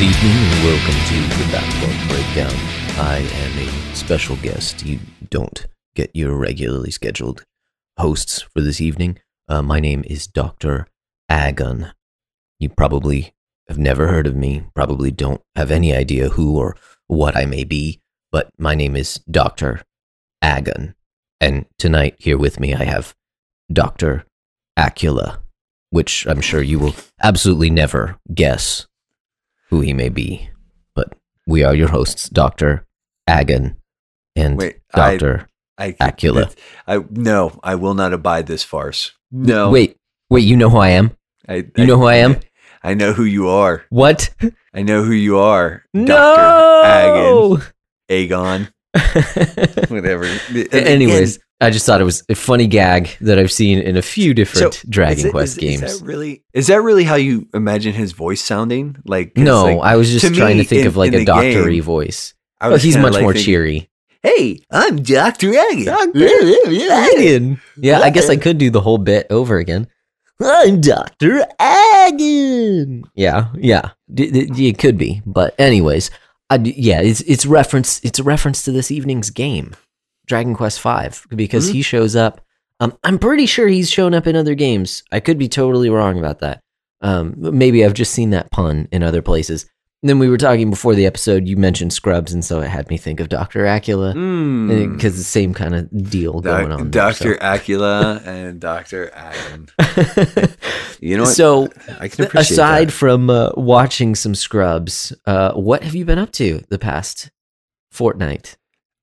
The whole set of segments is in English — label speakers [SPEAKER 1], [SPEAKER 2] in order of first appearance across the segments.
[SPEAKER 1] Good evening and welcome to the Backlog Breakdown. I am a special guest. You don't get your regularly scheduled hosts for this evening. Uh, my name is Dr. Agon. You probably have never heard of me, probably don't have any idea who or what I may be, but my name is Dr. Agon. And tonight, here with me, I have Dr. Acula, which I'm sure you will absolutely never guess who he may be. But we are your hosts, Dr. Agon and
[SPEAKER 2] Wait, I-
[SPEAKER 1] Dr.
[SPEAKER 2] I
[SPEAKER 1] Acula.
[SPEAKER 2] I no, I will not abide this farce. No,
[SPEAKER 1] Wait, wait, you know who I am?
[SPEAKER 2] I,
[SPEAKER 1] You know who I am?
[SPEAKER 2] I know who you are.
[SPEAKER 1] What?
[SPEAKER 2] I know who you are.
[SPEAKER 1] No!
[SPEAKER 2] Doctor Agon, Agon. whatever.
[SPEAKER 1] Anyways, I just thought it was a funny gag that I've seen in a few different
[SPEAKER 2] so
[SPEAKER 1] Dragon
[SPEAKER 2] it-
[SPEAKER 1] Quest
[SPEAKER 2] is-
[SPEAKER 1] games.
[SPEAKER 2] Is that really? Is that really how you imagine his voice sounding? Like
[SPEAKER 1] no,
[SPEAKER 2] like,
[SPEAKER 1] I was just
[SPEAKER 2] to
[SPEAKER 1] trying
[SPEAKER 2] me,
[SPEAKER 1] to think
[SPEAKER 2] in-
[SPEAKER 1] of like a doctory
[SPEAKER 2] game,
[SPEAKER 1] voice.
[SPEAKER 2] I
[SPEAKER 1] Oh, he's much
[SPEAKER 2] like
[SPEAKER 1] more
[SPEAKER 2] thinking,
[SPEAKER 1] cheery.
[SPEAKER 2] Hey, I'm Doctor Agon.
[SPEAKER 1] Agon. Yeah, I guess I could do the whole bit over again. I'm Dr. Agon. Yeah, yeah. It could be. But anyways, I yeah, it's it's reference it's a reference to this evening's game, Dragon Quest V, because
[SPEAKER 2] Mhm.
[SPEAKER 1] he shows up. Um, I'm pretty sure he's shown up in other games. I could be totally wrong about that. Um, maybe I've just seen that pun in other places. And then we were talking before the episode. You mentioned Scrubs, and so it had me think of Doctor Acula
[SPEAKER 2] Mm.
[SPEAKER 1] because the same kind of deal going on.
[SPEAKER 2] Doctor Acula and Doctor Adam.
[SPEAKER 1] so.
[SPEAKER 2] You know what?
[SPEAKER 1] So,
[SPEAKER 2] I can appreciate
[SPEAKER 1] aside
[SPEAKER 2] that.
[SPEAKER 1] from uh, watching some Scrubs, uh, what have you been up to the past fortnight?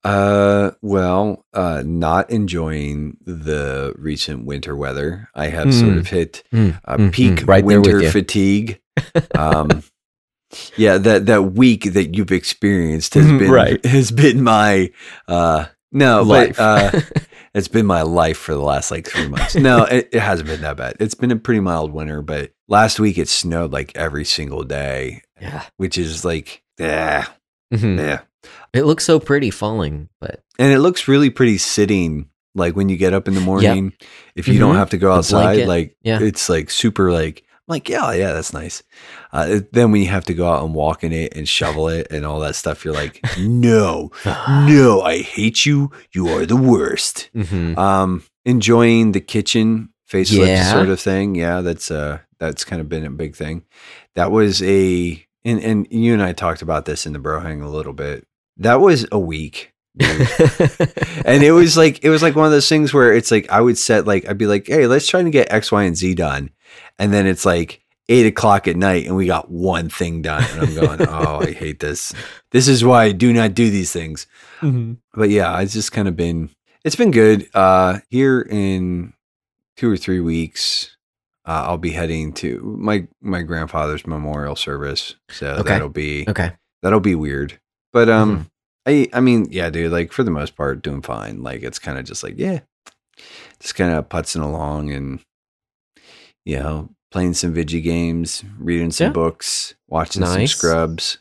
[SPEAKER 2] Uh, well, uh, not enjoying the recent winter weather. I have sort
[SPEAKER 1] Mm.
[SPEAKER 2] of hit
[SPEAKER 1] Mm,
[SPEAKER 2] a
[SPEAKER 1] mm,
[SPEAKER 2] peak
[SPEAKER 1] mm, right
[SPEAKER 2] winter fatigue. Um, yeah, that that week that you've experienced has
[SPEAKER 1] Mhm,
[SPEAKER 2] been
[SPEAKER 1] right.
[SPEAKER 2] has been my uh no,
[SPEAKER 1] Life.
[SPEAKER 2] but uh, it's been my life for the last like three months. No, it, it hasn't been that bad. It's been a pretty mild winter, but last week it snowed like every single day,
[SPEAKER 1] yeah.
[SPEAKER 2] which is like yeah,
[SPEAKER 1] Mhm.
[SPEAKER 2] yeah.
[SPEAKER 1] It looks so pretty falling, but
[SPEAKER 2] And it looks really pretty sitting. Like when you get up in the morning, if you
[SPEAKER 1] Mhm.
[SPEAKER 2] don't have to go outside, like
[SPEAKER 1] Yeah.
[SPEAKER 2] it's like super like I'm like yeah yeah that's nice. Uh, then when you have to go out and walk in it and shovel it and all that stuff, you're like no no I hate you. You are the worst.
[SPEAKER 1] Mhm.
[SPEAKER 2] Um, enjoying the kitchen facelift
[SPEAKER 1] Yeah.
[SPEAKER 2] sort of thing. Yeah, that's uh that's kind of been a big thing. That was a and and you and I talked about this in the bro hang a little bit. That was a week. and it was like it was like one of those things where it's like I would set like I'd be like, hey, let's try to get X, Y, and Z done, and then it's like eight o'clock at night, and we got one thing done, and I'm going, oh, I hate this. This is why I do not do these things.
[SPEAKER 1] Mhm.
[SPEAKER 2] But yeah, it's just kind of been it's been good. Uh, here in two or three weeks. Uh, I'll be heading to my my grandfather's memorial service, so
[SPEAKER 1] Okay.
[SPEAKER 2] that'll be
[SPEAKER 1] okay.
[SPEAKER 2] that'll be weird. But um,
[SPEAKER 1] Mm-hmm.
[SPEAKER 2] I I mean, yeah, dude. Like for the most part, doing fine. Like it's kind of just like yeah, just kind of putzing along and you know playing some video games, reading some
[SPEAKER 1] Yeah.
[SPEAKER 2] books, watching some Scrubs.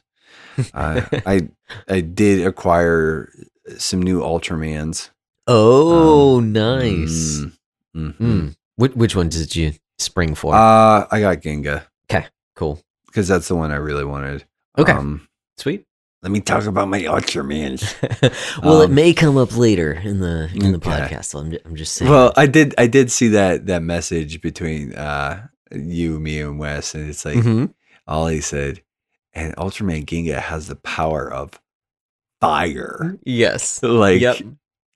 [SPEAKER 2] uh, I I did acquire some new Ultramans.
[SPEAKER 1] oh, nice.
[SPEAKER 2] Mm, mhm.
[SPEAKER 1] Mm. Which, which one did you spring for?
[SPEAKER 2] Uh, I got Ginga Okay,
[SPEAKER 1] cool.
[SPEAKER 2] because that's the one I really wanted.
[SPEAKER 1] Okay.
[SPEAKER 2] Um,
[SPEAKER 1] Sweet.
[SPEAKER 2] Let me talk about my Ultramans.
[SPEAKER 1] well, it
[SPEAKER 2] Um,
[SPEAKER 1] may come up later in the in the
[SPEAKER 2] okay.
[SPEAKER 1] podcast. So I'm, ju- I'm just saying.
[SPEAKER 2] Well, I did. I did see that that message between uh, you, me, and Wes, and it's like
[SPEAKER 1] Mhm.
[SPEAKER 2] Ollie said, and Ultraman Ginga has the power of fire.
[SPEAKER 1] yes.
[SPEAKER 2] Like,
[SPEAKER 1] Yep.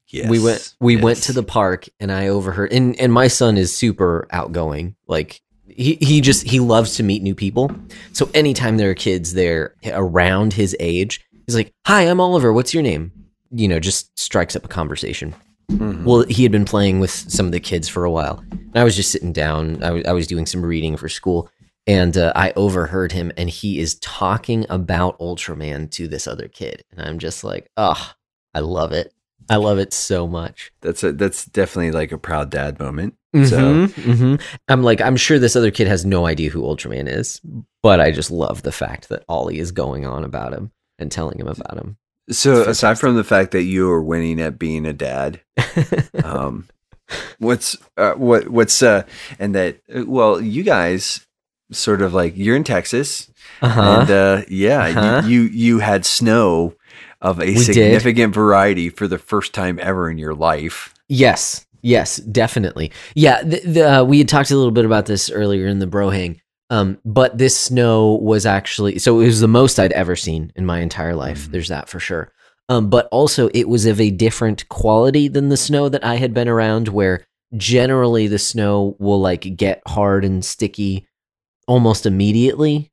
[SPEAKER 2] yes,
[SPEAKER 1] we went we went to the park and I overheard and and my son is super outgoing. Like he he just he loves to meet new people. So anytime there are kids there around his age, he's like, "Hi, I'm Oliver. What's your name?" You know, just strikes up a conversation.
[SPEAKER 2] Mhm.
[SPEAKER 1] Well, he had been playing with some of the kids for a while. And I was just sitting down. I was I was doing some reading for school, and uh, I overheard him, and he is talking about Ultraman to this other kid, and I'm just like, oh, I love it. I love it so much.
[SPEAKER 2] that's a that's definitely like a proud dad moment.
[SPEAKER 1] So
[SPEAKER 2] So
[SPEAKER 1] hmm I'm like, I'm sure this other kid has no idea who Ultraman is, but I just love the fact that Ollie is going on about him and telling him about him.
[SPEAKER 2] so aside from the fact that you are winning at being a dad, um, what's uh, what what's uh, and that uh, well, you guys sort of like you're in Texas,
[SPEAKER 1] Uh-huh.
[SPEAKER 2] and uh, yeah,
[SPEAKER 1] Uh-huh.
[SPEAKER 2] you, you you had snow of a
[SPEAKER 1] did.
[SPEAKER 2] significant variety for the first time ever in your life.
[SPEAKER 1] Yes, yes, definitely. Yeah, the, the, uh, we had talked a little bit about this earlier in the Brohang. Um, but this snow was actually so it was the most I'd ever seen in my entire life.
[SPEAKER 2] Mhm.
[SPEAKER 1] There's that for sure. Um, but also it was of a different quality than the snow that I had been around, where generally the snow will like get hard and sticky almost immediately,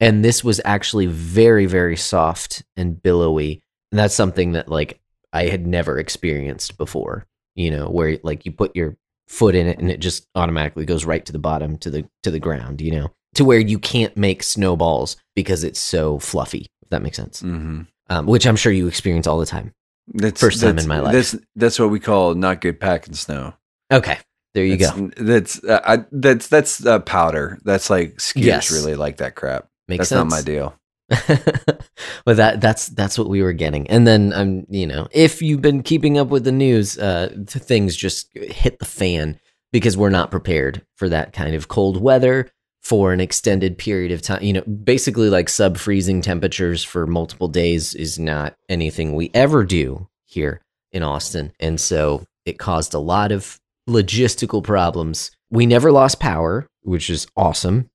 [SPEAKER 1] and this was actually very very soft and billowy. And that's something that like I had never experienced before. You know, where like you put your foot in it and it just automatically goes right to the bottom to the to the ground. You know, to where you can't make snowballs because it's so fluffy. If that makes sense.
[SPEAKER 2] Mm-hmm.
[SPEAKER 1] Um, which I'm sure you experience all the time.
[SPEAKER 2] That's
[SPEAKER 1] First time
[SPEAKER 2] that's-
[SPEAKER 1] in my life.
[SPEAKER 2] That's that's what we call not good packing snow.
[SPEAKER 1] Okay, there you
[SPEAKER 2] that's,
[SPEAKER 1] go.
[SPEAKER 2] That's uh, I, that's that's uh, powder. That's like skiers
[SPEAKER 1] Yes.
[SPEAKER 2] really like that crap.
[SPEAKER 1] Makes
[SPEAKER 2] that's
[SPEAKER 1] sense.
[SPEAKER 2] not my deal.
[SPEAKER 1] well, that that's that's what we were getting, and then um, you know, if you've been keeping up with the news, uh, things just hit the fan because we're not prepared for that kind of cold weather for an extended period of time. You know, basically like sub freezing temperatures for multiple days is not anything we ever do here in Austin, and so it caused a lot of logistical problems. We never lost power, which is awesome.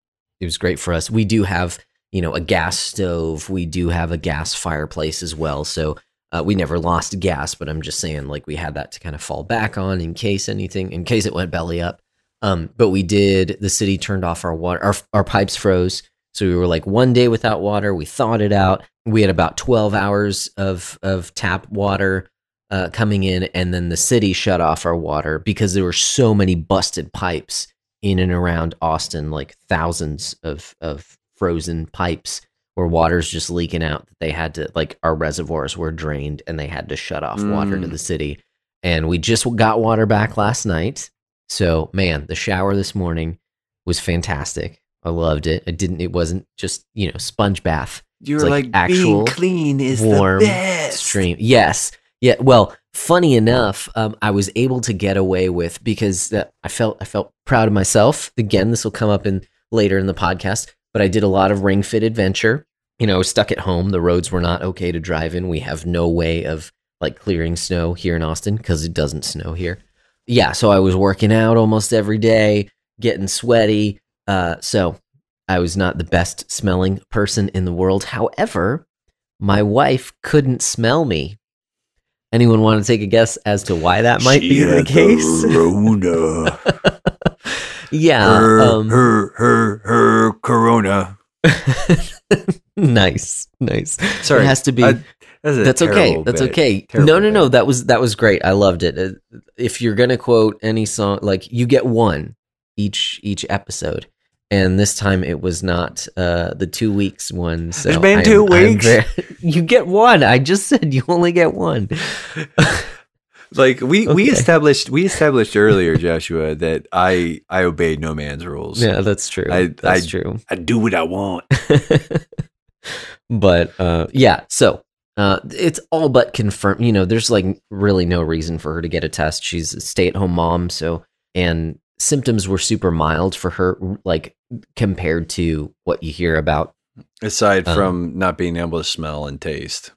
[SPEAKER 1] It was great for us. We do have you know, a gas stove. We do have a gas fireplace as well. So uh, we never lost gas, but I'm just saying, like, we had that to kind of fall back on in case anything, in case it went belly up. Um, but we did, the city turned off our water, our, our pipes froze. So we were like one day without water. We thawed it out. We had about 12 hours of, of tap water uh, coming in. And then the city shut off our water because there were so many busted pipes in and around Austin, like thousands of, of frozen pipes where water's just leaking out that they had to like our reservoirs were drained and they had to shut off water to
[SPEAKER 2] Mm.
[SPEAKER 1] the city and we just got water back last night so man the shower this morning was fantastic i loved it it didn't it wasn't just you know sponge bath
[SPEAKER 2] You're
[SPEAKER 1] like
[SPEAKER 2] like,
[SPEAKER 1] actual
[SPEAKER 2] being clean is
[SPEAKER 1] warm
[SPEAKER 2] the best.
[SPEAKER 1] stream. Yes. Yeah. Well, funny enough, um, I was able to get away with because uh, I felt I felt proud of myself. Again, this will come up in later in the podcast, but I did a lot of ring fit adventure. You know, stuck at home. The roads were not okay to drive in. We have no way of like clearing snow here in Austin because it doesn't snow here. Yeah, so I was working out almost every day, getting sweaty. Uh, so I was not the best smelling person in the world. However, my wife couldn't smell me. Anyone want to take a guess as to why that might
[SPEAKER 2] She
[SPEAKER 1] be the
[SPEAKER 2] had
[SPEAKER 1] case?
[SPEAKER 2] Rona.
[SPEAKER 1] yeah.
[SPEAKER 2] her,
[SPEAKER 1] um,
[SPEAKER 2] her, her, her, Corona.
[SPEAKER 1] nice, nice.
[SPEAKER 2] Sorry,
[SPEAKER 1] it has to be.
[SPEAKER 2] I- that's,
[SPEAKER 1] that's okay.
[SPEAKER 2] terrible
[SPEAKER 1] That's
[SPEAKER 2] bit.
[SPEAKER 1] okay.
[SPEAKER 2] Terrible
[SPEAKER 1] no, no, no.
[SPEAKER 2] bit.
[SPEAKER 1] That was that was great. I loved it. Uh, If you're gonna quote any song, like you get one each each episode, and this time it was not uh, the two weeks one. So
[SPEAKER 2] It's been
[SPEAKER 1] I'm-
[SPEAKER 2] two weeks.
[SPEAKER 1] very- you get one. I just said you only get one.
[SPEAKER 2] Like we we established we established earlier, Joshua, that I I obey no man's rules.
[SPEAKER 1] Yeah, that's true.
[SPEAKER 2] I-
[SPEAKER 1] that's
[SPEAKER 2] I-
[SPEAKER 1] true.
[SPEAKER 2] I do what I want.
[SPEAKER 1] but uh, yeah, so uh, it's all but confirmed. You know, there's like really no reason for her to get a test. She's a stay at home mom, so and symptoms were super mild for her, like compared to what you hear about.
[SPEAKER 2] Aside
[SPEAKER 1] Um,
[SPEAKER 2] from not being able to smell and taste.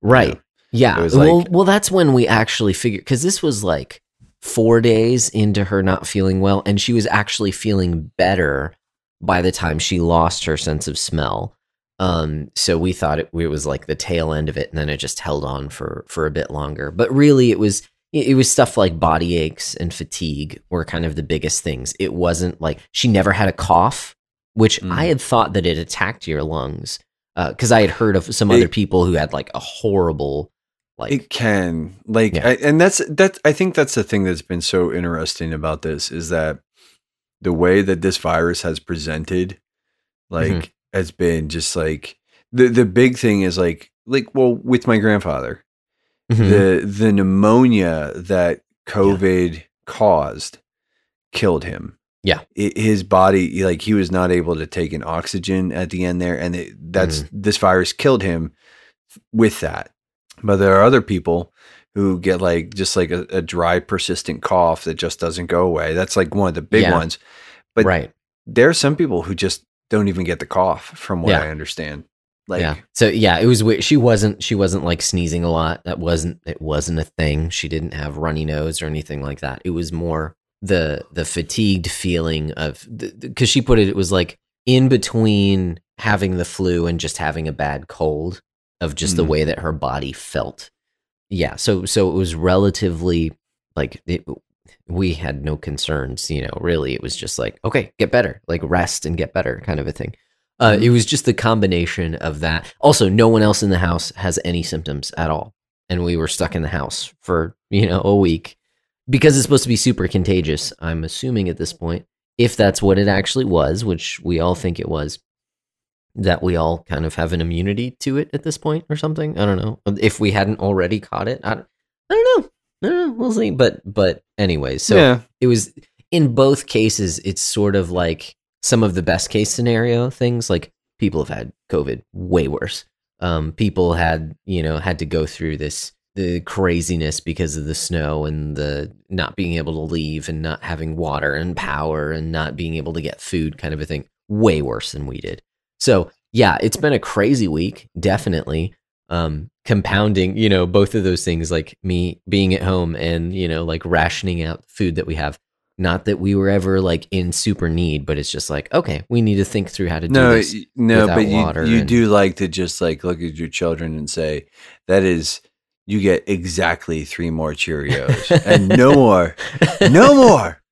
[SPEAKER 1] Right. Yeah.
[SPEAKER 2] Was
[SPEAKER 1] well,
[SPEAKER 2] like-
[SPEAKER 1] well, that's when we actually figured because this was like four days into her not feeling well, and she was actually feeling better by the time she lost her sense of smell. Um, so we thought it, it was like the tail end of it, and then it just held on for for a bit longer. But really, it was it it was stuff like body aches and fatigue were kind of the biggest things. It wasn't like she never had a cough, which
[SPEAKER 2] Mm.
[SPEAKER 1] I had thought that it attacked your lungs because I had heard of some other people who had like a horrible like
[SPEAKER 2] it can like
[SPEAKER 1] Yeah.
[SPEAKER 2] I, and that's that i think that's the thing that's been so interesting about this is that the way that this virus has presented like
[SPEAKER 1] Mhm.
[SPEAKER 2] has been just like the the big thing is like like well with my grandfather
[SPEAKER 1] Mhm.
[SPEAKER 2] the the pneumonia that covid caused killed him
[SPEAKER 1] Yeah.
[SPEAKER 2] I- his body like he was not able to take in oxygen at the end there and it, that's this virus killed him with that but there are other people who get like just like a, a dry persistent cough that just doesn't go away that's like one of the big
[SPEAKER 1] Yeah.
[SPEAKER 2] ones but
[SPEAKER 1] right
[SPEAKER 2] there are some people who just don't even get the cough, from what
[SPEAKER 1] Yeah.
[SPEAKER 2] I understand. Like,
[SPEAKER 1] yeah. So yeah, it was weird. She wasn't she wasn't like sneezing a lot. That wasn't it wasn't a thing. She didn't have runny nose or anything like that. It was more the the fatigued feeling of because she put it it was like in between having the flu and just having a bad cold of just the
[SPEAKER 2] Mm.
[SPEAKER 1] way that her body felt. Yeah. So so it was relatively like it, we had no concerns. You know, really, it was just like okay, get better, like rest and get better, kind of a thing. Uh,
[SPEAKER 2] Mhm.
[SPEAKER 1] it was just the combination of that. Also, no one else in the house has any symptoms at all, and we were stuck in the house for you know a week because it's supposed to be super contagious. I'm assuming at this point, if that's what it actually was, which we all think it was, that we all kind of have an immunity to it at this point or something. I don't know if we hadn't already caught it. I don't, I don't know. I don't know. We'll see. But but anyways, so
[SPEAKER 2] yeah,
[SPEAKER 1] it was in both cases it's sort of like some of the best case scenario things like people have had covid way worse. Um people had you know had to go through this the craziness because of the snow and the not being able to leave and not having water and power and not being able to get food kind of a thing way worse than we did. So yeah it's been a crazy week definitely. Um compounding you know both of those things like me being at home and you know like rationing out food that we have not that we were ever like in super need but it's just like okay we need to think through how to do
[SPEAKER 2] no,
[SPEAKER 1] this
[SPEAKER 2] no, but you,
[SPEAKER 1] water
[SPEAKER 2] you
[SPEAKER 1] and-
[SPEAKER 2] do like to just like look at your children and say, that is, you get exactly three more Cheerios and no more, no more.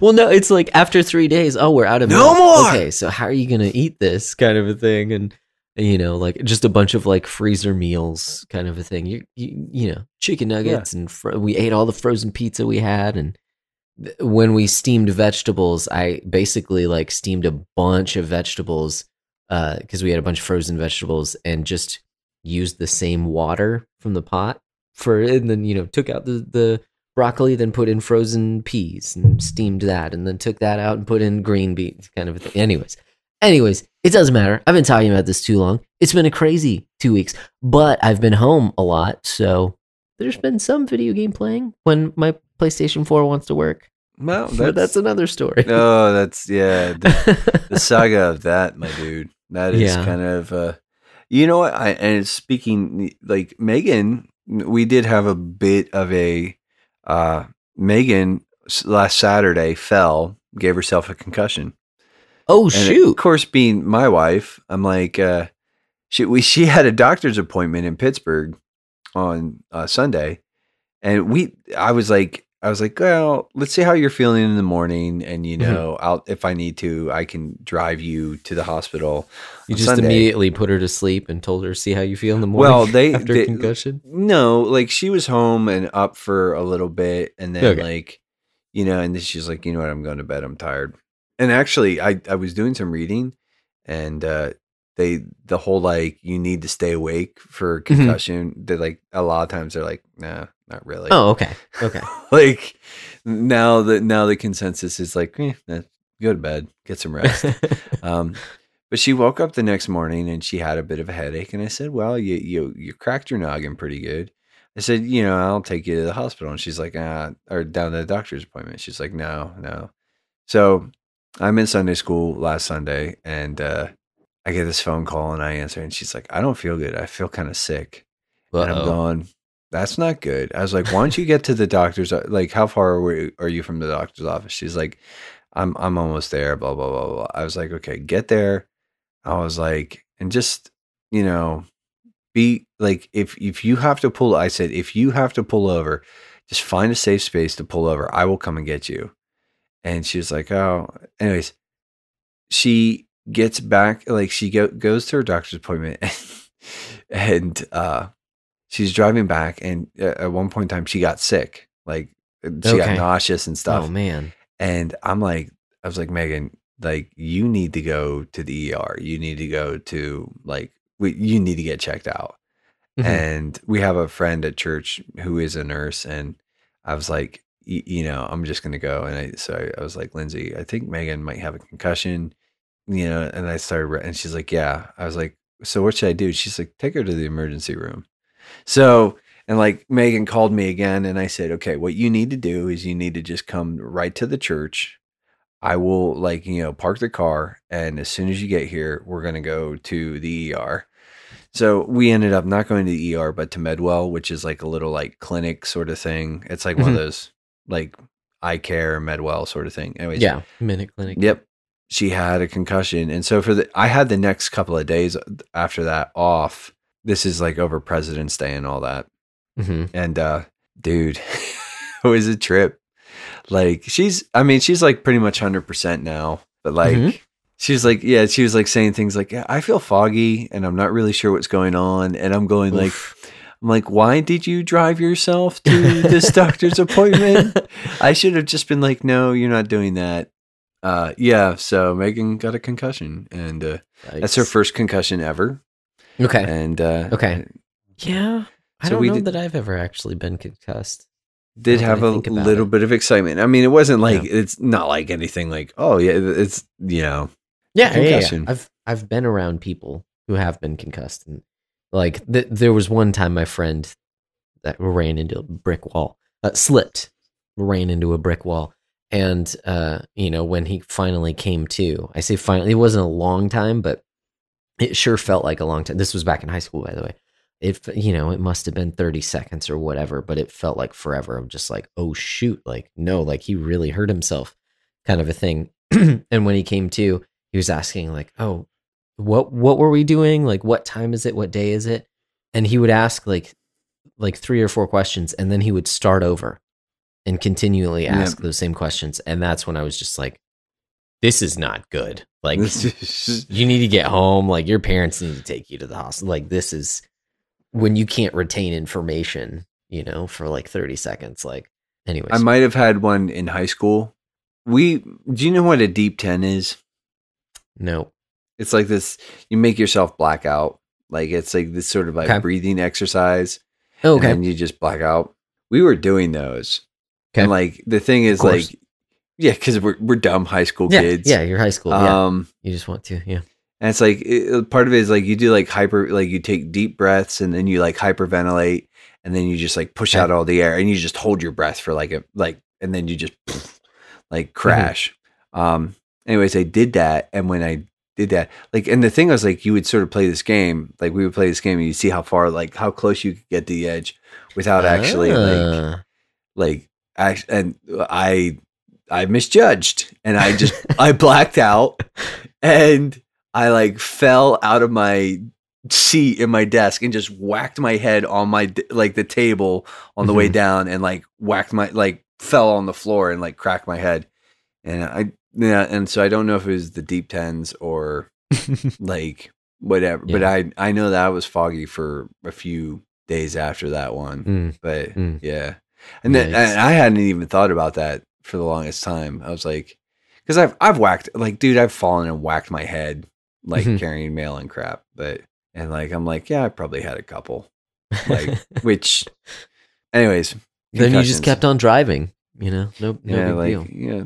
[SPEAKER 1] well no it's like after three days oh we're out of
[SPEAKER 2] No
[SPEAKER 1] milk.
[SPEAKER 2] more!
[SPEAKER 1] okay so how are you gonna eat this kind of a thing and you know like just a bunch of like freezer meals kind of a thing you you, you know chicken nuggets and fro- we ate all the frozen pizza we had and when we steamed vegetables i basically like steamed a bunch of vegetables uh because we had a bunch of frozen vegetables and just used the same water from the pot for and then you know took out the the broccoli then put in frozen peas and steamed that and then took that out and put in green beans kind of thing. Anyways anyways it doesn't matter. I've been talking about this too long. It's been a crazy two weeks but i've been home a lot so there's been some video game playing when my playstation 4 wants to work
[SPEAKER 2] Well,
[SPEAKER 1] but that's another story
[SPEAKER 2] No, that's yeah. The, the saga of that, my dude. That is
[SPEAKER 1] Yeah.
[SPEAKER 2] kind of uh you know what? I and speaking like Megan, we did have a bit of a uh Megan last Saturday fell, gave herself a concussion.
[SPEAKER 1] oh
[SPEAKER 2] And
[SPEAKER 1] shoot
[SPEAKER 2] of course, being my wife, I'm like, uh, she we she had a doctor's appointment in Pittsburgh on uh, Sunday, and we I was like, I was like, well, let's see how you're feeling in the morning, and you
[SPEAKER 1] Mhm.
[SPEAKER 2] know, I'll if I need to, I can drive you to the hospital.
[SPEAKER 1] you just
[SPEAKER 2] Sunday.
[SPEAKER 1] immediately put her to sleep and told her see how you feel in the morning
[SPEAKER 2] Well, they-
[SPEAKER 1] after
[SPEAKER 2] they-
[SPEAKER 1] concussion
[SPEAKER 2] No, like she was home and up for a little bit, and then
[SPEAKER 1] Okay.
[SPEAKER 2] like, you know, and then she's like, you know what, I'm going to bed. I'm tired. And actually, I I was doing some reading, and uh they the whole like you need to stay awake for
[SPEAKER 1] Mm-hmm.
[SPEAKER 2] concussion. They like a lot of times they're like, nah, not really.
[SPEAKER 1] oh okay okay
[SPEAKER 2] like now that now the consensus is like, eh, eh, go to bed, get some rest. Um, but she woke up the next morning and she had a bit of a headache. And I said, "Well, you you you cracked your noggin pretty good." I said, "You know, I'll take you to the hospital." And she's like, "Ah," or down to the doctor's appointment. She's like, "No, no." So I'm in Sunday school last Sunday, and uh, I get this phone call, and I answer, and she's like, "I don't feel good. I feel kind of sick." And I'm going, "That's not good." I was like, "Why don't you get to the doctor's? Like, how far are, are you from the doctor's office?" She's like, "I'm I'm almost there." Blah blah blah blah. I was like, "Okay, get there." I was like, and just you know, be like, if if you have to pull, I said, if you have to pull over, just find a safe space to pull over. I will come and get you. And she was like, "Oh." Anyways, she gets back, like she go, goes to her doctor's appointment, and uh, she's driving back, and uh, at one point in time, she got sick, like she got nauseous and stuff.
[SPEAKER 1] oh man
[SPEAKER 2] And I'm like, I was like, Megan, like you need to go to the ER. You need to go to like, we, you need to get checked out.
[SPEAKER 1] Mhm.
[SPEAKER 2] And we have a friend at church who is a nurse, and I was like, you know, I'm just gonna go. And I so I, I was like, Lindsay, I think Megan might have a concussion, you know. And I started, and she's like, yeah. I was like, so what should I do? She's like, take her to the emergency room. So and like Megan called me again, and I said, okay, what you need to do is you need to just come right to the church. I will like you know park the car, and as soon as you get here, we're gonna go to the ER. So we ended up not going to the ER, but to Medwell, which is like a little like clinic sort of thing. It's like one
[SPEAKER 1] Mhm.
[SPEAKER 2] of those like eye care Medwell sort of thing. Anyways,
[SPEAKER 1] Yeah, minute clinic.
[SPEAKER 2] Yep. She had a concussion. And so for the I had the next couple of days after that off. This is like over President's Day and all that.
[SPEAKER 1] hmm
[SPEAKER 2] And uh dude, it was a trip. Like she's I mean, she's like pretty much 100% now. But like
[SPEAKER 1] Mhm.
[SPEAKER 2] she's like yeah, she was like saying things like, "Yeah, I feel foggy and I'm not really sure what's going on." And I'm going like I'm like, "Why did you drive yourself to this doctor's appointment?" I should have just been like, no, you're not doing that. Uh, yeah. So Megan got a concussion, and uh, that's her first concussion ever.
[SPEAKER 1] Okay.
[SPEAKER 2] And uh,
[SPEAKER 1] Okay. Yeah. I
[SPEAKER 2] So
[SPEAKER 1] don't
[SPEAKER 2] we
[SPEAKER 1] know
[SPEAKER 2] did-
[SPEAKER 1] that I've ever actually been concussed.
[SPEAKER 2] did have a little
[SPEAKER 1] it.
[SPEAKER 2] bit of excitement. I mean, it wasn't like
[SPEAKER 1] Yeah.
[SPEAKER 2] it's not like anything like oh yeah, it's you know
[SPEAKER 1] Yeah, yeah, yeah, I've I've been around people who have been concussed, and like th- there was one time my friend that ran into a brick wall, uh, slipped, ran into a brick wall, and uh, you know when he finally came to, I say finally, it wasn't a long time, but it sure felt like a long time. This was back in high school, by the way. It you know it must have been thirty seconds or whatever, but it felt like forever. I'm just like, oh shoot, like no, like he really hurt himself, kind of a thing. and when he came to, he was asking like, "Oh, what what were we doing? Like what time is it? What day is it?" And he would ask like like three or four questions and then he would start over and continually
[SPEAKER 2] Yeah.
[SPEAKER 1] ask those same questions and that's when I was just like this is not good. Like you need to get home, like your parents need to take you to the hospital. Like this is when you can't retain information, you know, for like 30 seconds like anyways.
[SPEAKER 2] I might have had one in high school. We do you know what a deep ten is?
[SPEAKER 1] no.
[SPEAKER 2] It's like this. You make yourself black out. Like it's like this sort of like
[SPEAKER 1] Okay.
[SPEAKER 2] breathing exercise.
[SPEAKER 1] Oh, okay.
[SPEAKER 2] and you just black out. We were doing those.
[SPEAKER 1] Okay.
[SPEAKER 2] And like the thing is like yeah, because we're we're dumb high school
[SPEAKER 1] yeah,
[SPEAKER 2] kids.
[SPEAKER 1] yeah, you're high school. yeah.
[SPEAKER 2] Um
[SPEAKER 1] You just want to. Yeah.
[SPEAKER 2] and it's like it, part of it is like you do like hyper like you take deep breaths and then you like hyperventilate and then you just like push
[SPEAKER 1] Okay.
[SPEAKER 2] out all the air and you just hold your breath for like a like and then you just like crash. Um anyways, I did that and when I did that like and the thing was like you would sort of play this game like we would play this game and you see how far like how close you could get to the edge without actually like
[SPEAKER 1] Ah.
[SPEAKER 2] like and I I misjudged and I just I blacked out and I like fell out of my seat in my desk and just whacked my head on my like the table on the way
[SPEAKER 1] Mhm.
[SPEAKER 2] down and like whacked my like fell on the floor and like cracked my head and I yeah and so I don't know if it was the deep tens or like whatever but I I know that I was foggy for a few days after that one
[SPEAKER 1] Mm,
[SPEAKER 2] but
[SPEAKER 1] Mm.
[SPEAKER 2] yeah and then and I hadn't even thought about that for the longest time. I was like, because I've I've whacked like, dude, I've fallen and whacked my head like
[SPEAKER 1] Mhm.
[SPEAKER 2] carrying mail and crap. But and like I'm like, yeah, I probably had a couple. Like, which, anyways,
[SPEAKER 1] then you just kept on driving. You know, no, no
[SPEAKER 2] yeah,
[SPEAKER 1] big
[SPEAKER 2] like
[SPEAKER 1] deal.
[SPEAKER 2] yeah,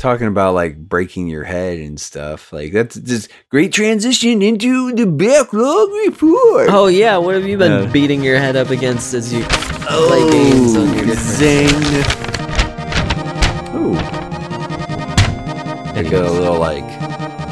[SPEAKER 2] talking about like breaking your head and stuff. Like that's just great transition into the backlog report.
[SPEAKER 1] Oh yeah, what have you been
[SPEAKER 2] Yeah.
[SPEAKER 1] beating your head up against as you play games on your
[SPEAKER 2] zing. Ooh. They go a little like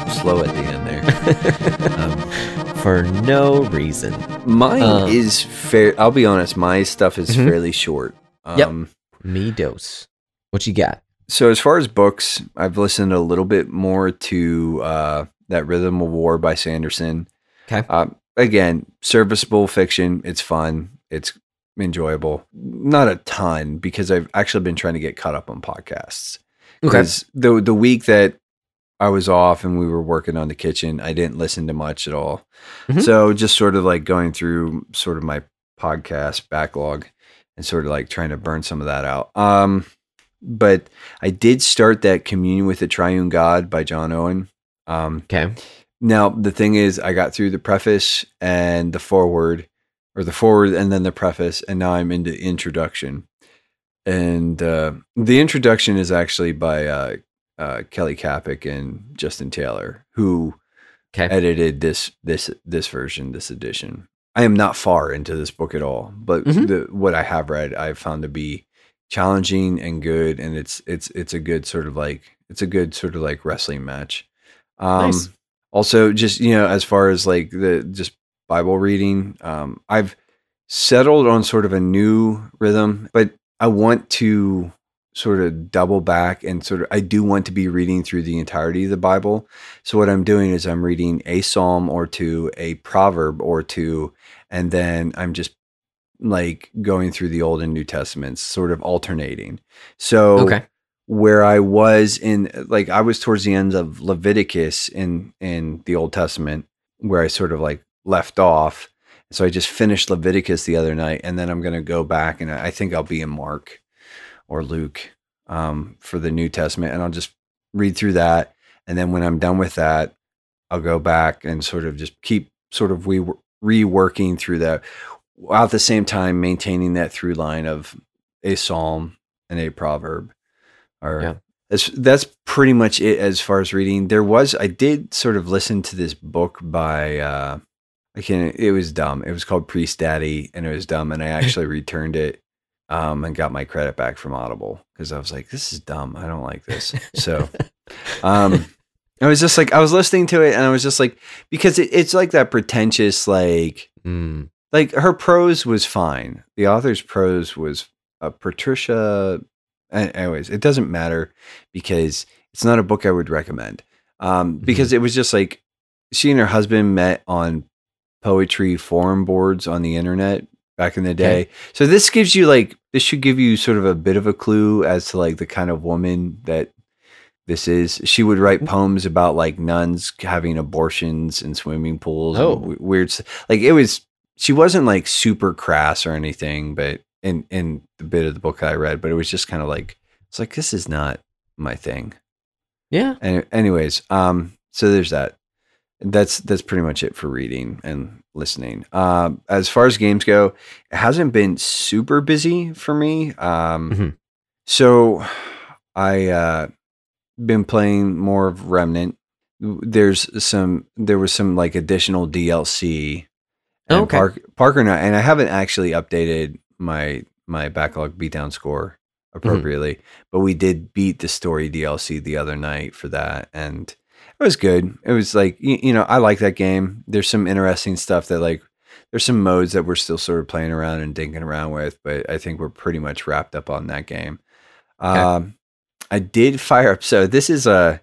[SPEAKER 2] slow at the end there. um,
[SPEAKER 1] For no reason.
[SPEAKER 2] mine
[SPEAKER 1] Um,
[SPEAKER 2] is fair. I'll be honest. My stuff is
[SPEAKER 1] Mhm.
[SPEAKER 2] fairly short.
[SPEAKER 1] Yep.
[SPEAKER 2] Um,
[SPEAKER 1] Me dose. What you got?
[SPEAKER 2] So as far as books, I've listened a little bit more to uh, that Rhythm of War by Sanderson.
[SPEAKER 1] Okay.
[SPEAKER 2] Uh, again, serviceable fiction. It's fun. It's enjoyable. Not a ton because I've actually been trying to get caught up on podcasts. Because the the week that I was off and we were working on the kitchen, I didn't listen to much at all.
[SPEAKER 1] Mhm.
[SPEAKER 2] So just sort of like going through sort of my podcast backlog and sort of like trying to burn some of that out. Um, but I did start that Communion with the Triune God by John Owen. Um,
[SPEAKER 1] Okay.
[SPEAKER 2] now the thing is, I got through the preface and the forward, or the forward and then the preface, and now I'm into introduction. And uh, the introduction is actually by uh, uh, Kelly Kapic and Justin Taylor, who
[SPEAKER 1] Okay.
[SPEAKER 2] edited this this this version, this edition. I am not far into this book at all, but
[SPEAKER 1] Mhm.
[SPEAKER 2] the, what I have read, I've found to be challenging and good, and it's it's it's a good sort of like it's a good sort of like wrestling match. Um,
[SPEAKER 1] Nice.
[SPEAKER 2] Also, just you know, as far as like the just Bible reading, um, I've settled on sort of a new rhythm, but I want to sort of double back and sort of I do want to be reading through the entirety of the Bible. So what I'm doing is I'm reading a psalm or two, a proverb or two, and then I'm just like going through the Old and New Testaments, sort of alternating. So
[SPEAKER 1] Okay.
[SPEAKER 2] where I was in like I was towards the end of Leviticus in in the Old Testament where I sort of like left off. So I just finished Leviticus the other night and then I'm going to go back and I think I'll be in Mark or Luke um, for the New Testament and I'll just read through that and then when I'm done with that I'll go back and sort of just keep sort of re- reworking through that at the same time maintaining that through line of a psalm and a proverb or
[SPEAKER 1] Yeah.
[SPEAKER 2] that's that's pretty much it as far as reading there was i did sort of listen to this book by uh i can't it was dumb it was called Priestdaddy and it was dumb and i actually returned it um and got my credit back from audible because i was like this is dumb i don't like this so um i was just like i was listening to it and i was just like because it, it's like that pretentious like
[SPEAKER 1] Mm.
[SPEAKER 2] Like her prose was fine. The author's prose was uh, Patricia. Anyways, it doesn't matter because it's not a book I would recommend. Um, because it was just like she and her husband met on poetry forum boards on the internet back in the day. So this gives you like this should give you sort of a bit of a clue as to like the kind of woman that this is. She would write poems about like nuns having abortions in swimming pools. and
[SPEAKER 1] Oh.
[SPEAKER 2] w- weird. Like it was. She wasn't like super crass or anything, but in in the bit of the book I read, but it was just kind of like it's like this is not my thing.
[SPEAKER 1] Yeah.
[SPEAKER 2] Any, anyways, um, so there's that. That's that's pretty much it for reading and listening. Um, as far as games go, it hasn't been super busy for me. Um,
[SPEAKER 1] Mhm.
[SPEAKER 2] so I uh been playing more of Remnant. There's some there was some like additional DLC. And
[SPEAKER 1] Okay.
[SPEAKER 2] Park, Parker and I, and I haven't actually updated my my backlog beatdown score appropriately, but we did beat the story DLC the other night for that, and it was good. It was like you, you know I like that game. There's some interesting stuff that like there's some modes that we're still sort of playing around and dinking around with, but I think we're pretty much wrapped up on that game.
[SPEAKER 1] Okay.
[SPEAKER 2] Um, I did fire up. So this is a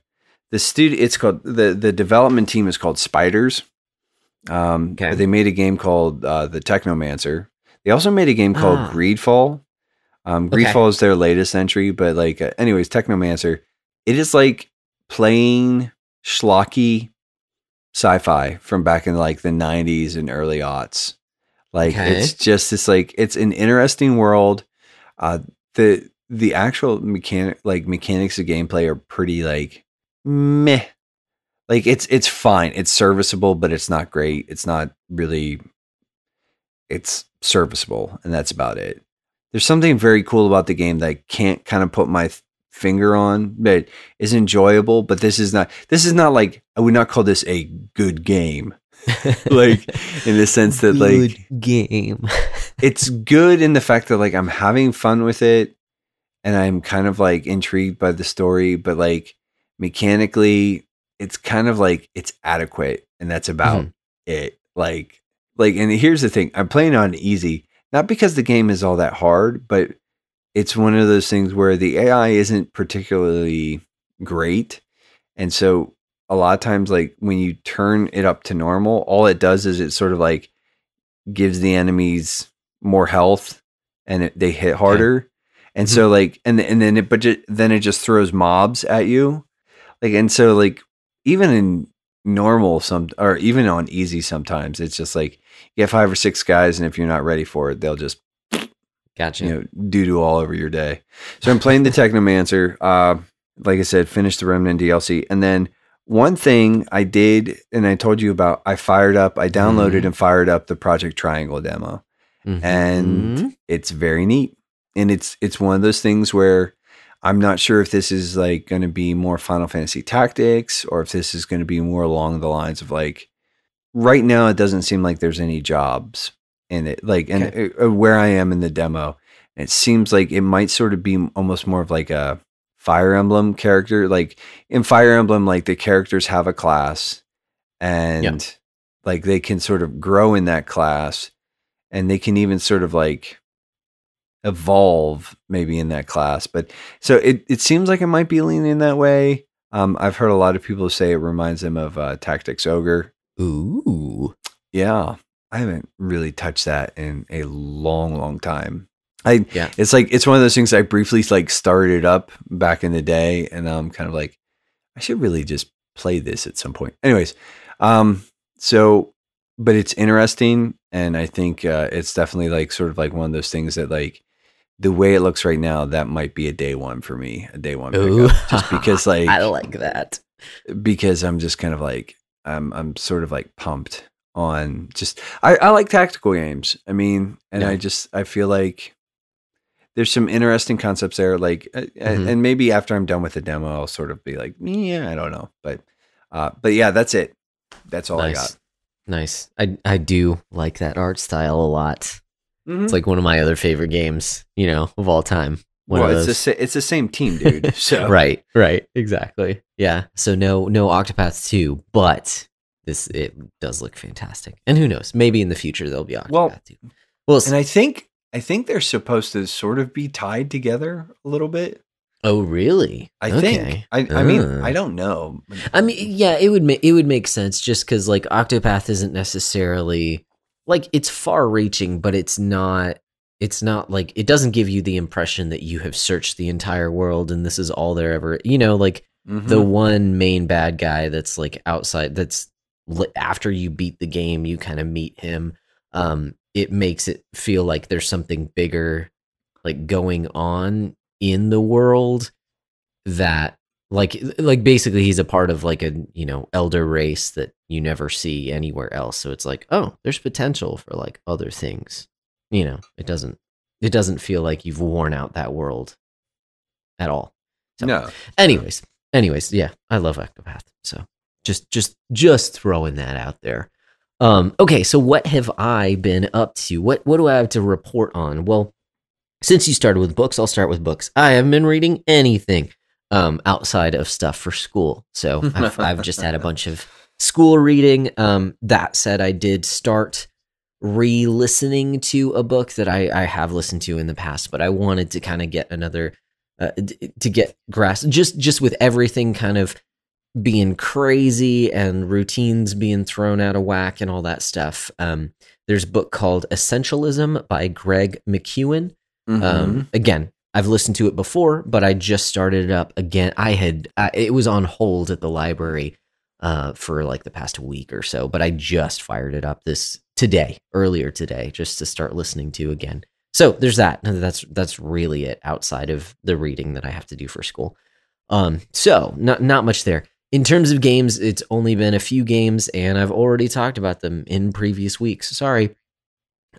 [SPEAKER 2] the studio. It's called the the development team is called Spiders. Um,
[SPEAKER 1] Okay.
[SPEAKER 2] They made a game called uh, the Technomancer. They also made a game called
[SPEAKER 1] Ah.
[SPEAKER 2] Greedfall. Um,
[SPEAKER 1] Okay.
[SPEAKER 2] Greedfall is their latest entry, but like, uh, anyways, Technomancer. It is like playing schlocky sci-fi from back in like the 90s and early aughts. Like
[SPEAKER 1] Okay.
[SPEAKER 2] it's just this like it's an interesting world. Uh the the actual mechanic like mechanics of gameplay are pretty like meh. Like it's it's fine. It's serviceable, but it's not great. It's not really it's serviceable and that's about it. There's something very cool about the game that I can't kind of put my th- finger on, but is enjoyable, but this is not this is not like I would not call this a good game. like in the sense that like
[SPEAKER 1] game.
[SPEAKER 2] it's good in the fact that like I'm having fun with it and I'm kind of like intrigued by the story, but like mechanically it's kind of like it's adequate and that's about
[SPEAKER 1] Mhm.
[SPEAKER 2] it. Like like and here's the thing, I'm playing on easy, not because the game is all that hard, but it's one of those things where the AI isn't particularly great. And so a lot of times like when you turn it up to normal, all it does is it sort of like gives the enemies more health and it, they hit harder. And so like and and then it but ju- then it just throws mobs at you. Like and so like even in normal some or even on easy sometimes it's just like you have five or six guys and if you're not ready for it they'll just
[SPEAKER 1] Gotcha.
[SPEAKER 2] you know doo doo all over your day. So I'm playing the Technomancer. Uh, like I said, finished the Remnant DLC, and then one thing I did, and I told you about, I fired up, I downloaded
[SPEAKER 1] Mhm.
[SPEAKER 2] and fired up the Project Triangle demo,
[SPEAKER 1] Mhm.
[SPEAKER 2] and it's very neat. And it's it's one of those things where I'm not sure if this is like going to be more Final Fantasy Tactics or if this is going to be more along the lines of like. Right now, it doesn't seem like there's any jobs in it. Like, and uh, where I am in the demo, It seems like it might sort of be almost more of like a Fire Emblem character. Like in Fire Emblem, like the characters have a class and
[SPEAKER 1] Yeah.
[SPEAKER 2] like they can sort of grow in that class and they can even sort of like evolve maybe in that class. But so it, it seems like it might be leaning that way. Um, I've heard a lot of people say it reminds them of uh, Tactics Ogre.
[SPEAKER 1] Ooh.
[SPEAKER 2] Yeah, I haven't really touched that in a long, long time. I
[SPEAKER 1] Yeah.
[SPEAKER 2] it's like it's one of those things I briefly like started up back in the day, and I'm kind of like, I should really just play this at some point. Anyways, um, so but it's interesting, and I think uh, it's definitely like sort of like one of those things that like the way it looks right now, that might be a day one for me, a day one
[SPEAKER 1] Ooh.
[SPEAKER 2] pickup, just because like
[SPEAKER 1] I like that.
[SPEAKER 2] because I'm just kind of like I'm I'm sort of like pumped on just I, I like tactical games. I mean, and
[SPEAKER 1] Yeah.
[SPEAKER 2] I just I feel like there's some interesting concepts there. Like, uh, and,
[SPEAKER 1] Mhm.
[SPEAKER 2] and maybe after I'm done with the demo, I'll sort of be like, yeah, I don't know, but uh, but yeah, that's it. That's all I got.
[SPEAKER 1] Nice. I I do like that art style a lot.
[SPEAKER 2] Mhm.
[SPEAKER 1] It's like one of my other favorite games, you know, of all time. One
[SPEAKER 2] well, it's the sa- it's the same team, dude. So
[SPEAKER 1] right, right, exactly. Yeah. So no no Octopath 2, but this it does look fantastic. And who knows? Maybe in the future there'll be Octopath
[SPEAKER 2] Well,
[SPEAKER 1] 2. Well,
[SPEAKER 2] and I think I think they're supposed to sort of be tied together a little bit.
[SPEAKER 1] oh really?
[SPEAKER 2] I
[SPEAKER 1] Okay.
[SPEAKER 2] think. I, I mean,
[SPEAKER 1] Uh.
[SPEAKER 2] I don't know.
[SPEAKER 1] I mean, yeah, it would make it would make sense just because like Octopath isn't necessarily like it's far reaching, but it's not. It's not like it doesn't give you the impression that you have searched the entire world and this is all there ever. You know, like
[SPEAKER 2] Mhm.
[SPEAKER 1] the one main bad guy that's like outside. That's after you beat the game, you kind of meet him. Um, it makes it feel like there's something bigger, like going on in the world that like like basically he's a part of like a you know elder race that you never see anywhere else. So it's like oh there's potential for like other things. You know it doesn't it doesn't feel like you've worn out that world at all. So-
[SPEAKER 2] no.
[SPEAKER 1] anyways anyways yeah i love octopath so just just just throwing that out there. Um okay so what have i been up to? What what do i have to report on? Well since you started with books i'll start with books. I haven't been reading anything um outside of stuff for school. So i've, I've just had a bunch of school reading. Um that said i did start re-listening to a book that i i have listened to in the past but i wanted to kind of get another uh, d- to get grasp just just with everything kind of being crazy and routines being thrown out of whack and all that stuff um there's a book called essentialism by greg McKeown.
[SPEAKER 2] Mhm.
[SPEAKER 1] um, again, I've listened to it before, but I just started it up again. I had I, it was on hold at the library uh, for like the past week or so, but I just fired it up this today, earlier today, just to start listening to again. So there's that. That's that's really it outside of the reading that I have to do for school. Um, so not not much there. In terms of games, it's only been a few games, and I've already talked about them in previous weeks. Sorry.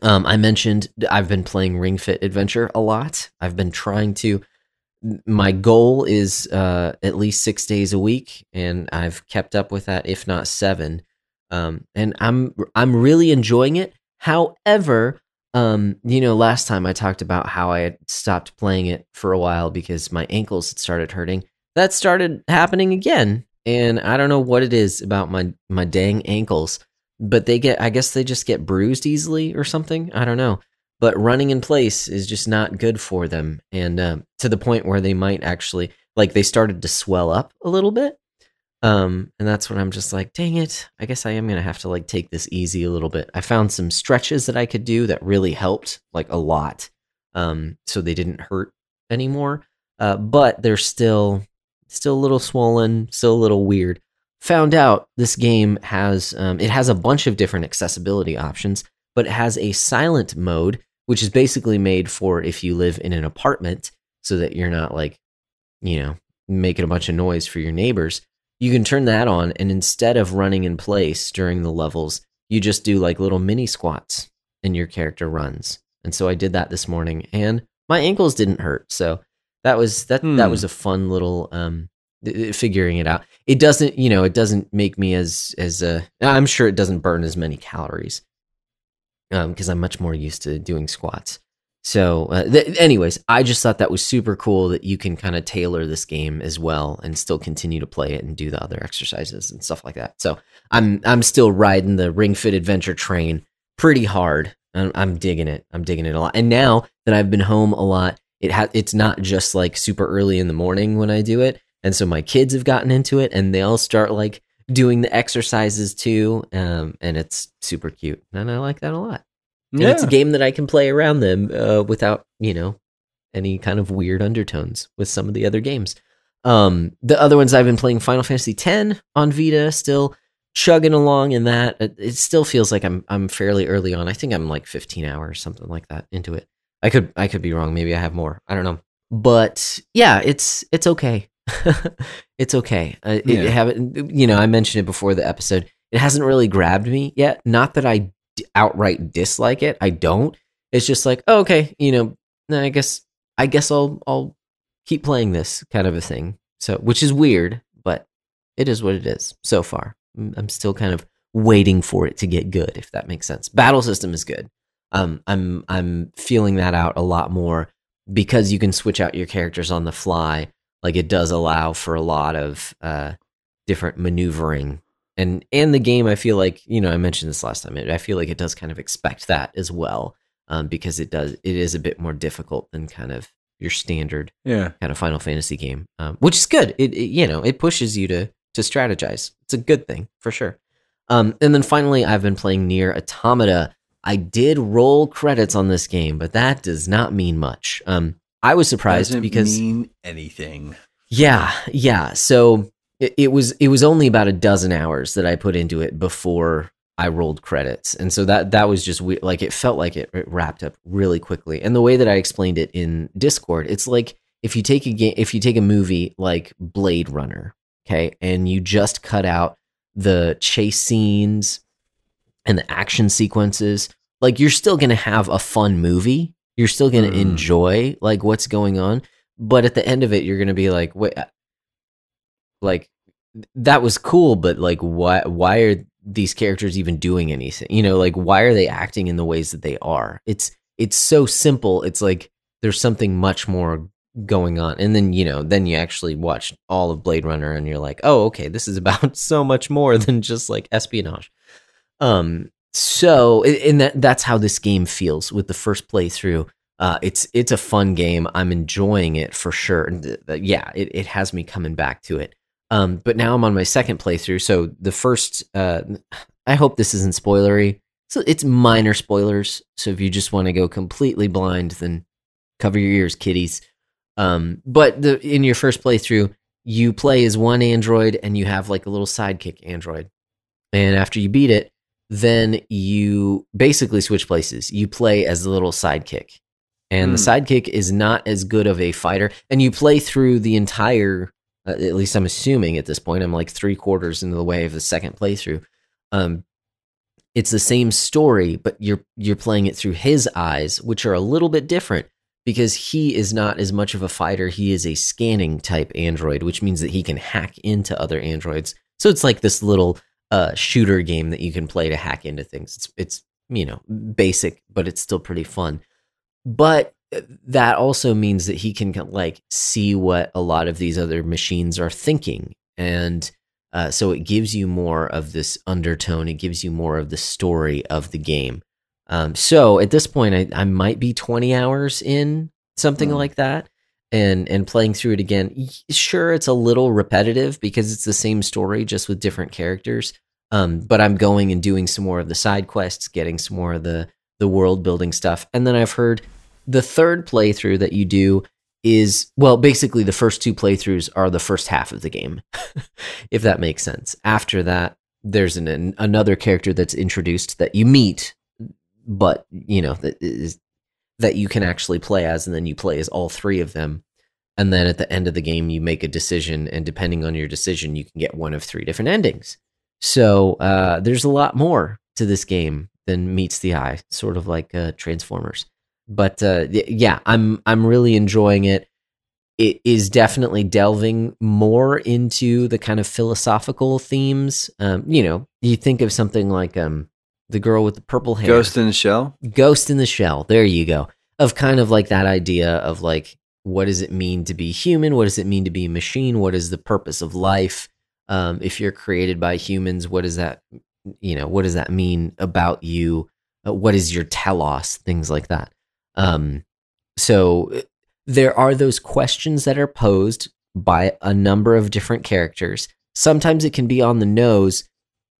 [SPEAKER 1] Um, I mentioned I've been playing Ring Fit Adventure a lot. I've been trying to. My goal is uh, at least six days a week, and I've kept up with that, if not seven. Um, and I'm I'm really enjoying it. However, um, you know, last time I talked about how I had stopped playing it for a while because my ankles had started hurting. That started happening again, and I don't know what it is about my my dang ankles but they get i guess they just get bruised easily or something? I don't know. But running in place is just not good for them. And uh, to the point where they might actually like they started to swell up a little bit. Um and that's when i'm just like dang it. I guess i am gonna have to like take this easy a little bit. I found some stretches that i could do that really helped like a lot um so they didn't hurt anymore. Uh but they're still still a little swollen still a little weird found out this game has um, it has a bunch of different accessibility options but it has a silent mode which is basically made for if you live in an apartment so that you're not like you know making a bunch of noise for your neighbors you can turn that on and instead of running in place during the levels you just do like little mini squats and your character runs and so i did that this morning and my ankles didn't hurt so that was that that
[SPEAKER 2] Hmm.
[SPEAKER 1] was a fun little um figuring it out it doesn't you know it doesn't make me as as uh i'm sure it doesn't burn as many calories um because i'm much more used to doing squats So, uh, th- anyways, I just thought that was super cool that you can kind of tailor this game as well and still continue to play it and do the other exercises and stuff like that. So, I'm I'm still riding the Ring Fit Adventure train pretty hard. I'm, I'm digging it. I'm digging it a lot. And now that I've been home a lot, it ha- it's not just like super early in the morning when I do it. And so my kids have gotten into it and they'll start like doing the exercises too. Um, and it's super cute. And I like that a lot. And it's a game that I can play around them uh, without, you know, any kind of weird undertones with some of the other games. Um, the other ones I've been playing Final Fantasy X on Vita, still chugging along in that. It, it still feels like I'm I'm fairly early on. I think I'm like 15 hours, something like that, into it. I could I could be wrong. Maybe I have more. I don't know. But yeah, it's it's okay. it's okay. Uh,
[SPEAKER 2] Yeah.
[SPEAKER 1] It haven't. You know, I mentioned it before the episode. It hasn't really grabbed me yet. Not that I d- outright dislike it. I don't. It's just like, oh, okay, you know, I guess I guess I'll I'll keep playing this kind of a thing. So, which is weird, but it is what it is so far. I'm I'm still kind of waiting for it to get good, if that makes sense. Battle system is good. Um, I'm I'm feeling that out a lot more because you can switch out your characters on the fly. Like it does allow for a lot of uh, different maneuvering, and and the game. I feel like you know I mentioned this last time. I feel like it does kind of expect that as well, um, because it does it is a bit more difficult than kind of your standard
[SPEAKER 2] Yeah.
[SPEAKER 1] kind of Final Fantasy game, um, which is good. It, it you know it pushes you to to strategize. It's a good thing for sure. Um, and then finally, I've been playing NieR Automata. I did roll credits on this game, but that does not mean much. Um, I was surprised
[SPEAKER 2] Doesn't
[SPEAKER 1] because
[SPEAKER 2] mean anything.
[SPEAKER 1] yeah, yeah. So it, it was it was only about a dozen hours that I put into it before I rolled credits, and so that that was just we- like it felt like it, it wrapped up really quickly. And the way that I explained it in Discord, it's like if you take a game, if you take a movie like Blade Runner, okay, and you just cut out the chase scenes and the action sequences, like you're still gonna have a fun movie. You're still gonna
[SPEAKER 2] Mm.
[SPEAKER 1] enjoy like what's going on, but at the end of it, you're gonna be like, wait, uh, like that was cool, but like, why? Why are these characters even doing anything? You know, like why are they acting in the ways that they are? It's it's so simple. It's like there's something much more going on, and then you know, then you actually watch all of Blade Runner, and you're like, oh, okay, this is about so much more than just like espionage. Um, so and that that's how this game feels with the first playthrough. Uh, it's it's a fun game. I'm enjoying it for sure. And th- th- yeah, it, it has me coming back to it. Um, but now I'm on my second playthrough. So the first, uh, I hope this isn't spoilery. So it's minor spoilers. So if you just want to go completely blind, then cover your ears, kiddies. Um, but the in your first playthrough, you play as one android and you have like a little sidekick android. And after you beat it, then you basically switch places. You play as the little sidekick. And the
[SPEAKER 2] Hmm.
[SPEAKER 1] sidekick is not as good of a fighter. And you play through the entire, uh, at least I'm assuming at this point, I'm like three quarters into the way of the second playthrough. Um, it's the same story, but you're you're playing it through his eyes, which are a little bit different because he is not as much of a fighter. He is a scanning type android, which means that he can hack into other androids. So it's like this little uh, shooter game that you can play to hack into things. It's it's you know basic, but it's still pretty fun. But uh, that also means that he can like see what a lot of these other machines are thinking, and uh, so it gives you more of this undertone. It gives you more of the story of the game. Um, so at this point, I, I might be 20 hours in something
[SPEAKER 2] Hmm.
[SPEAKER 1] like that, and and playing through it again. Sure, it's a little repetitive because it's the same story just with different characters. Um, but I'm going and doing some more of the side quests, getting some more of the the world building stuff, and then I've heard the third playthrough that you do is well, basically the first two playthroughs are the first half of the game, if that makes sense. After that, there's an, an another character that's introduced that you meet, but you know that is that you can actually play as, and then you play as all three of them. And then at the end of the game, you make a decision, and depending on your decision, you can get one of three different endings. So uh, there's a lot more to this game than meets the eye, sort of like uh, Transformers. But uh, yeah, I'm I'm really enjoying it. It is definitely delving more into the kind of philosophical themes. Um, you know, you think of something like um, the girl with the purple hair,
[SPEAKER 2] Ghost in the Shell.
[SPEAKER 1] Ghost in the Shell. There you go. of kind of like that idea of like what does it mean to be human? What does it mean to be a machine? What is the purpose of life? Um, if you're created by humans, what does that you know? What does that mean about you? Uh, what is your telos? Things like that. Um, so uh, there are those questions that are posed by a number of different characters. Sometimes it can be on the nose,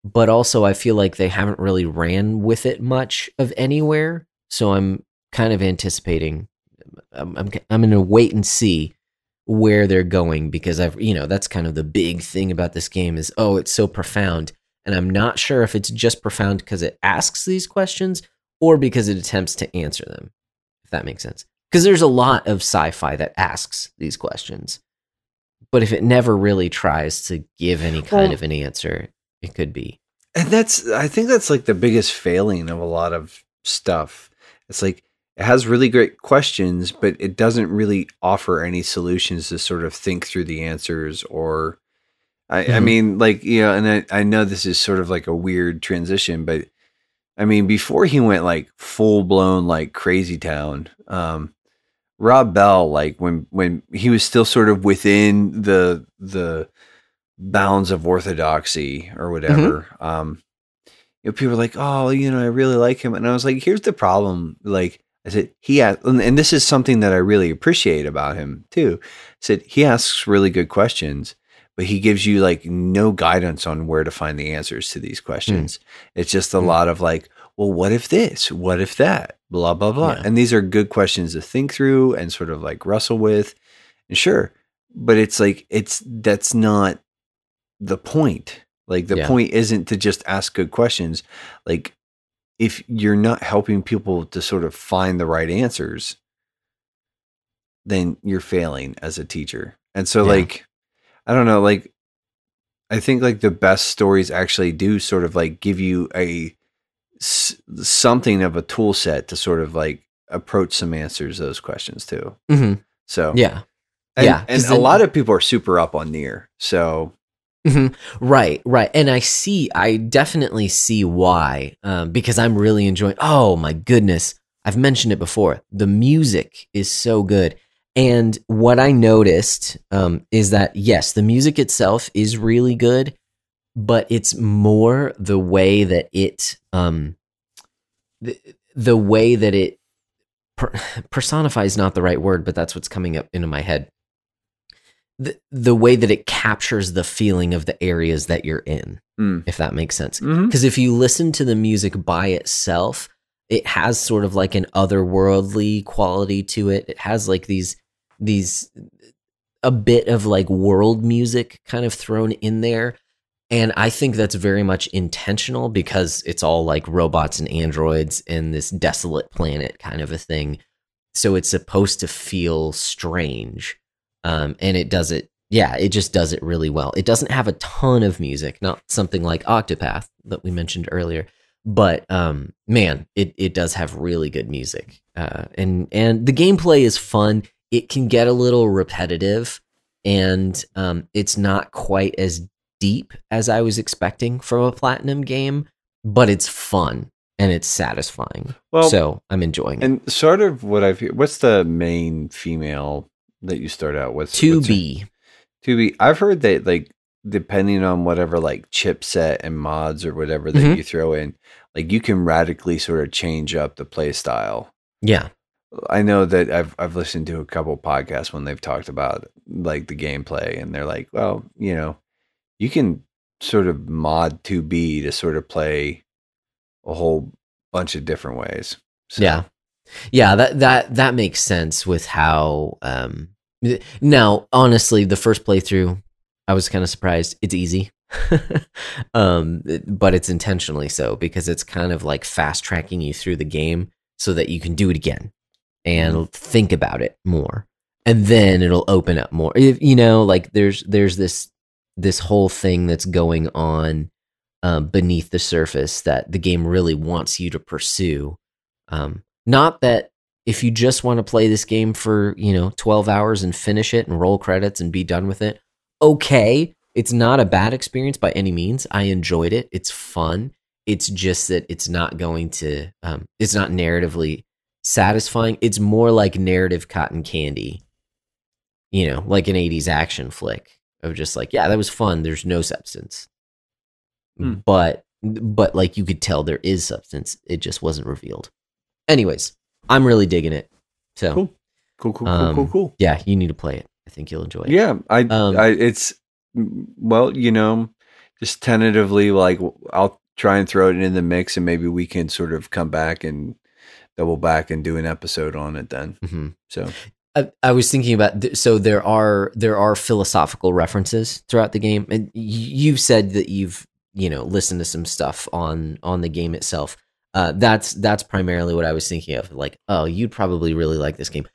[SPEAKER 1] but also I feel like they haven't really ran with it much of anywhere. So I'm kind of anticipating. I'm I'm, I'm going to wait and see where they're going because I've you know that's kind of the big thing about this game is oh it's so profound. And I'm not sure if it's just profound because it asks these questions or because it attempts to answer them if that makes sense. Because there's a lot of sci-fi that asks these questions. But if it never really tries to give any kind
[SPEAKER 2] Well-
[SPEAKER 1] of an answer it could be.
[SPEAKER 2] And that's i think that's like the biggest failing of a lot of stuff. It's like it has really great questions but it doesn't really offer any solutions to sort of think through the answers or i, I
[SPEAKER 1] Mhm.
[SPEAKER 2] mean like you know and I, I know this is sort of like a weird transition but i mean before he went like full blown like crazy town um rob bell like when when he was still sort of within the the bounds of orthodoxy or whatever. Um, you know, people are like, "Oh, you know, I really like him," and I was like, "Here's the problem." Like I said, he has, and this is something that I really appreciate about him too. I said he asks really good questions, but he gives you like no guidance on where to find the answers to these questions. It's just a
[SPEAKER 1] Mm.
[SPEAKER 2] lot of like, "Well, what if this? What if that?" Blah blah blah.
[SPEAKER 1] Yeah.
[SPEAKER 2] And these are good questions to think through and sort of like wrestle with. And sure, but it's like it's that's not the point. Like the
[SPEAKER 1] Yeah.
[SPEAKER 2] point isn't to just ask good questions. Like if you're not helping people to sort of find the right answers, then you're failing as a teacher. And so
[SPEAKER 1] Yeah.
[SPEAKER 2] like I don't know, like I think like the best stories actually do sort of like give you a s- something of a tool set to sort of like approach some answers to those questions too.
[SPEAKER 1] hmm
[SPEAKER 2] So
[SPEAKER 1] yeah
[SPEAKER 2] and,
[SPEAKER 1] yeah,
[SPEAKER 2] and a lot of people are super up on NieR. So
[SPEAKER 1] Mhm. Right, right. And I see, I definitely see why, um, because I'm really enjoying. Oh my goodness. I've mentioned it before. The music is so good. And what I noticed um, is that, yes, the music itself is really good, but it's more the way that it, um, the, the way that it per- personifies not the right word, but that's what's coming up into my head the, the way that it captures the feeling of the areas that you're in,
[SPEAKER 2] Mm.
[SPEAKER 1] if that makes sense. Because if you listen to the music by itself, it has sort of like an otherworldly quality to it. It has like these these a bit of like world music kind of thrown in there. And I think that's very much intentional because it's all like robots and androids in this desolate planet kind of a thing. So it's supposed to feel strange. Um, and it does it, yeah, it just does it really well. It doesn't have a ton of music, not something like Octopath that we mentioned earlier, but um, man, it, it does have really good music. Uh, and, and the gameplay is fun. It can get a little repetitive and um, it's not quite as deep as I was expecting from a platinum game, but it's fun and it's satisfying.
[SPEAKER 2] Well,
[SPEAKER 1] so I'm enjoying it.
[SPEAKER 2] and sort of what I've what's the main female that you start out with?
[SPEAKER 1] 2B,
[SPEAKER 2] to be. I've heard that like depending on whatever like chipset and mods or whatever that
[SPEAKER 1] Mhm.
[SPEAKER 2] you throw in, like you can radically sort of change up the play style.
[SPEAKER 1] yeah,
[SPEAKER 2] I know that I've I've listened to a couple podcasts when they've talked about like the gameplay, and they're like, well, you know, you can sort of mod 2B to sort of play a whole bunch of different ways. So,
[SPEAKER 1] Yeah. Yeah, that that that makes sense with how um now honestly the first playthrough I was kind of surprised. It's easy. um but it's intentionally so because it's kind of like fast tracking you through the game so that you can do it again and think about it more. And then it'll open up more. If, you know, like there's there's this this whole thing that's going on um, beneath the surface that the game really wants you to pursue. Um, not that if you just want to play this game for you know 12 hours and finish it and roll credits and be done with it, okay. It's not a bad experience by any means. I enjoyed it. It's fun. It's just that it's not going to. Um, it's not narratively satisfying. It's more like narrative cotton candy, you know, like an 80s action flick of just like, yeah, that was fun. There's no substance.
[SPEAKER 2] Hmm.
[SPEAKER 1] But, but like you could tell there is substance. It just wasn't revealed. Anyways, I'm really digging it. So,
[SPEAKER 2] Cool. Cool, cool, cool,
[SPEAKER 1] Um,
[SPEAKER 2] cool, cool.
[SPEAKER 1] yeah, you need to play it. I think you'll enjoy it.
[SPEAKER 2] Yeah, I,
[SPEAKER 1] Um,
[SPEAKER 2] I, it's well, you know, just tentatively, like I'll try and throw it in the mix, and maybe we can sort of come back and double back and do an episode on it then.
[SPEAKER 1] hmm
[SPEAKER 2] So
[SPEAKER 1] I, I was thinking about th- so there are there are philosophical references throughout the game, and you've said that you've you know listened to some stuff on on the game itself. Uh, that's that's primarily what I was thinking of. Like, oh, you'd probably really like this game.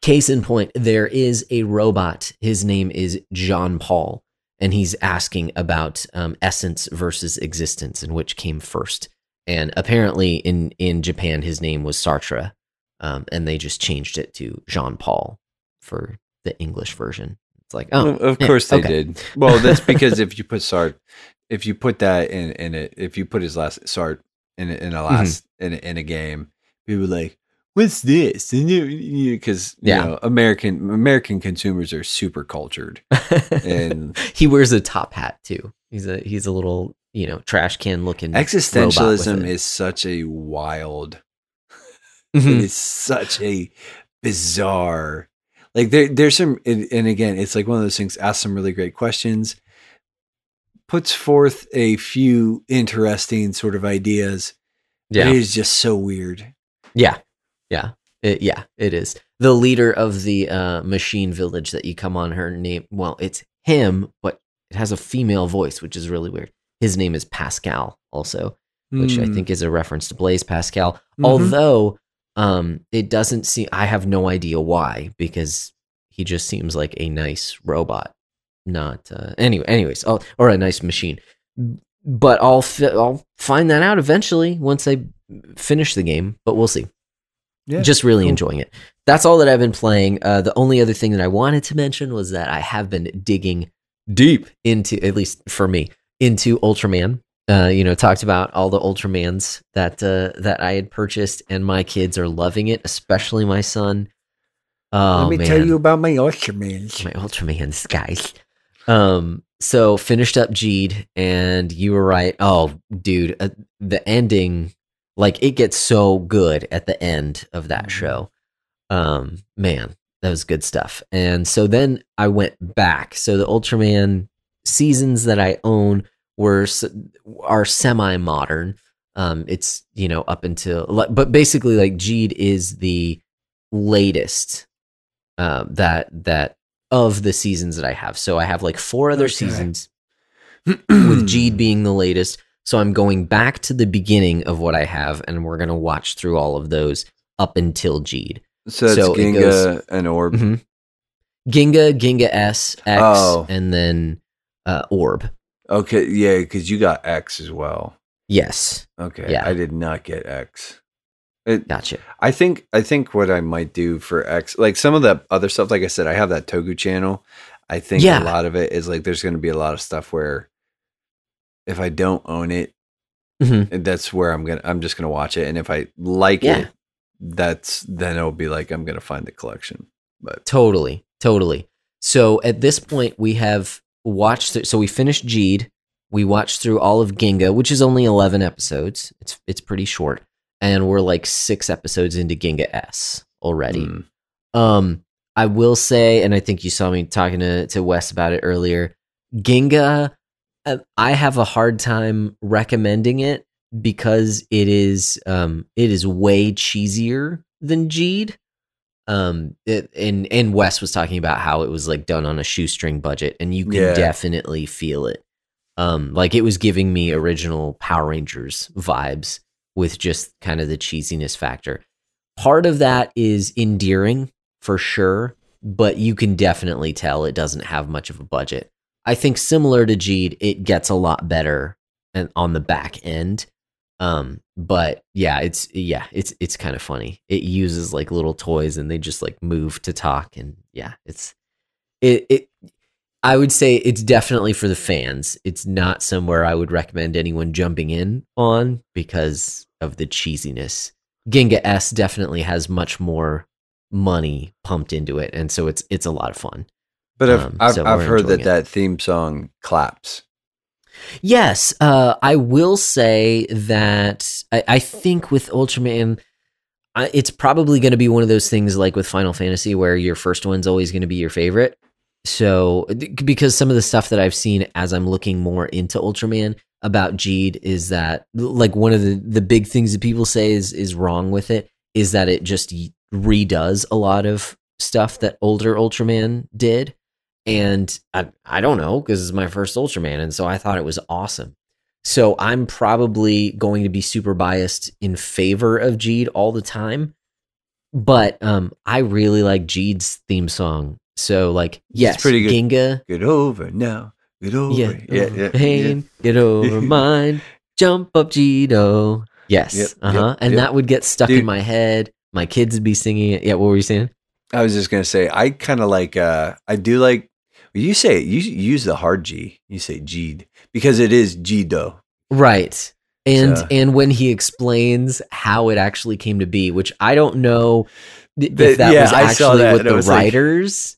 [SPEAKER 1] Case in point, there is a robot. His name is John Paul, and he's asking about um, essence versus existence and which came first. And apparently, in in Japan, his name was Sartre, um, and they just changed it to Jean Paul for the English version. It's like, oh,
[SPEAKER 2] Of- of
[SPEAKER 1] yeah,
[SPEAKER 2] course they
[SPEAKER 1] okay.
[SPEAKER 2] did. Well, that's because if you put Sart, if you put that in in it, if you put his last Sart in a- in a
[SPEAKER 1] Mm-hmm.
[SPEAKER 2] last in a, in a game, people like, "What's this?" And you because you,
[SPEAKER 1] Yeah.
[SPEAKER 2] know American American consumers are super cultured, and
[SPEAKER 1] he wears a top hat too. He's a he's a little you know trash can looking
[SPEAKER 2] existentialism is such a wild.
[SPEAKER 1] Mhm.
[SPEAKER 2] It is such a bizarre. Like there, there's some, and, and again, it's like one of those things. Ask some really great questions, puts forth a few interesting sort of ideas.
[SPEAKER 1] yeah.
[SPEAKER 2] it is just so weird.
[SPEAKER 1] Yeah, yeah, it, yeah. It is the leader of the uh, machine village that you come on. Her name, well, it's him, but it has a female voice, which is really weird. His name is Pascal, also, which I
[SPEAKER 2] Hmm.
[SPEAKER 1] think is a reference to Blaise Pascal.
[SPEAKER 2] Mhm.
[SPEAKER 1] Although, um, it doesn't seem. I have no idea why, because he just seems like a nice robot. Not uh, anyway. Anyways, oh, or a nice machine. But I'll fi- I'll find that out eventually once I finish the game. But we'll see
[SPEAKER 2] Yeah,
[SPEAKER 1] just really
[SPEAKER 2] cool.
[SPEAKER 1] enjoying it. That's all that I've been playing. Uh, the only other thing that I wanted to mention was that I have been digging deep into, at least for me, into Ultraman. Uh, you know, talked about all the Ultramans that uh, that I had purchased, and my kids are loving it, especially my son. Oh,
[SPEAKER 2] Let me
[SPEAKER 1] man
[SPEAKER 2] tell you about my Ultramans.
[SPEAKER 1] my Ultramans, guys. Um, so finished up Jeed, and you were right. Oh, dude, uh, the ending, like it gets so good at the end of that
[SPEAKER 2] Mhm.
[SPEAKER 1] show. Um, man, that was good stuff. And so then I went back. So the Ultraman seasons that I own were are semi modern. Um, it's you know up until like, but basically like Jeed is the latest uh, that that of the seasons that I have. So I have like four other
[SPEAKER 2] Okay.
[SPEAKER 1] seasons with Jeed being the latest. So I'm going back to the beginning of what I have, and we're gonna watch through all of those up until Jeed.
[SPEAKER 2] So it's
[SPEAKER 1] so
[SPEAKER 2] Ginga
[SPEAKER 1] goes-
[SPEAKER 2] and Orb.
[SPEAKER 1] Mhm. Ginga, Ginga S, X,
[SPEAKER 2] Oh.
[SPEAKER 1] and then uh, Orb.
[SPEAKER 2] Okay, yeah, because you got X as well.
[SPEAKER 1] Yes,
[SPEAKER 2] Okay,
[SPEAKER 1] Yeah.
[SPEAKER 2] I did not get X. It,
[SPEAKER 1] gotcha.
[SPEAKER 2] I think I think what I might do for X, like some of the other stuff, like I said, I have that Togu channel. I think
[SPEAKER 1] Yeah.
[SPEAKER 2] a lot of it is like there's going to be a lot of stuff where if I don't own it,
[SPEAKER 1] Mhm.
[SPEAKER 2] that's where I'm gonna I'm just gonna watch it, and if I like
[SPEAKER 1] Yeah.
[SPEAKER 2] it, that's then it'll be like I'm gonna find the collection. But
[SPEAKER 1] Totally, totally. So at this point, we have watched. Th- so we finished Jeed. We watched through all of Ginga, which is only eleven episodes. It's it's pretty short, and we're like six episodes into Ginga S already.
[SPEAKER 2] mm,
[SPEAKER 1] Um, I will say, and I think you saw me talking to to Wes about it earlier. Ginga, uh, I have a hard time recommending it because it is um it is way cheesier than Jeed. Um, it, and and Wes was talking about how it was like done on a shoestring budget, and you can
[SPEAKER 2] Yeah.
[SPEAKER 1] definitely feel it. Um, like it was giving me original Power Rangers vibes with just kind of the cheesiness factor. Part of that is endearing for sure, but you can definitely tell it doesn't have much of a budget. I think similar to Jeed, it gets a lot better and on the back end. Um, but yeah, it's yeah, it's it's kind of funny. It uses like little toys and they just like move to talk and yeah, it's it it I would say it's definitely for the fans. It's not somewhere I would recommend anyone jumping in on because of the cheesiness. Ginga S definitely has much more money pumped into it, and so it's it's a lot of fun.
[SPEAKER 2] But I've
[SPEAKER 1] Um,
[SPEAKER 2] I've,
[SPEAKER 1] so
[SPEAKER 2] I've heard that
[SPEAKER 1] it.
[SPEAKER 2] that theme song claps.
[SPEAKER 1] Yes, uh, I will say that I, I think with Ultraman, it's probably going to be one of those things like with Final Fantasy where your first one's always going to be your favorite. So, because some of the stuff that I've seen as I'm looking more into Ultraman about Jeed is that like one of the the big things that people say is is wrong with it is that it just redoes a lot of stuff that older Ultraman did and I, I don't know because it's my first Ultraman, and so I thought it was awesome. So I'm probably going to be super biased in favor of Jeed all the time, but um, I really like Jeed's theme song. So like, yes,
[SPEAKER 2] pretty good.
[SPEAKER 1] Ginga,
[SPEAKER 2] Get over now. Get over.
[SPEAKER 1] yeah,
[SPEAKER 2] yeah,
[SPEAKER 1] over
[SPEAKER 2] yeah,
[SPEAKER 1] pain, get over mine, jump up, Jeedo. Yes,
[SPEAKER 2] Yep,
[SPEAKER 1] uh huh,
[SPEAKER 2] yep,
[SPEAKER 1] and
[SPEAKER 2] yep.
[SPEAKER 1] that would get stuck
[SPEAKER 2] Dude.
[SPEAKER 1] in my head. My kids would be singing it. Yeah, what were you saying?
[SPEAKER 2] I was just gonna say I kind of like. uh I do like. You say it. You use the hard G. You say G'd because it is G'do.
[SPEAKER 1] Right. And
[SPEAKER 2] So-
[SPEAKER 1] and when he explains how it actually came to be, which I don't know th- if that
[SPEAKER 2] yeah,
[SPEAKER 1] was actually
[SPEAKER 2] that,
[SPEAKER 1] what the
[SPEAKER 2] was like-
[SPEAKER 1] writers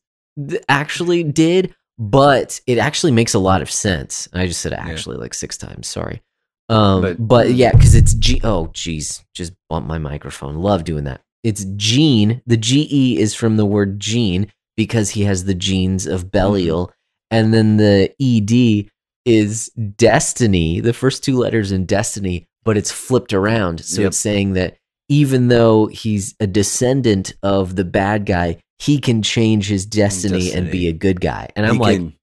[SPEAKER 1] th- actually did, but it actually makes a lot of sense. I just said actually like six times. Sorry. Um,
[SPEAKER 2] But-
[SPEAKER 1] but, yeah, because it's G. Oh, geez, just bump my microphone. Love doing that. It's gene. The G E is from the word gene because he has the genes of Belial, and then the E D is destiny. The first two letters in destiny, but it's flipped around. So
[SPEAKER 2] Yep.
[SPEAKER 1] it's saying that even though he's a descendant of the bad guy, he can change his destiny, and be a good guy. And I'm
[SPEAKER 2] He
[SPEAKER 1] like,
[SPEAKER 2] can-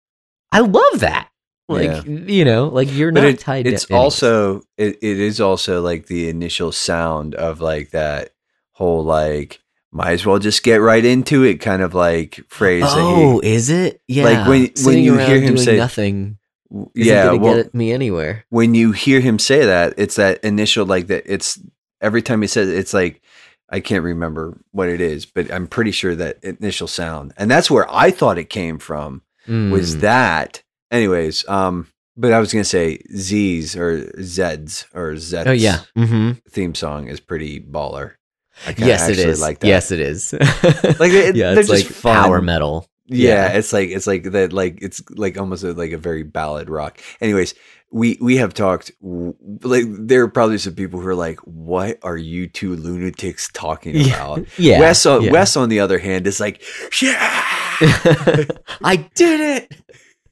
[SPEAKER 1] I love that. Like you know, like you're
[SPEAKER 2] but
[SPEAKER 1] not
[SPEAKER 2] it-
[SPEAKER 1] tied.
[SPEAKER 2] it's
[SPEAKER 1] to
[SPEAKER 2] also it, it is also like the initial sound of like that whole like might as well just get right into it kind of like phrase that he-
[SPEAKER 1] Oh, is it? Yeah.
[SPEAKER 2] when- when
[SPEAKER 1] Sitting
[SPEAKER 2] you hear him say-
[SPEAKER 1] nothing,
[SPEAKER 2] yeah well
[SPEAKER 1] get me anywhere.
[SPEAKER 2] when you hear him say that it's that initial like that it's every time he says it, it's like i can't remember what it is but i'm pretty sure that initial sound and that's where i thought it came from was
[SPEAKER 1] Mm.
[SPEAKER 2] that anyways um but i was gonna say z's or zeds or zeds
[SPEAKER 1] Oh yeah. Mm-hmm.
[SPEAKER 2] theme song is pretty baller I
[SPEAKER 1] Yes, it is.
[SPEAKER 2] like that
[SPEAKER 1] Yes, it is.
[SPEAKER 2] Like, it-
[SPEAKER 1] yeah, it's like
[SPEAKER 2] fun.
[SPEAKER 1] power metal.
[SPEAKER 2] Yeah,
[SPEAKER 1] Yeah.
[SPEAKER 2] it's like it's like that. Like it's like almost a, like a very ballad rock. Anyways, we we have talked. Like there are probably some people who are like, "What are you two lunatics talking about?"
[SPEAKER 1] Yeah.
[SPEAKER 2] Wes, on,
[SPEAKER 1] yeah.
[SPEAKER 2] Wes, on the other hand, is like, "Yeah."
[SPEAKER 1] I did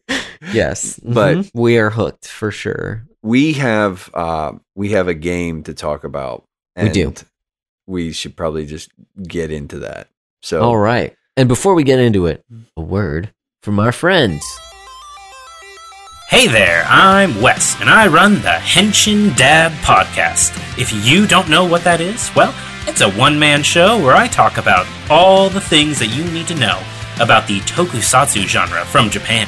[SPEAKER 1] it. Yes,
[SPEAKER 2] But-
[SPEAKER 1] mhm. we are hooked for sure.
[SPEAKER 2] we have uh, we have a game to talk about.
[SPEAKER 1] We do.
[SPEAKER 2] We should probably just get into that. So,
[SPEAKER 1] All right. And before we get into it, a word from our friends.
[SPEAKER 3] Hey there, I'm Wes, and I run the Henshin Dad podcast. If you don't know what that is, well, it's a one man show where I talk about all the things that you need to know about the tokusatsu genre from Japan.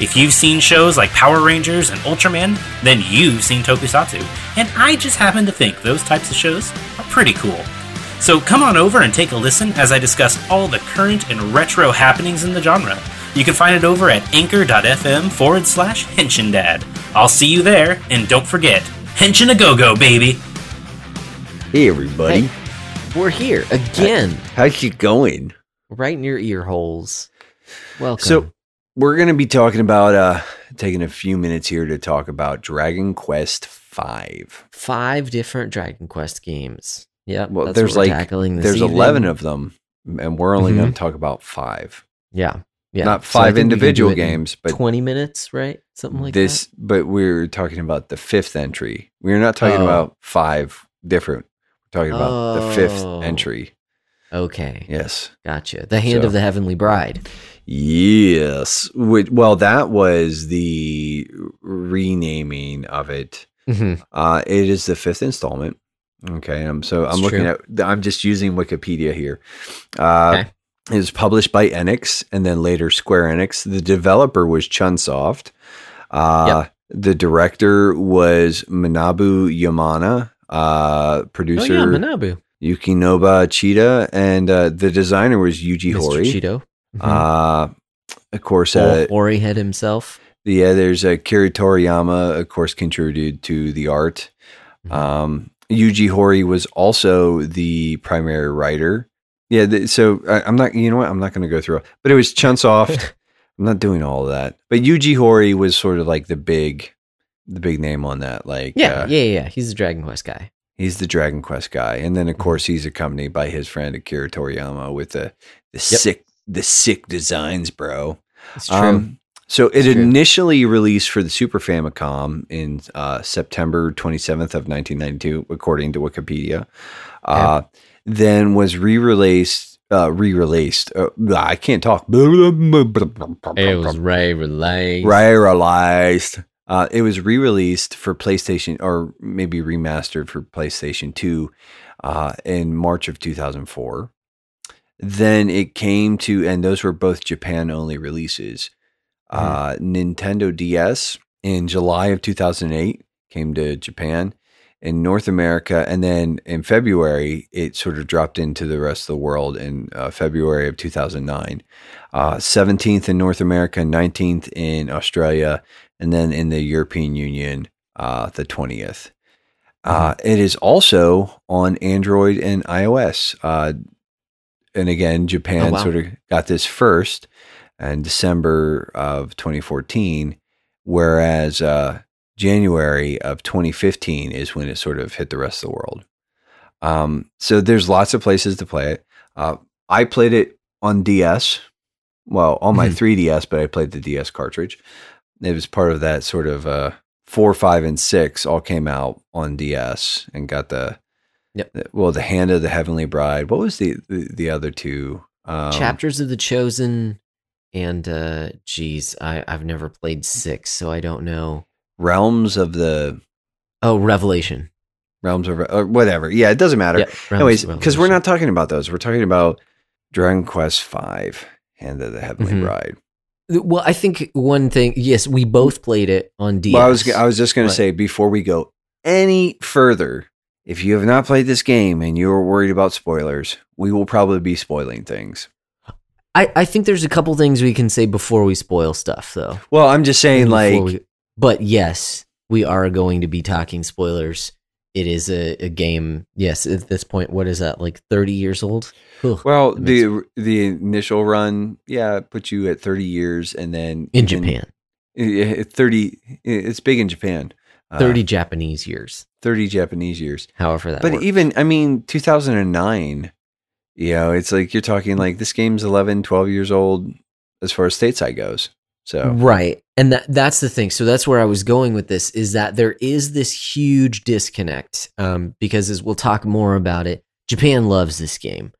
[SPEAKER 3] If you've seen shows like Power Rangers and Ultraman, then you've seen tokusatsu, and I just happen to think those types of shows are pretty cool. So come on over and take a listen as I discuss all the current and retro happenings in the genre. You can find it over at anchor.fm forward slash Henshindad. I'll see you there, and don't forget, Henshin a go go, baby!
[SPEAKER 2] hey everybody,
[SPEAKER 1] Hey. We're here again,
[SPEAKER 2] how's it going?
[SPEAKER 1] right in your ear holes. Welcome.
[SPEAKER 2] So we're going to be talking about uh taking a few minutes here to talk about Dragon Quest 5.
[SPEAKER 1] five different Dragon Quest games. Yeah,
[SPEAKER 2] Well,
[SPEAKER 1] that's
[SPEAKER 2] there's
[SPEAKER 1] what we're
[SPEAKER 2] like
[SPEAKER 1] tackling this
[SPEAKER 2] there's
[SPEAKER 1] evening.
[SPEAKER 2] 11 of them and we're only
[SPEAKER 1] Mhm.
[SPEAKER 2] going to talk about 5.
[SPEAKER 1] Yeah. Yeah.
[SPEAKER 2] Not
[SPEAKER 1] So
[SPEAKER 2] five
[SPEAKER 1] think we can do
[SPEAKER 2] individual
[SPEAKER 1] in
[SPEAKER 2] games, but
[SPEAKER 1] 20 minutes, right? Something like
[SPEAKER 2] this but we're talking about the 5th entry. We're not talking
[SPEAKER 1] Oh.
[SPEAKER 2] about 5 different. We're talking about the 5th
[SPEAKER 1] Oh.
[SPEAKER 2] entry.
[SPEAKER 1] Okay.
[SPEAKER 2] Yes.
[SPEAKER 1] Gotcha. The Hand
[SPEAKER 2] So-
[SPEAKER 1] of the Heavenly Bride.
[SPEAKER 2] Yes. Well, that was the renaming of it.
[SPEAKER 1] Mhm.
[SPEAKER 2] Uh, it is the fifth installment. Okay, um, so I'm looking
[SPEAKER 1] true.
[SPEAKER 2] at. I'm just using Wikipedia here. Uh,
[SPEAKER 1] Okay.
[SPEAKER 2] It was published by Enix and then later Square Enix. The developer was Chunsoft. Uh, The director was Manabu Yamana. Uh,
[SPEAKER 1] Oh,
[SPEAKER 2] producer
[SPEAKER 1] yeah. Manabu.
[SPEAKER 2] Yukinobu Chida, and uh, the designer was Yuji
[SPEAKER 1] Mr.
[SPEAKER 2] Horii.
[SPEAKER 1] Cheeto. Mhm.
[SPEAKER 2] Uh, of course, uh,
[SPEAKER 1] Hori head himself.
[SPEAKER 2] yeah, there's uh, Akira Toriyama, of course, contributed to the art.
[SPEAKER 1] Mhm.
[SPEAKER 2] Um, Yuji Horii was also the primary writer. Yeah, th- so I, I'm not. You know what? I'm not going to go through. it. But it was Chunsoft. I'm not doing all of that. But Yuji Horii was sort of like the big, the big name on that. Like,
[SPEAKER 1] Yeah,
[SPEAKER 2] uh,
[SPEAKER 1] yeah, yeah. He's the Dragon Quest guy.
[SPEAKER 2] he's the Dragon Quest guy, and then of
[SPEAKER 1] Mm-hmm.
[SPEAKER 2] course he's accompanied by his friend Akira Toriyama with the the sick, the sick designs, bro.
[SPEAKER 1] It's true.
[SPEAKER 2] Um, so it
[SPEAKER 1] true.
[SPEAKER 2] initially released for the Super Famicom in uh, September 27th of 1992, according to Wikipedia. Uh, then was re-released. Uh, re-released. Uh, I can't talk.
[SPEAKER 1] it was Relay.
[SPEAKER 2] Re-released. Uh, it was re-released for PlayStation, or maybe remastered for PlayStation 2 uh, in March of 2004. Then it came to, and those were both Japan-only releases. Uh, Nintendo DS in July of 2008 came to Japan in North America, and then in February it sort of dropped into the rest of the world in uh, February of 2009. Uh, 17th in North America, 19th in Australia, and then in the European Union, uh, the 20th. Uh, it is also on Android and iOS. Uh, and again, Japan
[SPEAKER 1] Oh, wow.
[SPEAKER 2] sort of got this first in December of 2014, whereas uh, January of 2015 is when it sort of hit the rest of the world. Um, so there's lots of places to play it. Uh, I played it on DS, well, on my
[SPEAKER 1] Mhm.
[SPEAKER 2] 3DS, but I played the DS cartridge. It was part of that sort of uh, four, five, and six all came out on DS and got the,
[SPEAKER 1] Yep.
[SPEAKER 2] the- well, the Hand of the Heavenly Bride. What was the the, the other two? Um,
[SPEAKER 1] Chapters of the Chosen, and uh, geez, I I've never played six, so I don't know.
[SPEAKER 2] Realms of the
[SPEAKER 1] Oh, Revelation.
[SPEAKER 2] Realms of or whatever. Yeah, it doesn't matter.
[SPEAKER 1] Yeah,
[SPEAKER 2] Anyways, because we're not talking about those. We're talking about Dragon Quest Five, Hand of the Heavenly
[SPEAKER 1] Mhm.
[SPEAKER 2] Bride.
[SPEAKER 1] Well, I think one thing. Yes, we both played it on DS.
[SPEAKER 2] Well, I was I was just going to say before we go any further, if you have not played this game and you are worried about spoilers, we will probably be spoiling things.
[SPEAKER 1] I, I think there's a couple things we can say before we spoil stuff, though.
[SPEAKER 2] Well, I'm just saying,
[SPEAKER 1] Before
[SPEAKER 2] like,
[SPEAKER 1] we- but yes, we are going to be talking spoilers. It is a, a game. Yes, at this point, what is that? Like 30 years old? Ugh.
[SPEAKER 2] well,
[SPEAKER 1] that makes-
[SPEAKER 2] the the initial run, yeah, put you at 30 years, and then
[SPEAKER 1] in Japan,
[SPEAKER 2] eh, eh, 30. It's big in Japan. Uh,
[SPEAKER 1] 30 Japanese years.
[SPEAKER 2] 30 Japanese years.
[SPEAKER 1] However, that
[SPEAKER 2] but
[SPEAKER 1] works.
[SPEAKER 2] even i mean 2009 you know it's like you're talking like this game's 11 12 years old as far as stateside goes so
[SPEAKER 1] Right. And that that's the thing. So that's where I was going with this is that there is this huge disconnect um, because as we'll talk more about it, Japan loves this game.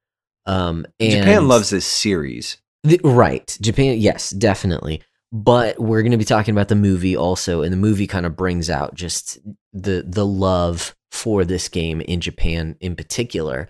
[SPEAKER 1] Um, and
[SPEAKER 2] japan loves this series
[SPEAKER 1] The- right. Japan, yes, definitely. But we're going to be talking about the movie also, and the movie kind of brings out just the the love for this game in Japan in particular.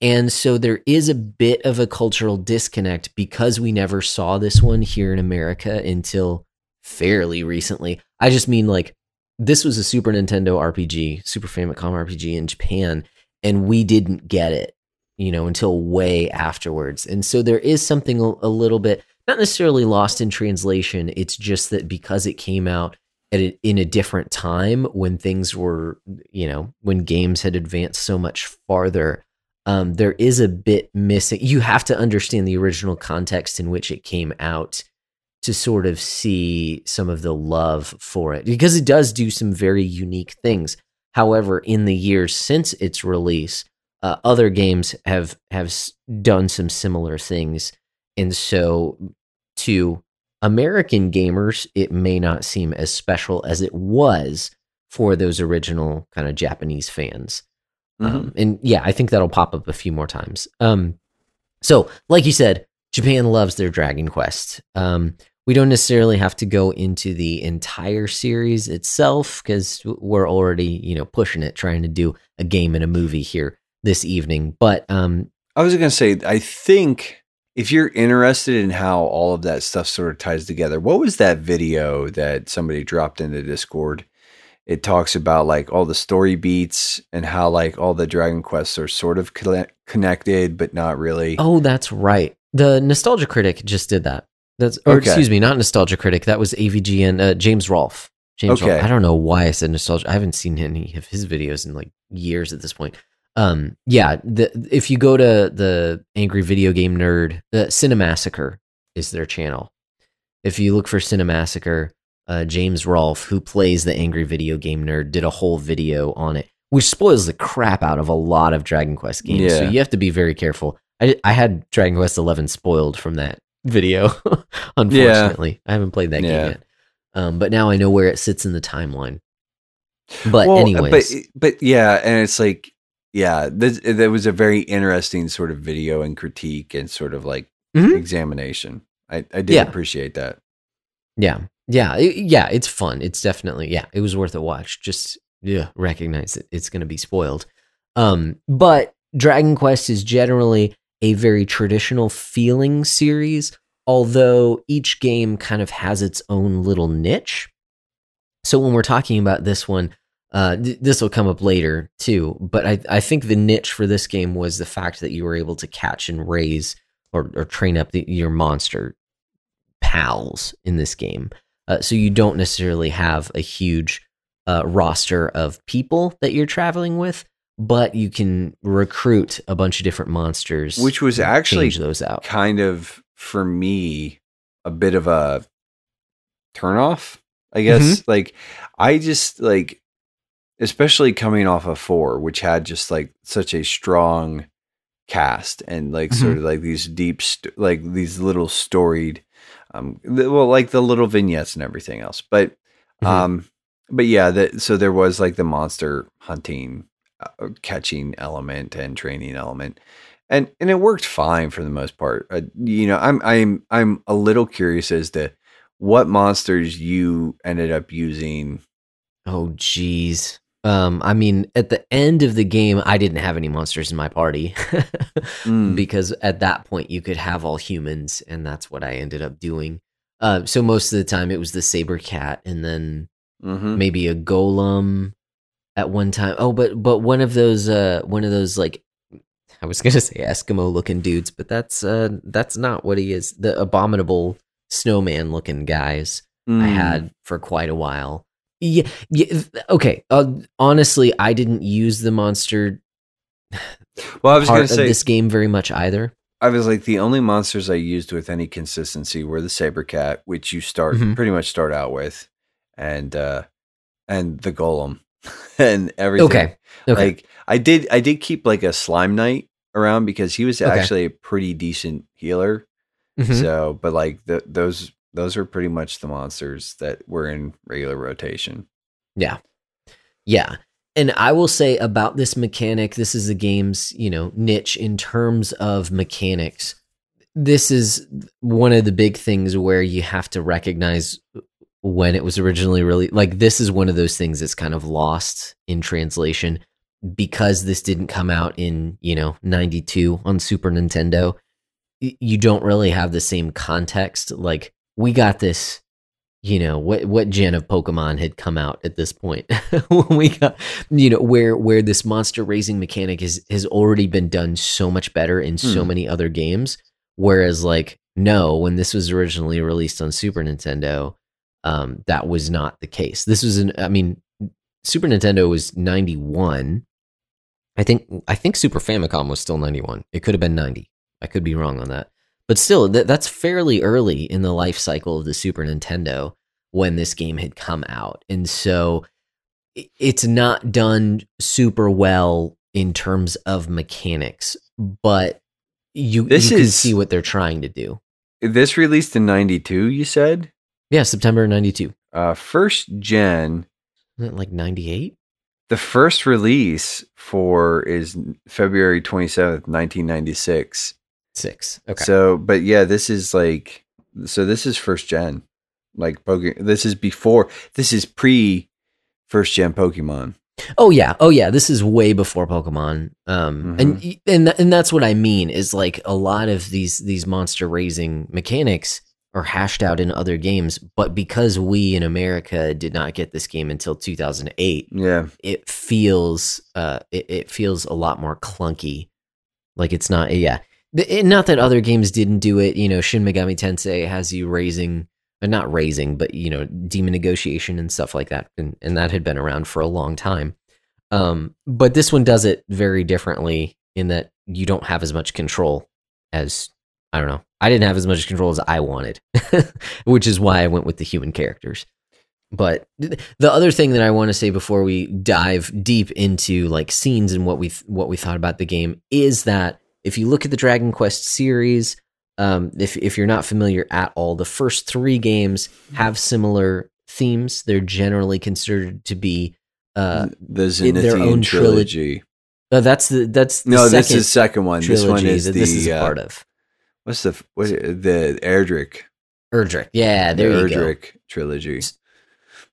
[SPEAKER 1] And so there is a bit of a cultural disconnect because we never saw this one here in America until fairly recently. I just mean like this was a Super Nintendo RPG, Super Famicom RPG in Japan, and we didn't get it, you know, until way afterwards. And so there is something a, little bit not necessarily lost in translation. It's just that because it came out at a, in a different time when things were, you know, when games had advanced so much farther, um, there is a bit missing. You have to understand the original context in which it came out to sort of see some of the love for it because it does do some very unique things. However, in the years since its release, uh, other games have have done some similar things, and so to American gamers, it may not seem as special as it was for those original kind of Japanese fans. Um, and yeah, I think that'll pop up a few more times. Um, so, like you said, Japan loves their Dragon Quest. Um, we don't necessarily have to go into the entire series itself because we're already, you know, pushing it, trying to do a game and a movie here this evening. But um,
[SPEAKER 2] i was going to say i think if you're interested in how all of that stuff sort of ties together what was that video that somebody dropped into discord it talks about like all the story beats and how like all the dragon quests are sort of conne- connected but not really
[SPEAKER 1] oh, that's right. The Nostalgia Critic just did that. That's or
[SPEAKER 2] Okay.
[SPEAKER 1] excuse me, not Nostalgia Critic. That was AVG and uh, James Rolfe. James
[SPEAKER 2] Okay.
[SPEAKER 1] Rolfe. I don't know why I said nostalgia. I haven't seen any of his videos in like years at this point. Um, yeah, the, if you go to the Angry Video Game Nerd, uh, Cinemassacre is their channel. If you look for Cinemassacre, uh, James Rolfe, who plays the Angry Video Game Nerd, did a whole video on it, which spoils the crap out of a lot of Dragon Quest games. So you have to be very careful. I, I had Dragon Quest Eleven spoiled from that video, unfortunately. I haven't played that
[SPEAKER 2] Yeah.
[SPEAKER 1] game yet. Um, but now I know where it sits in the timeline. But
[SPEAKER 2] Well,
[SPEAKER 1] anyways,
[SPEAKER 2] but but yeah, and it's like yeah, this there was a very interesting sort of video and critique and sort of like
[SPEAKER 1] Mhm.
[SPEAKER 2] examination. I I did
[SPEAKER 1] Yeah.
[SPEAKER 2] appreciate that.
[SPEAKER 1] Yeah. Yeah. it- yeah. It's fun. It's definitely, yeah, it was worth a watch. Just, yeah, recognize that it's going to be spoiled. Um, but Dragon Quest is generally a very traditional feeling series, although each game kind of has its own little niche. So when we're talking about this one, uh, th- this will come up later too, but I, I think the niche for this game was the fact that you were able to catch and raise or, or train up the, your monster pals in this game. Uh, so you don't necessarily have a huge uh, roster of people that you're traveling with, but you can recruit a bunch of different monsters,
[SPEAKER 2] Which was actually
[SPEAKER 1] those out.
[SPEAKER 2] Kind of for me a bit of a turnoff, I guess.
[SPEAKER 1] Mm-hmm.
[SPEAKER 2] Like I just like especially coming off of 4 which had just like such a strong cast and like
[SPEAKER 1] Mm-hmm.
[SPEAKER 2] sort of like these deep st- like these little storied um well like the little vignettes and everything else but
[SPEAKER 1] Mhm.
[SPEAKER 2] um but yeah that so there was like the monster hunting uh, catching element and training element and and it worked fine for the most part uh, you know i'm i'm i'm a little curious as to what monsters you ended up using
[SPEAKER 1] Oh, geez. Um, I mean, at the end of the game, I didn't have any monsters in my party
[SPEAKER 2] Mm.
[SPEAKER 1] because at that point you could have all humans, and that's what I ended up doing. Uh, so most of the time it was the saber cat, and then
[SPEAKER 2] Mhm.
[SPEAKER 1] maybe a golem at one time. Oh, but but one of those uh one of those like I was gonna say Eskimo looking dudes, but that's uh that's not what he is. The abominable snowman looking guys I
[SPEAKER 2] Mm.
[SPEAKER 1] had for quite a while. Yeah, yeah okay. Uh, honestly, I didn't use the monster
[SPEAKER 2] well i was gonna
[SPEAKER 1] of
[SPEAKER 2] say
[SPEAKER 1] this game very much either.
[SPEAKER 2] I was like the only monsters I used with any consistency were the saber cat, which you start
[SPEAKER 1] Mhm.
[SPEAKER 2] pretty much start out with, and uh and the golem and everything.
[SPEAKER 1] Okay. Okay.
[SPEAKER 2] Like I did I did keep like a slime knight around because he was
[SPEAKER 1] Okay.
[SPEAKER 2] actually a pretty decent healer.
[SPEAKER 1] Mhm.
[SPEAKER 2] So but like the, those those are pretty much the monsters that were in regular rotation.
[SPEAKER 1] Yeah. Yeah. And I will say about this mechanic, this is the game's, you know, niche in terms of mechanics. This is one of the big things where you have to recognize when it was originally really like this is one of those things that's kind of lost in translation because this didn't come out in, you know, 92 on Super Nintendo. You don't really have the same context like we got this you know what what gen of pokemon had come out at this point? When we got you know where where this monster raising mechanic is has already been done so much better in so
[SPEAKER 2] Hmm.
[SPEAKER 1] many other games. Whereas like no when this was originally released on super nintendo um that was not the case. This was an i mean super nintendo was 91 i think i think super famicom was still 91 it could have been 90 i could be wrong on that but still, that that's fairly early in the life cycle of the Super Nintendo when this game had come out. And so it's not done super well in terms of mechanics, but you,
[SPEAKER 2] This
[SPEAKER 1] you can see what they're trying to do.
[SPEAKER 2] This released in 92, you said?
[SPEAKER 1] Yeah, September 92.
[SPEAKER 2] Uh first gen
[SPEAKER 1] Isn't it like 98?
[SPEAKER 2] The first release for is February 27th, 1996.
[SPEAKER 1] Six. Okay.
[SPEAKER 2] So, but yeah, this is like, so this is first gen. Like, Poke, this is before, this is pre first gen Pokemon.
[SPEAKER 1] Oh yeah, oh yeah. This is way before Pokemon, um,
[SPEAKER 2] Mm-hmm.
[SPEAKER 1] and and and that's what I mean is like a lot of these these monster raising mechanics are hashed out in other games, but because we in America did not get this game until 2008,
[SPEAKER 2] Yeah.
[SPEAKER 1] it feels uh it, it feels a lot more clunky. Like it's not yeah, not that other games didn't do it. You know, Shin Megami Tensei has you raising uh, not raising, but you know, demon negotiation and stuff like that, and, and that had been around for a long time. Um, but this one does it very differently in that you don't have as much control as I don't know. I didn't have as much control as I wanted, which is why I went with the human characters. But the other thing that I want to say before we dive deep into like scenes and what we what we thought about the game is that if you look at the Dragon Quest series, um, if if you're not familiar at all, the first three games have similar themes. They're generally considered to be uh,
[SPEAKER 2] the
[SPEAKER 1] in their own
[SPEAKER 2] trilogy.
[SPEAKER 1] trilogy. uh, that's the that's the
[SPEAKER 2] No, this
[SPEAKER 1] second
[SPEAKER 2] is the second one. This one is the
[SPEAKER 1] this is a
[SPEAKER 2] uh,
[SPEAKER 1] part of.
[SPEAKER 2] what's the what the Erdrick
[SPEAKER 1] Erdrick. Yeah, there
[SPEAKER 2] the
[SPEAKER 1] you go.
[SPEAKER 2] Erdrick trilogy.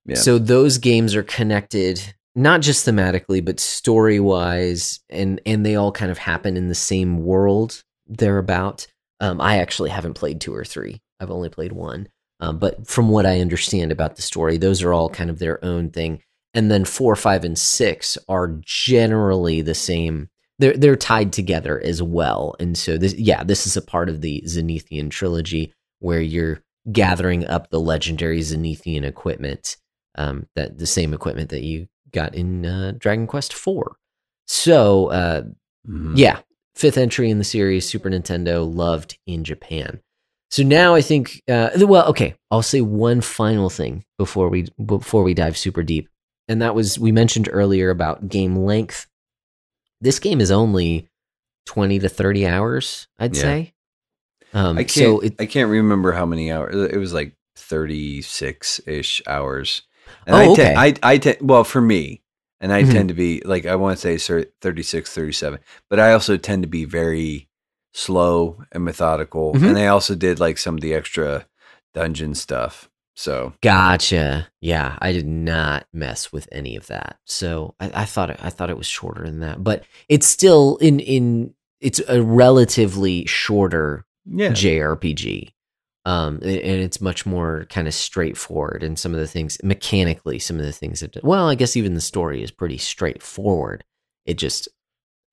[SPEAKER 2] Yeah.
[SPEAKER 1] So those games are connected not just thematically but story wise and and they all kind of happen in the same world thereabout. Um, I actually haven't played two or three. I've only played one. Um, but from what I understand about the story, those are all kind of their own thing. And then four, five, and six are generally the same. They're they're tied together as well. And so this, yeah, this is a part of the Zenithian trilogy where you're gathering up the legendary Zenithian equipment, um, that the same equipment that you got in uh, Dragon Quest Four. So uh,
[SPEAKER 2] Mhm.
[SPEAKER 1] yeah, fifth entry in the series, Super Nintendo, loved in Japan. So now I think, uh, well, okay, I'll say one final thing before we before we dive super deep, and that was we mentioned earlier about game length. This game is only twenty to thirty hours, I'd
[SPEAKER 2] Yeah.
[SPEAKER 1] say. Um,
[SPEAKER 2] I can't.
[SPEAKER 1] so it,
[SPEAKER 2] I can't remember how many hours. It was like thirty six ish hours. And
[SPEAKER 1] Oh,
[SPEAKER 2] I,
[SPEAKER 1] okay.
[SPEAKER 2] te- I I te- well for me, and I
[SPEAKER 1] Mhm.
[SPEAKER 2] tend to be like I want to say sir, 36, 37, but I also tend to be very slow and methodical,
[SPEAKER 1] Mhm.
[SPEAKER 2] and I also did like some of the extra dungeon stuff. So
[SPEAKER 1] Gotcha. Yeah, I did not mess with any of that. So I, I thought it, I thought it was shorter than that, but it's still in in it's a relatively shorter
[SPEAKER 2] yeah,
[SPEAKER 1] JRPG. Um, and it's much more kind of straightforward. And some of the things mechanically, some of the things that well, I guess even the story is pretty straightforward. It just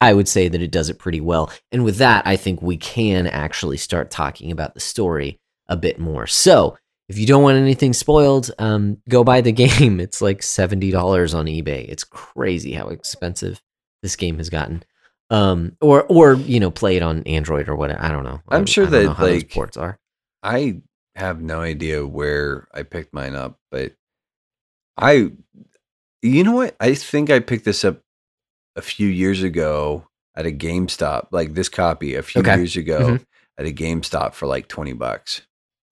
[SPEAKER 1] I would say that it does it pretty well. And with that, I think we can actually start talking about the story a bit more. So if you don't want anything spoiled, um, go buy the game. It's like seventy dollars on eBay. It's crazy how expensive this game has gotten. Um, or or you know, play it on Android or whatever. I don't know.
[SPEAKER 2] I'm
[SPEAKER 1] I-
[SPEAKER 2] sure
[SPEAKER 1] I
[SPEAKER 2] that,
[SPEAKER 1] know how those
[SPEAKER 2] like,
[SPEAKER 1] ports are.
[SPEAKER 2] I have no idea where I picked mine up, but I, you know what? I think I picked this up a few years ago at a GameStop, like this copy a few
[SPEAKER 1] Okay.
[SPEAKER 2] years ago
[SPEAKER 1] Mhm.
[SPEAKER 2] at a GameStop for like 20 bucks.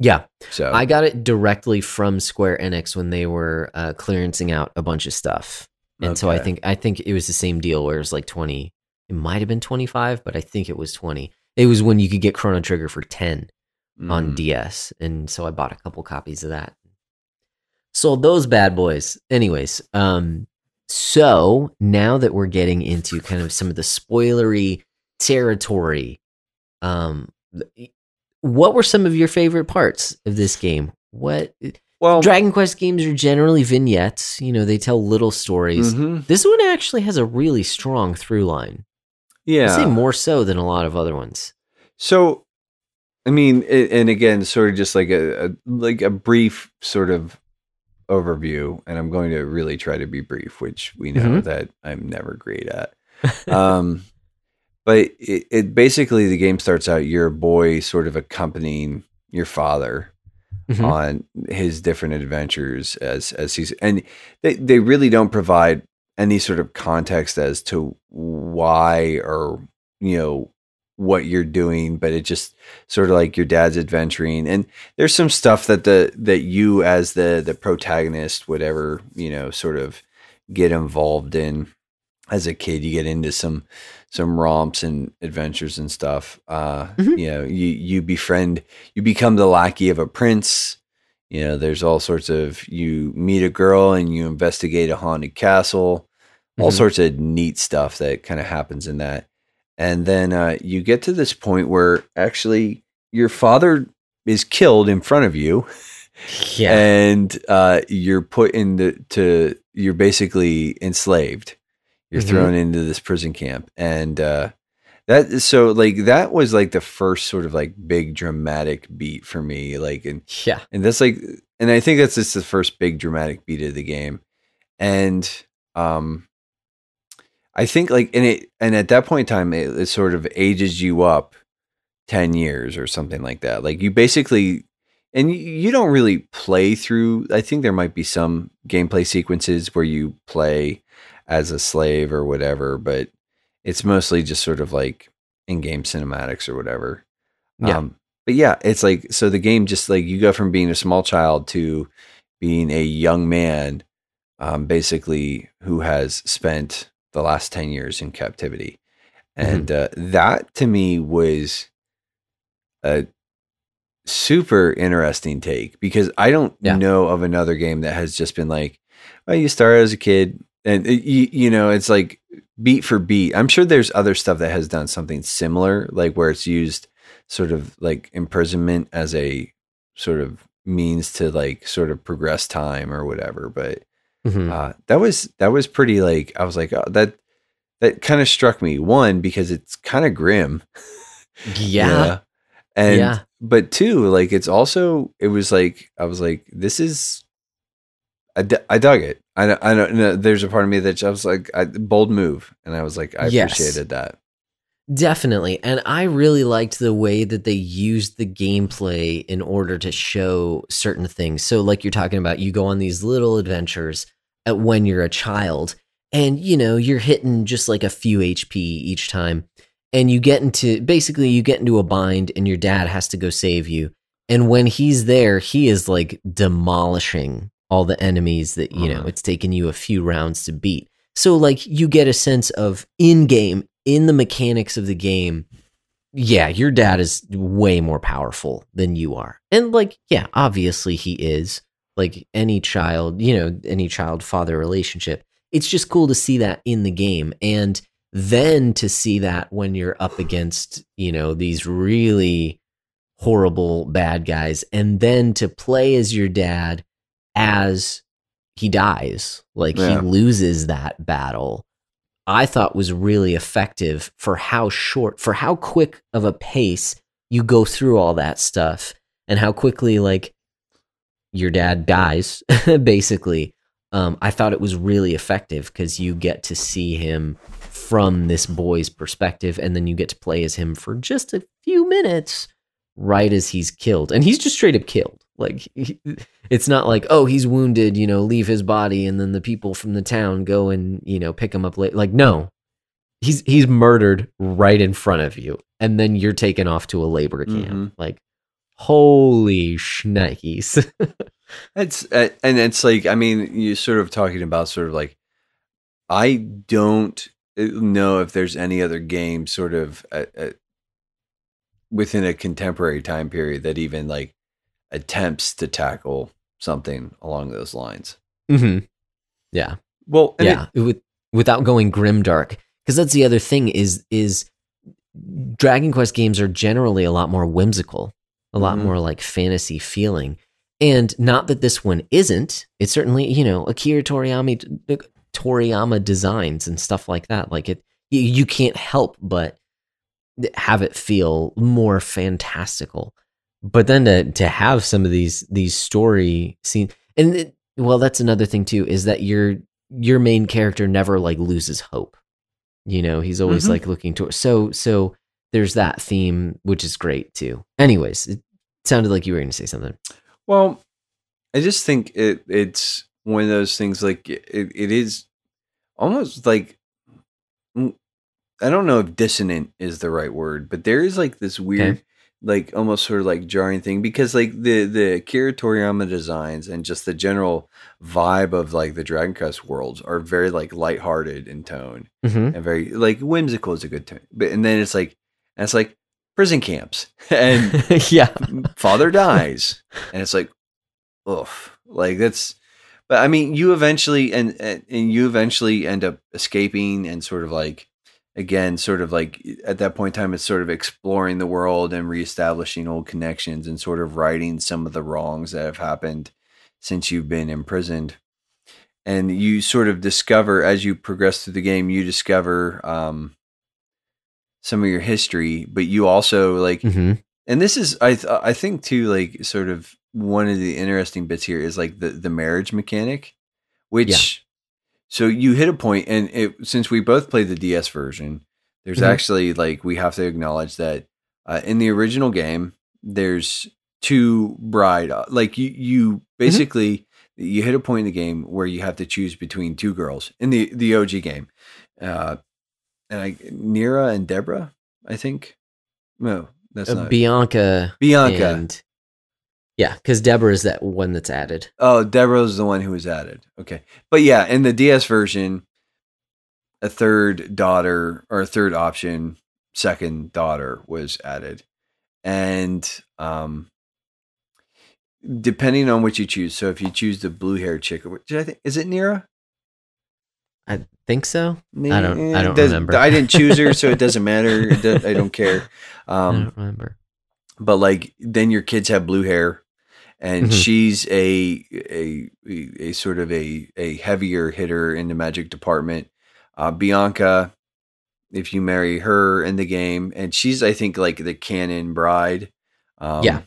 [SPEAKER 1] Yeah,
[SPEAKER 2] So
[SPEAKER 1] I got it directly from Square Enix when they were uh, clearancing out a bunch of stuff, and so I think I think it was the same deal where it was like twenty. It might have been twenty five, but I think it was twenty. It was when you could get Chrono Trigger for ten on
[SPEAKER 2] Mm.
[SPEAKER 1] DS, and so I bought a couple copies of that. Sold those bad boys. Anyways, um, so now that we're getting into kind of some of the spoilery territory, um, what were some of your favorite parts of this game? What
[SPEAKER 2] well,
[SPEAKER 1] Dragon Quest games are generally vignettes. You know, they tell little stories.
[SPEAKER 2] mhm.
[SPEAKER 1] This one actually has a really strong through line. Yeah. I'd say more so than a lot of other ones.
[SPEAKER 2] So, I mean, a- and again, sort of just like a, a like a brief sort of overview, and I'm going to really try to be brief, which we know
[SPEAKER 1] Mhm.
[SPEAKER 2] that I'm never great at. um, but it, it basically the game starts out you're a boy sort of accompanying your father
[SPEAKER 1] Mhm.
[SPEAKER 2] on his different adventures as as he's and they they really don't provide any sort of context as to why or you know what you're doing but it just sort of like your dad's adventuring. And there's some stuff that the that you as the the protagonist would ever you know sort of get involved in. As a kid you get into some some romps and adventures and stuff. Uh
[SPEAKER 1] Mhm.
[SPEAKER 2] you know you you befriend you become the lackey of a prince. You know there's all sorts of you meet a girl and you investigate a haunted castle. All
[SPEAKER 1] Mhm.
[SPEAKER 2] sorts of neat stuff that kind of happens in that and then uh, you get to this point where actually your father is killed in front of you
[SPEAKER 1] Yeah.
[SPEAKER 2] and uh, you're put into to you're basically enslaved you're
[SPEAKER 1] Mhm.
[SPEAKER 2] thrown into this prison camp and uh, That so like that was like the first sort of like big dramatic beat for me. Like and
[SPEAKER 1] Yeah.
[SPEAKER 2] and that's like and I think that's just the first big dramatic beat of the game. And um I think like and it and at that point in time it, it sort of ages you up 10 years or something like that. Like you basically and you, you don't really play through I think there might be some gameplay sequences where you play as a slave or whatever, but it's mostly just sort of like in-game cinematics or whatever.
[SPEAKER 1] Yeah.
[SPEAKER 2] Um, but yeah, it's like so the game just like you go from being a small child to being a young man, um, basically who has spent the last ten years in captivity,
[SPEAKER 1] Mm-hmm.
[SPEAKER 2] and uh, that to me was a super interesting take because I don't
[SPEAKER 1] Yeah.
[SPEAKER 2] know of another game that has just been like, oh, you start as a kid and it, you, you know it's like beat for beat. I'm sure there's other stuff that has done something similar, like where it's used sort of like imprisonment as a sort of means to like sort of progress time or whatever. But
[SPEAKER 1] Mhm.
[SPEAKER 2] uh, that was that was pretty like I was like oh, that that kind of struck me one because it's kind of grim.
[SPEAKER 1] yeah.
[SPEAKER 2] And
[SPEAKER 1] Yeah.
[SPEAKER 2] but two, like it's also it was like I was like this is I, d- I dug it. I I don't know. There's a part of me that I was like I, bold move, and I was like I
[SPEAKER 1] Yes.
[SPEAKER 2] appreciated that.
[SPEAKER 1] Definitely. And I really liked the way that they used the gameplay in order to show certain things. So, like you're talking about, you go on these little adventures at when you're a child, and you know, you're hitting just like a few HP each time. And you get into basically, you get into a bind, and your dad has to go save you. And when he's there, he is like demolishing all the enemies that, you know,
[SPEAKER 2] Mhm.
[SPEAKER 1] it's taken you a few rounds to beat. So, like, you get a sense of in game, in the mechanics of the game, yeah, your dad is way more powerful than you are. And, like, yeah, obviously he is. Like any child, you know, any child father relationship. It's just cool to see that in the game. And then to see that when you're up against, you know, these really horrible bad guys, and then to play as your dad as he dies, like
[SPEAKER 2] Yeah.
[SPEAKER 1] he loses that battle, I thought was really effective for how short, for how quick of a pace you go through all that stuff and how quickly, like, your dad dies, basically. Um, I thought it was really effective because you get to see him from this boy's perspective, and then you get to play as him for just a few minutes right as he's killed. And he's just straight up killed. Like, he- it's not like, oh, he's wounded, you know, leave his body, and then the people from the town go and, you know, pick him up late. Like, no. He's he's murdered right in front of you, and then you're taken off to a labor camp.
[SPEAKER 2] Mhm.
[SPEAKER 1] Like, holy shnikes.
[SPEAKER 2] It's uh, and it's like I mean you're sort of talking about sort of like I don't uh, know if there's any other game sort of uh, uh, within a contemporary time period that even like attempts to tackle something along those lines.
[SPEAKER 1] mm-hmm. Yeah.
[SPEAKER 2] Well, and it-
[SPEAKER 1] yeah with, without going grim dark because that's the other thing is is dragon quest games are generally a lot more whimsical a lot
[SPEAKER 2] Mhm.
[SPEAKER 1] more like fantasy feeling and not that this one isn't it's certainly you know akira toriyama toriyama designs and stuff like that like it you, you can't help but have it feel more fantastical but then to to have some of these these story scenes and it, well that's another thing too is that your your main character never like loses hope you know he's always
[SPEAKER 2] Mhm.
[SPEAKER 1] like looking to so so there's that theme which is great too anyways it sounded like you were going to say something
[SPEAKER 2] Well, I just think it it's one of those things like it, it is almost like mm, I don't know if dissonant is the right word, but there is like this weird
[SPEAKER 1] Okay.
[SPEAKER 2] Like almost sort of like jarring thing because like the the Akira Toriyama designs and just the general vibe of like the Dragon Quest worlds are very like lighthearted in tone
[SPEAKER 1] mm-hmm.
[SPEAKER 2] and very like whimsical is a good term. But and then it's like and it's like prison camps and
[SPEAKER 1] yeah
[SPEAKER 2] father dies and it's like oof like that's but i mean you eventually and and you eventually end up escaping and sort of like again sort of like at that point in time it's sort of exploring the world and reestablishing old connections and sort of righting some of the wrongs that have happened since you've been imprisoned. And you sort of discover as you progress through the game you discover um some of your history, but you also like
[SPEAKER 1] hmm
[SPEAKER 2] and this is I th- I think too like sort of one of the interesting bits here is like the the marriage mechanic, which so you hit a point and it since we both played the DS version, there's
[SPEAKER 1] Mhm.
[SPEAKER 2] actually like we have to acknowledge that uh, in the original game there's two bride uh, like you you basically you hit a point in the game where you have to choose between two girls in the the OG game, uh, and I Nera and Deborah I think no that's
[SPEAKER 1] Uh,
[SPEAKER 2] not
[SPEAKER 1] Bianca.
[SPEAKER 2] Bianca.
[SPEAKER 1] And, yeah, because Deborah is that one that's added.
[SPEAKER 2] Oh, Deborah's the one who was added. Okay. But yeah, in the DS version, a third daughter or a third option, second daughter was added. And um depending on what you choose. So if you choose the blue haired chick, which I think is it Nera?
[SPEAKER 1] I think so. I don't- I don't
[SPEAKER 2] does-
[SPEAKER 1] remember.
[SPEAKER 2] I didn't choose her, so it doesn't matter. It does- I don't care.
[SPEAKER 1] I
[SPEAKER 2] Um,
[SPEAKER 1] don't remember.
[SPEAKER 2] but like then your kids have blue hair and
[SPEAKER 1] Mhm.
[SPEAKER 2] she's a, a a sort of a a heavier hitter in the magic department. Uh bianca if you marry her in the game and she's i think like the canon bride um
[SPEAKER 1] Yeah.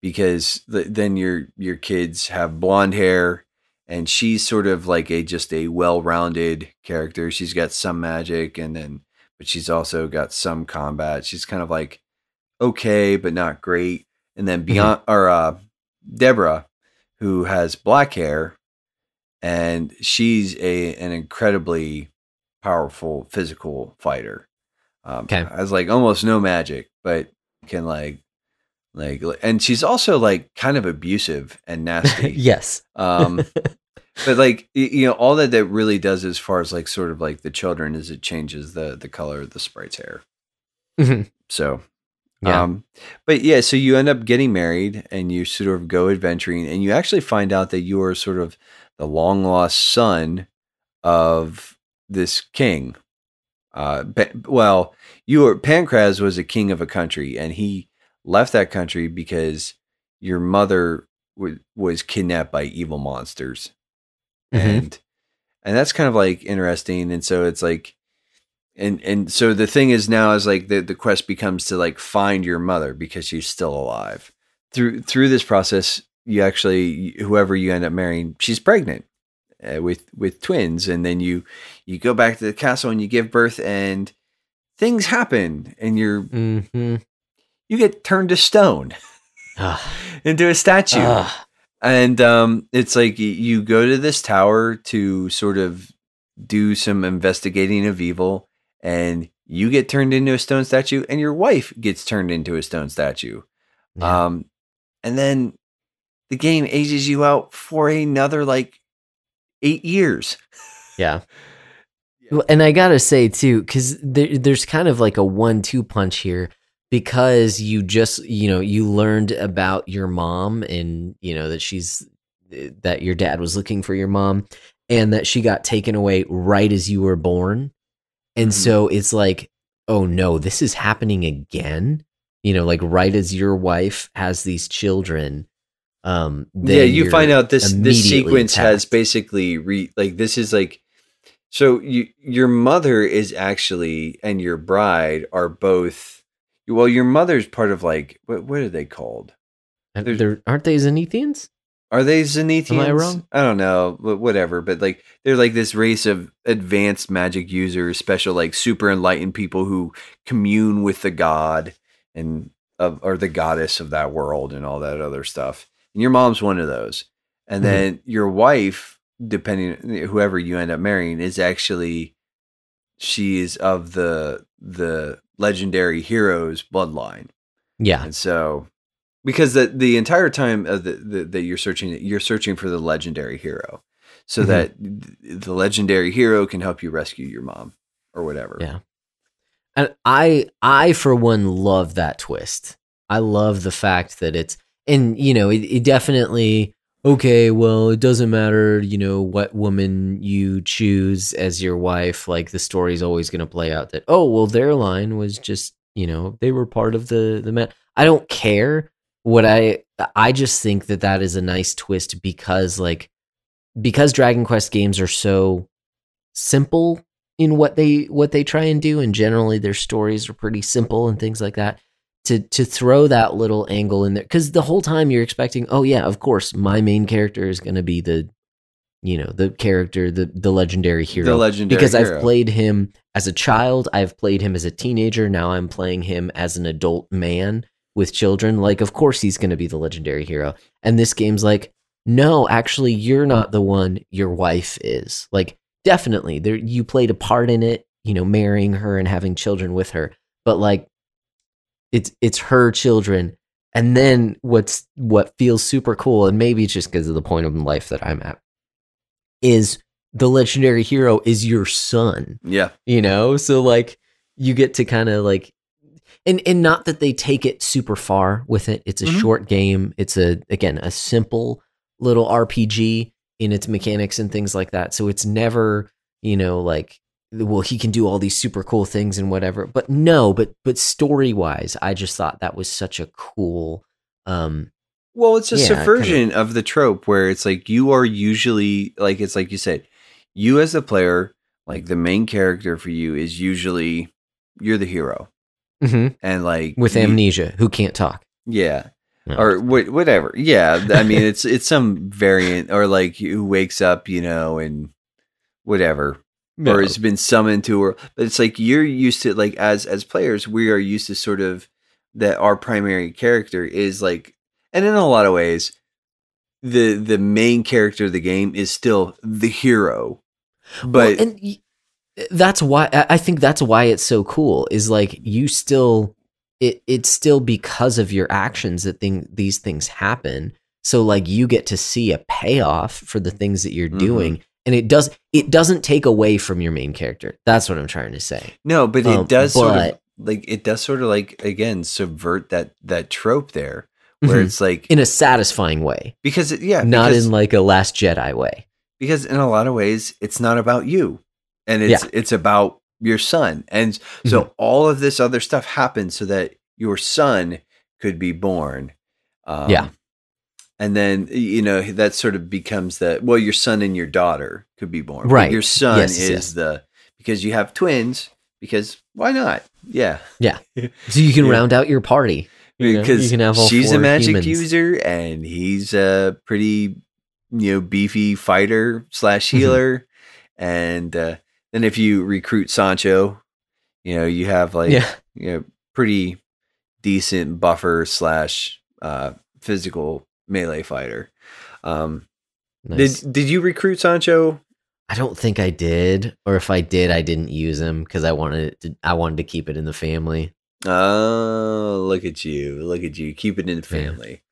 [SPEAKER 2] because th- then your your kids have blonde hair and she's sort of like a just a well-rounded character. She's got some magic and then but she's also got some combat. She's kind of like okay but not great. And then beyond or uh deborah who has black hair and she's a an incredibly powerful physical fighter um
[SPEAKER 1] Okay.
[SPEAKER 2] has like almost no magic but can like like and she's also like kind of abusive and nasty
[SPEAKER 1] yes.
[SPEAKER 2] um but like you know all that that really does as far as like sort of like the children is it changes the the color of the sprite's hair
[SPEAKER 1] Mhm.
[SPEAKER 2] so
[SPEAKER 1] Yeah.
[SPEAKER 2] um but yeah so you end up getting married and you sort of go adventuring and you actually find out that you are sort of the long lost son of this king uh well you were pankraz was a king of a country and he left that country because your mother w- was kidnapped by evil monsters
[SPEAKER 1] Mhm.
[SPEAKER 2] and and that's kind of like interesting and so it's like and and so the thing is now is like the the quest becomes to like find your mother because she's still alive. Through through this process you actually whoever you end up marrying she's pregnant uh, with with twins. And then you you go back to the castle and you give birth and things happen and you're
[SPEAKER 1] hmm
[SPEAKER 2] you get turned to stone into a statue.
[SPEAKER 1] Ah.
[SPEAKER 2] and um, it's like you go to this tower to sort of do some investigating of evil, and you get turned into a stone statue, and your wife gets turned into a stone statue.
[SPEAKER 1] Yeah.
[SPEAKER 2] Um, and then the game ages you out for another like eight years.
[SPEAKER 1] Yeah. And I gotta say too, because there, there's kind of like a one-two punch here, because you just you know you learned about your mom and you know that she's that your dad was looking for your mom and that she got taken away right as you were born, and
[SPEAKER 2] Mhm.
[SPEAKER 1] so it's like, oh no, this is happening again. You know, like right as your wife has these children. Um,
[SPEAKER 2] yeah, you find out this this sequence has basically re like this is like so you your mother is actually and your bride are both well your mother's part of like what what are they called there's-
[SPEAKER 1] they're- aren't they Zenithians?
[SPEAKER 2] Are they Zenithians?
[SPEAKER 1] wrong?
[SPEAKER 2] I don't know, but whatever. But like, they're like this race of advanced magic users, special like super enlightened people who commune with the god and of or the goddess of that world and all that other stuff. And your mom's one of those. And
[SPEAKER 1] Mhm.
[SPEAKER 2] then your wife, depending whoever you end up marrying, is actually she is of the the legendary heroes bloodline.
[SPEAKER 1] Yeah,
[SPEAKER 2] And so, because the the entire time the, the that you're searching, you're searching for the legendary hero, so
[SPEAKER 1] Mhm.
[SPEAKER 2] that the legendary hero can help you rescue your mom or whatever.
[SPEAKER 1] Yeah. and I, I for one love that twist. I love the fact that it's, and you know, it, it definitely okay. Well, it doesn't matter, you know, what woman you choose as your wife. Like the story's always going to play out that oh, well, their line was just, you know, they were part of the the man. I don't care what I. I just think that that is a nice twist because like because Dragon Quest games are so simple in what they what they try and do and generally their stories are pretty simple and things like that to to throw that little angle in there cuz the whole time you're expecting oh yeah of course my main character is going to be the you know the character the the legendary hero
[SPEAKER 2] The legendary
[SPEAKER 1] because
[SPEAKER 2] hero.
[SPEAKER 1] I've played him as a child I've played him as a teenager now I'm playing him as an adult man with children like of course he's going to be the legendary hero. And this game's like no actually you're not the one your wife is. Like definitely there you played a part in it you know marrying her and having children with her. But like it's it's her children. And then what's what feels super cool and maybe it's just because of the point of life that i'm at is the legendary hero is your son.
[SPEAKER 2] Yeah.
[SPEAKER 1] you know? So like you get to kind of like and and not that they take it super far with it. It's a
[SPEAKER 2] Mhm.
[SPEAKER 1] short game. It's a again a simple little rpg in its mechanics and things like that. So it's never you know like well he can do all these super cool things and whatever. But no but but story wise i just thought that was such a cool um
[SPEAKER 2] Well, it's a
[SPEAKER 1] Yeah,
[SPEAKER 2] subversion of the trope where it's like you are usually like it's like you said, you as the player, like the main character for you is usually you're the hero, Mm-hmm. and like
[SPEAKER 1] with
[SPEAKER 2] you-
[SPEAKER 1] amnesia who can't talk.
[SPEAKER 2] Yeah,
[SPEAKER 1] No.
[SPEAKER 2] or wh- whatever. Yeah, I mean it's it's some variant or like who wakes up, you know, and whatever. Or has been summoned to or but it's like you're used to like as as players we are used to sort of that our primary character is like and in a lot of ways the the main character of the game is still the hero. But
[SPEAKER 1] Well, and that's why I think that's why it's so cool is like you still it it's still because of your actions that thing these things happen. So like you get to see a payoff for the things that you're
[SPEAKER 2] Mhm.
[SPEAKER 1] doing and it does it doesn't take away from your main character. That's what i'm trying to say.
[SPEAKER 2] No but
[SPEAKER 1] um,
[SPEAKER 2] it does sort of like it does sort of like again subvert that that trope there where
[SPEAKER 1] Mhm.
[SPEAKER 2] it's like
[SPEAKER 1] in a satisfying way.
[SPEAKER 2] Because it, yeah
[SPEAKER 1] not
[SPEAKER 2] because,
[SPEAKER 1] in like a last jedi way.
[SPEAKER 2] Because in a lot of ways it's not about you and it's
[SPEAKER 1] Yeah.
[SPEAKER 2] it's about your son and so
[SPEAKER 1] Mm-hmm.
[SPEAKER 2] all of this other stuff happens so that your son could be born um,
[SPEAKER 1] Yeah.
[SPEAKER 2] and then you know that sort of becomes the well your son and your daughter could be born but
[SPEAKER 1] Right.
[SPEAKER 2] your son
[SPEAKER 1] Yes,
[SPEAKER 2] is
[SPEAKER 1] yes.
[SPEAKER 2] the because you have twins because why not yeah Yeah.
[SPEAKER 1] so you can
[SPEAKER 2] Yeah.
[SPEAKER 1] round out your party you know?
[SPEAKER 2] because
[SPEAKER 1] you have
[SPEAKER 2] she's a magic
[SPEAKER 1] humans.
[SPEAKER 2] user and he's a pretty you know beefy fighter slash
[SPEAKER 1] Mhm.
[SPEAKER 2] healer and uh, then if you recruit sancho you know you have like
[SPEAKER 1] yeah
[SPEAKER 2] you know pretty decent buffer slash uh, physical melee fighter um
[SPEAKER 1] nice.
[SPEAKER 2] did did you recruit sancho
[SPEAKER 1] I don't think I did, or if I did, I didn't use him because I wanted to, I wanted to keep it in the family.
[SPEAKER 2] oh look at you look at you keep it in the
[SPEAKER 1] Yeah.
[SPEAKER 2] family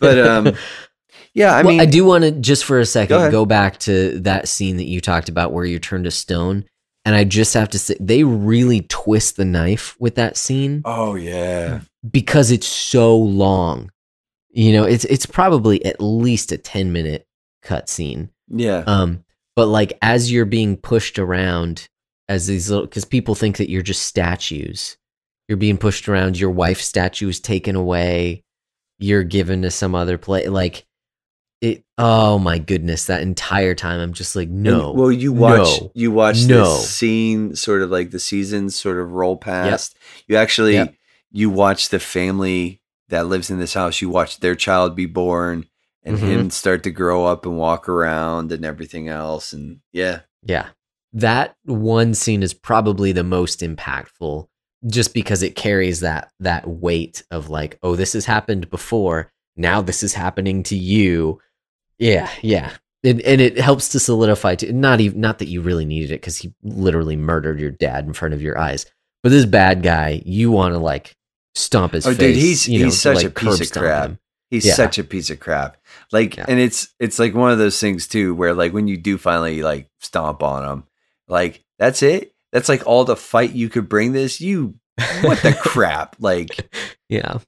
[SPEAKER 2] but um yeah i
[SPEAKER 1] Well,
[SPEAKER 2] mean
[SPEAKER 1] I do want to just for a second
[SPEAKER 2] ahead.
[SPEAKER 1] go back to that scene that you talked about where you're turned to stone, and I just have to say they really twist the knife with that scene
[SPEAKER 2] oh yeah
[SPEAKER 1] because it's so long. You know, it's it's probably at least a ten minute cut scene.
[SPEAKER 2] yeah
[SPEAKER 1] Um, but like as you're being pushed around as these little, because people think that you're just statues. You're being pushed around. Your wife's statue is taken away. You're given to some other place. Like it. Oh my goodness! That entire time, I'm just like, no.
[SPEAKER 2] And- well, you watch
[SPEAKER 1] no,
[SPEAKER 2] you watch
[SPEAKER 1] no.
[SPEAKER 2] this scene, sort of like the seasons sort of roll past. You actually
[SPEAKER 1] Yep.
[SPEAKER 2] you watch the family that lives in this house. You watch their child be born and
[SPEAKER 1] Mhm.
[SPEAKER 2] him start to grow up and walk around and everything else. And yeah,
[SPEAKER 1] Yeah. That one scene is probably the most impactful just because it carries that that weight of like, oh, this has happened before. Now this is happening to you. Yeah, yeah. And, and it helps to solidify to not even not that you really needed it because he literally murdered your dad in front of your eyes. But this bad guy, you want to like stomp his
[SPEAKER 2] Oh, dude, he's-
[SPEAKER 1] you know,
[SPEAKER 2] he's such
[SPEAKER 1] like,
[SPEAKER 2] a piece of crap.
[SPEAKER 1] him.
[SPEAKER 2] he's
[SPEAKER 1] Yeah.
[SPEAKER 2] such a piece of crap. Like,
[SPEAKER 1] Yeah.
[SPEAKER 2] and it's it's like one of those things too, where like when you do finally like stomp on him, like that's it. That's like all the fight you could bring this. You what the crap? Like,
[SPEAKER 1] Yeah.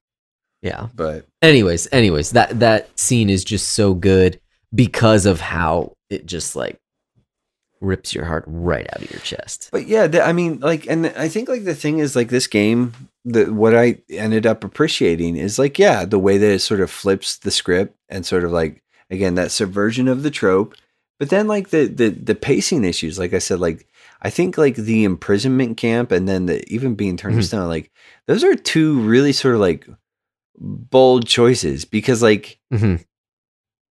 [SPEAKER 1] Yeah.
[SPEAKER 2] but
[SPEAKER 1] anyways anyways that that scene is just so good because of how it just like rips your heart right out of your chest
[SPEAKER 2] But yeah, the, I mean, like, and I think like the thing is like this game. The what I ended up appreciating is like, yeah, the way that it sort of flips the script and sort of like again that subversion of the trope, but then like the the the pacing issues, like I said, like I think like the imprisonment camp and then the even being turned to
[SPEAKER 1] Mhm.
[SPEAKER 2] stone, like those are two really sort of like bold choices because like
[SPEAKER 1] hmm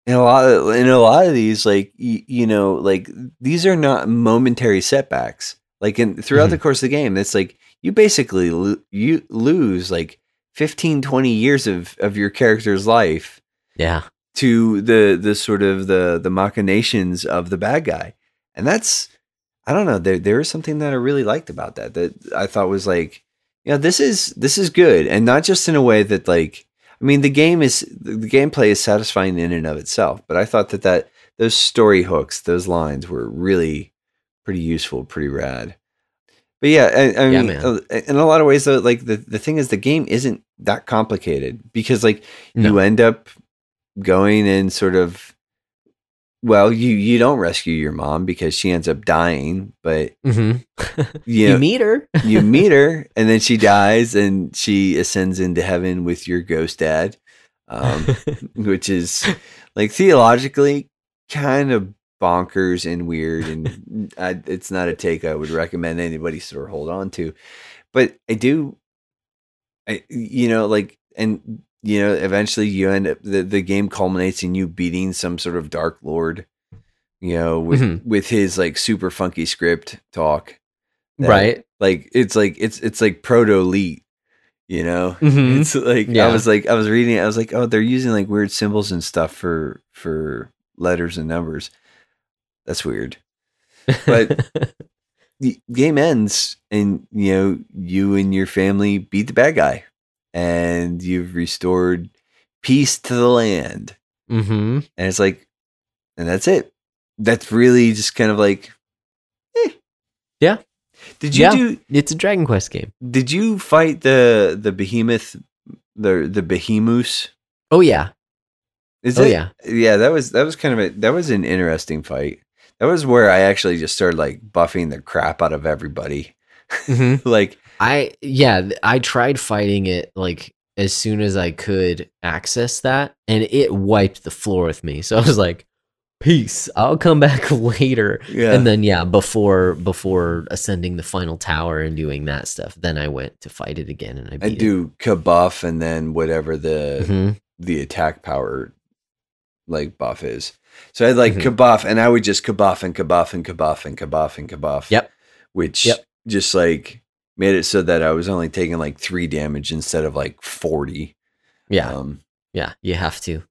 [SPEAKER 2] in a lot of in a lot of these like you, you know like these are not momentary setbacks. Like in throughout the course of the game it's like you basically lo- you lose like 15 20 years of of your character's life
[SPEAKER 1] Yeah.
[SPEAKER 2] to the the sort of the the machinations of the bad guy. And that's i don't know there there was something that i really liked about that that i thought was like know this is this is good. And not just in a way that like i mean the game is the gameplay is satisfying in and of itself but i thought that that those story hooks those lines were really pretty useful pretty rad. But yeah i, I
[SPEAKER 1] Yeah,
[SPEAKER 2] mean
[SPEAKER 1] man.
[SPEAKER 2] uh, in a lot of ways though like the, the thing is the game isn't that complicated because like you end up going and sort of well you you don't rescue your mom because she ends up dying but
[SPEAKER 1] hmm
[SPEAKER 2] you,
[SPEAKER 1] You meet her.
[SPEAKER 2] you meet her and then she dies and she ascends into heaven with your ghost dad um, which is like theologically kind of bonkers and weird and I, it's not a take i would recommend anybody sort of hold on to but i do i you know like and you know eventually you end up the, the game culminates in you beating some sort of dark lord you know with
[SPEAKER 1] Mhm.
[SPEAKER 2] with his like super funky script talk that-
[SPEAKER 1] right.
[SPEAKER 2] like it's like it's it's like proto elite you know
[SPEAKER 1] Mhm.
[SPEAKER 2] it's like
[SPEAKER 1] Yeah.
[SPEAKER 2] i was like i was reading it i was like oh they're using like weird symbols and stuff for for letters and numbers that's weird but- the game ends and you know you and your family beat the bad guy and you've restored peace to the land
[SPEAKER 1] hmm
[SPEAKER 2] and it's like and that's it that's really just kind of like eh.
[SPEAKER 1] Yeah.
[SPEAKER 2] did you
[SPEAKER 1] Yeah.
[SPEAKER 2] do
[SPEAKER 1] It's a Dragon Quest game.
[SPEAKER 2] did you fight the the behemoth the the behemoth
[SPEAKER 1] Oh yeah.
[SPEAKER 2] is
[SPEAKER 1] Oh
[SPEAKER 2] it
[SPEAKER 1] yeah.
[SPEAKER 2] yeah that was that was kind of a that was an interesting fight that was where i actually just started like buffing the crap out of everybody
[SPEAKER 1] hmm
[SPEAKER 2] like
[SPEAKER 1] I yeah, I tried fighting it like as soon as I could access that, and it wiped the floor with me. So I was like, "Peace, I'll come back later."
[SPEAKER 2] yeah
[SPEAKER 1] And then yeah, before before ascending the final tower and doing that stuff, then I went to fight it again, and I
[SPEAKER 2] i do kabuff and then whatever the
[SPEAKER 1] It. hmm
[SPEAKER 2] the attack power like buff is so i had like
[SPEAKER 1] Mhm.
[SPEAKER 2] kabuff and i would just kabuff and kabuff and kabuff and kabuff and kabuff
[SPEAKER 1] Yep.
[SPEAKER 2] which
[SPEAKER 1] Yep.
[SPEAKER 2] just like made it so that i was only taking like three damage instead of like 40
[SPEAKER 1] Yeah,
[SPEAKER 2] um
[SPEAKER 1] yeah, you have to.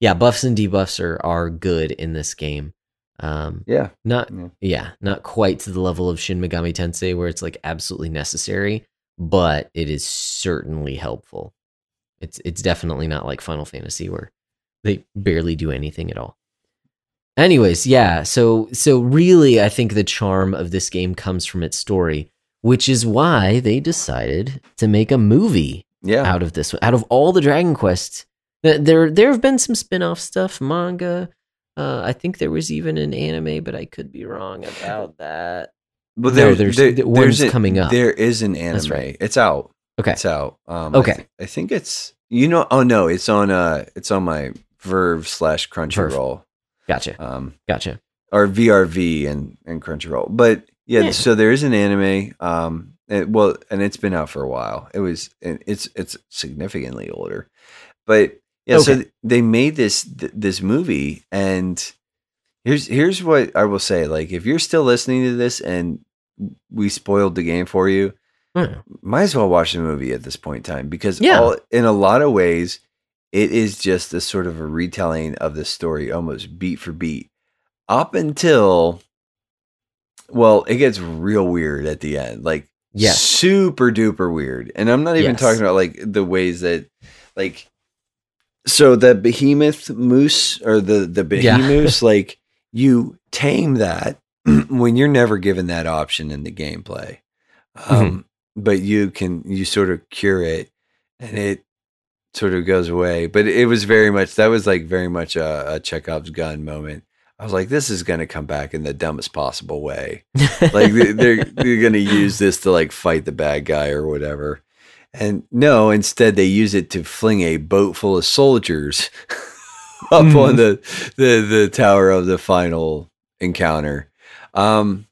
[SPEAKER 1] Yeah, buffs and debuffs are are good in this game. Um,
[SPEAKER 2] yeah
[SPEAKER 1] not
[SPEAKER 2] Yeah.
[SPEAKER 1] yeah not quite to the level of shin megami tensei where it's like absolutely necessary but it is certainly helpful it's it's definitely not like final fantasy where they barely do anything at all anyways yeah so so really i think the charm of this game comes from its story which is why they decided to make a movie
[SPEAKER 2] yeah
[SPEAKER 1] out of this out of all the dragon quest there there have been some spin-off stuff manga uh, i think there was even an anime but i could be wrong about that
[SPEAKER 2] Well,
[SPEAKER 1] No, there's-
[SPEAKER 2] there-
[SPEAKER 1] the one's
[SPEAKER 2] a-
[SPEAKER 1] coming up.
[SPEAKER 2] There is an anime.
[SPEAKER 1] That's right.
[SPEAKER 2] It's out.
[SPEAKER 1] okay
[SPEAKER 2] It's out. Um, I
[SPEAKER 1] Okay.
[SPEAKER 2] I, think it's you know. Oh no, it's on. Uh, it's on my VRV slash Crunchyroll.
[SPEAKER 1] gotcha
[SPEAKER 2] Um,
[SPEAKER 1] gotcha
[SPEAKER 2] or VRV and and Crunchyroll. But yeah,
[SPEAKER 1] Yeah.
[SPEAKER 2] so there is an anime. Um, it, well, and it's been out for a while. It was. and It's it's significantly older, but yeah. So
[SPEAKER 1] Okay.
[SPEAKER 2] th- they made this th- this movie, and here's here's what I will say. Like, if you're still listening to this and we spoiled the game for you,
[SPEAKER 1] Hmm.
[SPEAKER 2] might as well watch the movie at this point in time because
[SPEAKER 1] Yeah.
[SPEAKER 2] all, in a lot of ways it is just a sort of a retelling of the story almost beat for beat up until well it gets real weird at the end like
[SPEAKER 1] Yes.
[SPEAKER 2] super duper weird and i'm not even
[SPEAKER 1] Yes.
[SPEAKER 2] talking about like the ways that like so the behemoth moose or the the
[SPEAKER 1] Yeah.
[SPEAKER 2] behemoth like you tame that when you're never given that option in the gameplay um but you can you sort of cure it and it sort of goes away but it was very much that was like very much a, a chekhov's gun moment i was like this is going to come back in the dumbest possible way like they- they're they're gonna use this to like fight the bad guy or whatever and no instead they use it to fling a boat full of soldiers up
[SPEAKER 1] Mhm.
[SPEAKER 2] on the, the the tower of the final encounter. Um,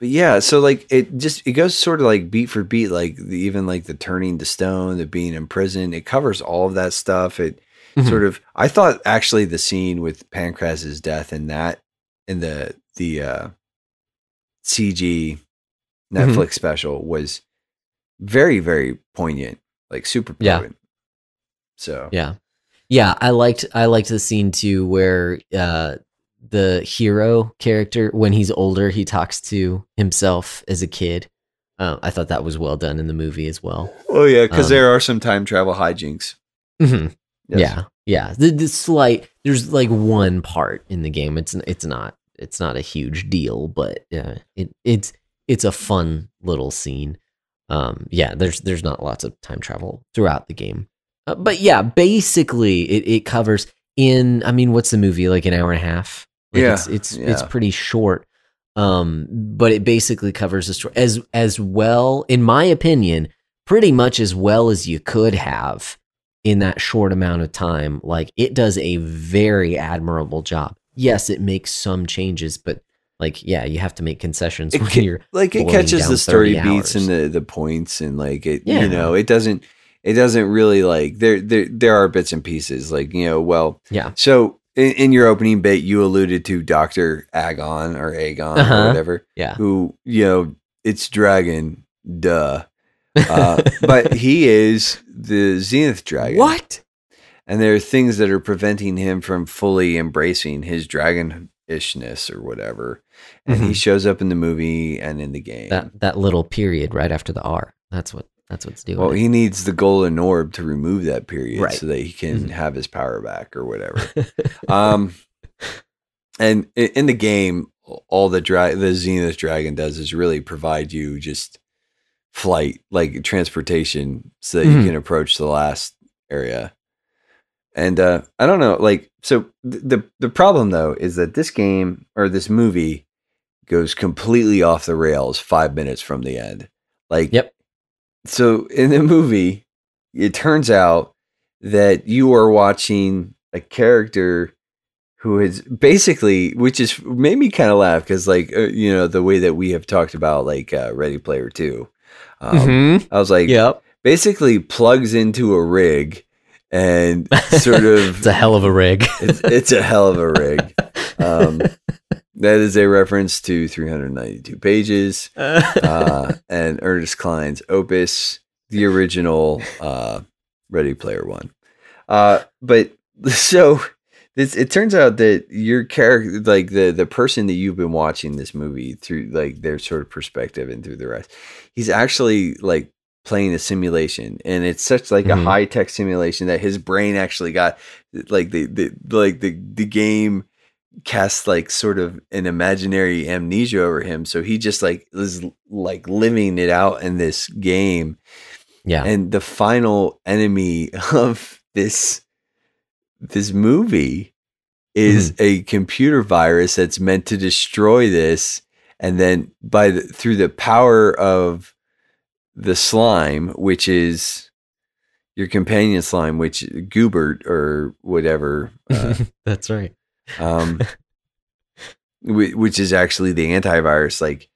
[SPEAKER 2] but yeah, so like it just it goes sort of like beat for beat, like the, even like the turning to stone, the being in prison. It covers all of that stuff. It
[SPEAKER 1] Mhm.
[SPEAKER 2] sort of I thought actually the scene with Pankraz's death and that in the the uh CG Netflix special was very very poignant, like super
[SPEAKER 1] Yeah.
[SPEAKER 2] poignant. So
[SPEAKER 1] Yeah. Yeah, I liked I liked the scene too where uh the hero character when he's older he talks to himself as a kid. Uh, I thought that was well done in the movie as well.
[SPEAKER 2] Oh yeah, because
[SPEAKER 1] Um,
[SPEAKER 2] there are some time travel hijinks.
[SPEAKER 1] Mhm.
[SPEAKER 2] Yes.
[SPEAKER 1] Yeah, yeah. The, the slight there's like one part in the game. It's it's not it's not a huge deal, but uh, it it's it's a fun little scene. Um, yeah, there's there's not lots of time travel throughout the game, uh, but yeah, basically it, it covers in. I mean, what's the movie like an hour and a half? Like
[SPEAKER 2] Yeah,
[SPEAKER 1] it's it's it's pretty short. Um, but it basically covers the story as as well, in my opinion, pretty much as well as you could have in that short amount of time. Like it does a very admirable job. Yes, it makes some changes, but like yeah, you have to make concessions
[SPEAKER 2] It
[SPEAKER 1] when you're
[SPEAKER 2] like it catches the story beats and the the points and like it
[SPEAKER 1] Yeah.
[SPEAKER 2] you know it doesn't it doesn't really like there there there are bits and pieces like you know well
[SPEAKER 1] yeah.
[SPEAKER 2] so in, in your opening bit you alluded to Doctor Agon or Agon
[SPEAKER 1] Uh-huh.
[SPEAKER 2] or whatever
[SPEAKER 1] Yeah.
[SPEAKER 2] who you know it's dragon duh uh, but he is the Zenith dragon
[SPEAKER 1] What?
[SPEAKER 2] and there are things that are preventing him from fully embracing his dragon-ishness or whatever and he
[SPEAKER 1] Mhm.
[SPEAKER 2] shows up in the movie and in the game
[SPEAKER 1] That that little period right after the R. That's what that's what's doing.
[SPEAKER 2] Well, he needs the golden orb to remove that period
[SPEAKER 1] Right.
[SPEAKER 2] so that he can
[SPEAKER 1] Mhm.
[SPEAKER 2] have his power back or whatever. um, and in the game, all the dra- the Zenith Dragon does is really provide you just flight, like transportation, so that
[SPEAKER 1] Mhm.
[SPEAKER 2] you can approach the last area. And uh, I don't know, like, so th- the the problem though is that this game or this movie goes completely off the rails five minutes from the end. Like,
[SPEAKER 1] Yep.
[SPEAKER 2] So in the movie, it turns out that you are watching a character who is basically, which is made me kind of laugh because, like, uh, you know, the way that we have talked about like uh, Ready Player Two. Um,
[SPEAKER 1] Mhm.
[SPEAKER 2] I was like,
[SPEAKER 1] Yep.
[SPEAKER 2] basically plugs into a rig and sort of
[SPEAKER 1] it's a hell of a rig.
[SPEAKER 2] it's, it's a hell of a rig. Um, that is a reference to 392 pages uh, and Ernest Cline's opus, the original uh, Ready Player One. Uh, but so this it turns out that your character, like the the person that you've been watching this movie through, like their sort of perspective and through the rest, he's actually like playing a simulation and it's such like a
[SPEAKER 1] Mhm.
[SPEAKER 2] high tech simulation that his brain actually got like the, the like the the game casts like sort of an imaginary amnesia over him so he just like is like living it out in this game
[SPEAKER 1] yeah.
[SPEAKER 2] and the final enemy of this this movie is a computer virus that's meant to destroy this and then by the, through the power of the slime which is your companion slime which goobert or whatever uh,
[SPEAKER 1] That's right.
[SPEAKER 2] um, which is actually the antivirus. Like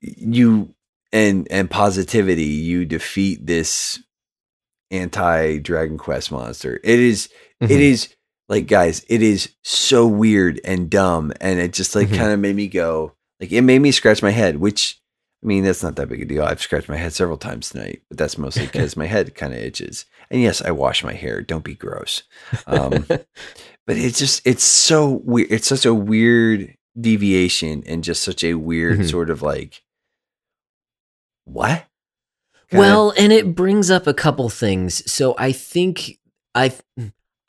[SPEAKER 2] you and and positivity, you defeat this anti Dragon Quest monster. It is it
[SPEAKER 1] Mhm.
[SPEAKER 2] is like guys, it is so weird and dumb, and it just like
[SPEAKER 1] Mhm.
[SPEAKER 2] kind of made me go like it made me scratch my head, which. I mean, that's not that big a deal. I've scratched my head several times tonight, but that's mostly because my head kind of itches. And yes, I wash my hair. Don't be gross. Um, but it's just it's so weird it's such a weird deviation and just such a weird
[SPEAKER 1] Mhm.
[SPEAKER 2] sort of like what Kinda-
[SPEAKER 1] Well, and it brings up a couple things. So I think I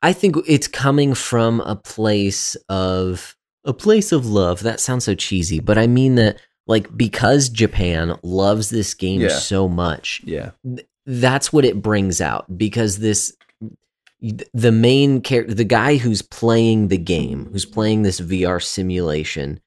[SPEAKER 1] I think it's coming from a place of a place of love. That sounds so cheesy, but I mean that like because Japan loves this game
[SPEAKER 2] Yeah.
[SPEAKER 1] so much,
[SPEAKER 2] yeah
[SPEAKER 1] that's what it brings out because this the main character the guy who's playing the game who's playing this VR simulation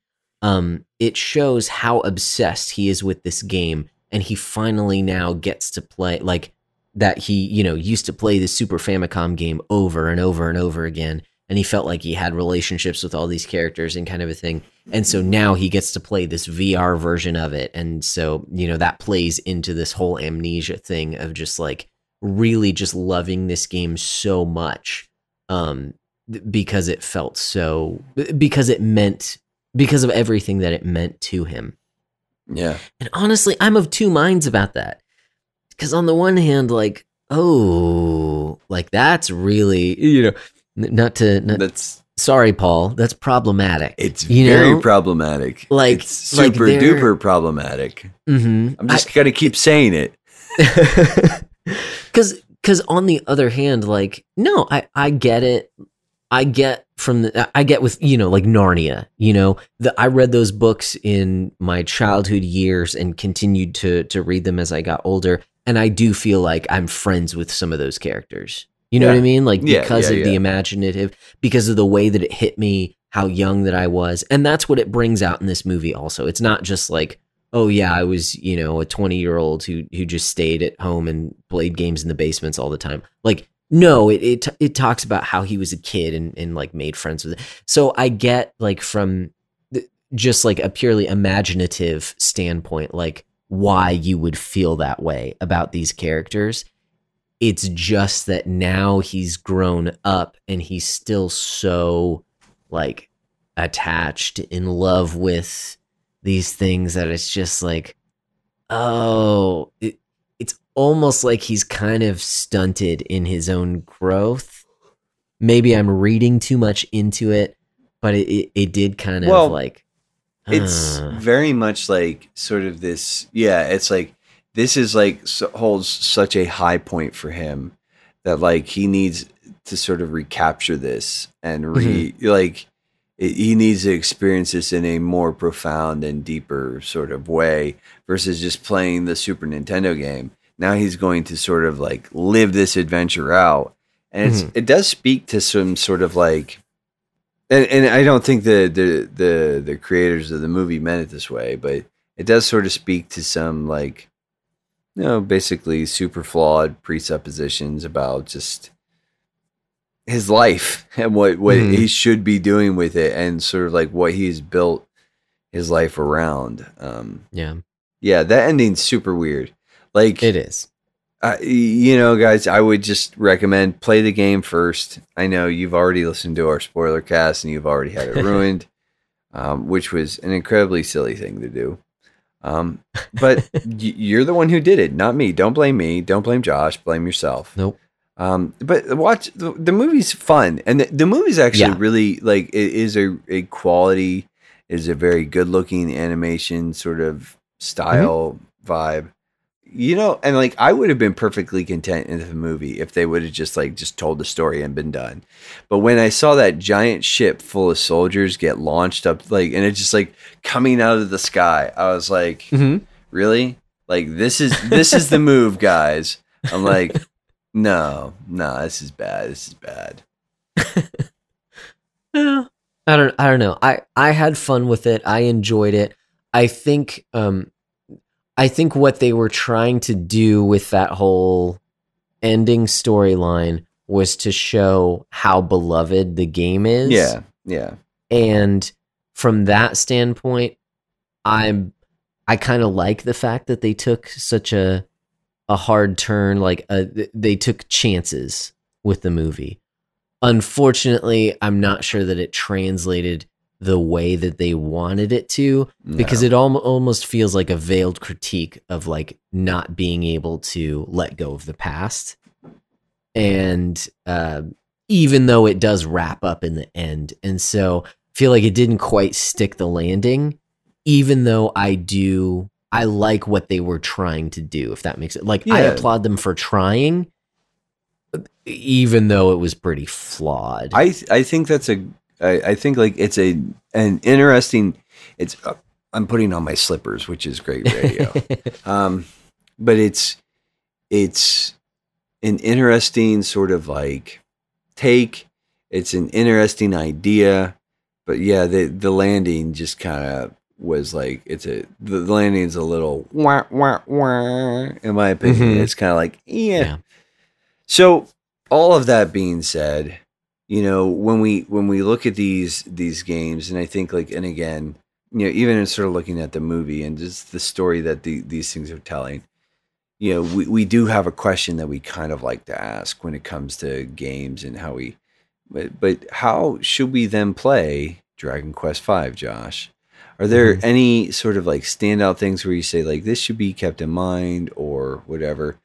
[SPEAKER 1] um it shows how obsessed he is with this game and he finally now gets to play like that he you know used to play the Super Famicom game over and over and over again and he felt like he had relationships with all these characters and kind of a thing. And so now he gets to play this VR version of it. And so, you know, that plays into this whole amnesia thing of just like really just loving this game so much um because it felt so because it meant because of everything that it meant to him.
[SPEAKER 2] Yeah.
[SPEAKER 1] And honestly, I'm of two minds about that. Because on the one hand, like, oh, like that's really, you know, not to, not,
[SPEAKER 2] That's
[SPEAKER 1] sorry, Paul, that's problematic.
[SPEAKER 2] it's
[SPEAKER 1] You
[SPEAKER 2] very
[SPEAKER 1] know?
[SPEAKER 2] problematic.
[SPEAKER 1] Like-
[SPEAKER 2] it's super
[SPEAKER 1] they're-
[SPEAKER 2] duper problematic.
[SPEAKER 1] mm-hmm.
[SPEAKER 2] I'm just gonna keep saying it.
[SPEAKER 1] because because on the other hand like no i i get it i get from the i get with you know like narnia you know the i read those books in my childhood years and continued to to read them as i got older and i do feel like i'm friends with some of those characters you know what i mean like
[SPEAKER 2] Yeah,
[SPEAKER 1] because
[SPEAKER 2] yeah,
[SPEAKER 1] of the imaginative because of the way that it hit me how young that i was and that's what it brings out in this movie also it's not just like oh yeah, I was, you know, a 20 year old who who just stayed at home and played games in the basements all the time. Like, no, it it it talks about how he was a kid and and like made friends with it. So I get like from the, just like a purely imaginative standpoint, like why you would feel that way about these characters. It's just that now he's grown up and he's still so like attached in love with these things that it's just like oh it, it's almost like he's kind of stunted in his own growth maybe i'm reading too much into it but it, it, it did kind of
[SPEAKER 2] Well,
[SPEAKER 1] like
[SPEAKER 2] It's
[SPEAKER 1] uh,
[SPEAKER 2] very much like sort of this. Yeah, it's like this is like so, holds such a high point for him that like he needs to sort of recapture this and re mm-hmm. like it, he needs to experience this in a more profound and deeper sort of way versus just playing the Super Nintendo game. Now he's going to sort of like live this adventure out, and it's, mm-hmm. it does speak to some sort of like and, and I don't think the, the the the creators of the movie meant it this way, but it does sort of speak to some like you know basically super flawed presuppositions about just his life and what what
[SPEAKER 1] Mhm.
[SPEAKER 2] he should be doing with it and sort of like what he's built his life around. Um,
[SPEAKER 1] yeah
[SPEAKER 2] yeah, that ending's super weird. Like
[SPEAKER 1] it is
[SPEAKER 2] uh, you know, guys, I would just recommend play the game first. I know you've already listened to our spoiler cast and you've already had it ruined, um, which was an incredibly silly thing to do. Um, but y- you're the one who did it, not me. Don't blame me. Don't blame Josh. Blame yourself.
[SPEAKER 1] nope
[SPEAKER 2] Um, but watch the, the movie's fun, and the, the movie's actually
[SPEAKER 1] Yeah.
[SPEAKER 2] really like it is a, a quality, is a very good looking animation sort of style vibe. You know, and like I would have been perfectly content in the movie if they would have just like just told the story and been done. But when I saw that giant ship full of soldiers get launched up, like, and it's just like coming out of the sky, I was like,
[SPEAKER 1] mm-hmm.
[SPEAKER 2] really? Like this is this is the move, guys. I'm like, no, no, this is bad. This is bad.
[SPEAKER 1] Yeah. I don't I don't know. I I had fun with it. I enjoyed it. I think um I think what they were trying to do with that whole ending storyline was to show how beloved the game is.
[SPEAKER 2] Yeah, yeah,
[SPEAKER 1] And from that standpoint, I'm I kind of like the fact that they took such a a hard turn like uh they took chances with the movie. Unfortunately, I'm not sure that it translated the way that they wanted it to because
[SPEAKER 2] No.
[SPEAKER 1] it al- almost feels like a veiled critique of like not being able to let go of the past. And uh, even though it does wrap up in the end. And so I feel like it didn't quite stick the landing even though i do i like what they were trying to do if that makes it like i applaud them for trying even though it was pretty flawed.
[SPEAKER 2] I th- I think that's a I, I think like it's a an interesting. It's uh, I'm putting on my slippers, which is great radio. um, but it's it's an interesting sort of like take. It's an interesting idea, but yeah, the the landing just kind of was like it's a the landing's a little wah wah wah. In my opinion,
[SPEAKER 1] Mhm.
[SPEAKER 2] it's kind of like yeah.
[SPEAKER 1] Yeah.
[SPEAKER 2] So all of that being said, you know when we when we look at these these games and i think like and again you know even in sort of looking at the movie and just the story that the, these things are telling you know we, we do have a question that we kind of like to ask when it comes to games and how we but, but how should we then play dragon quest 5 josh are there
[SPEAKER 1] Mhm.
[SPEAKER 2] any sort of like standout things where you say like this should be kept in mind or whatever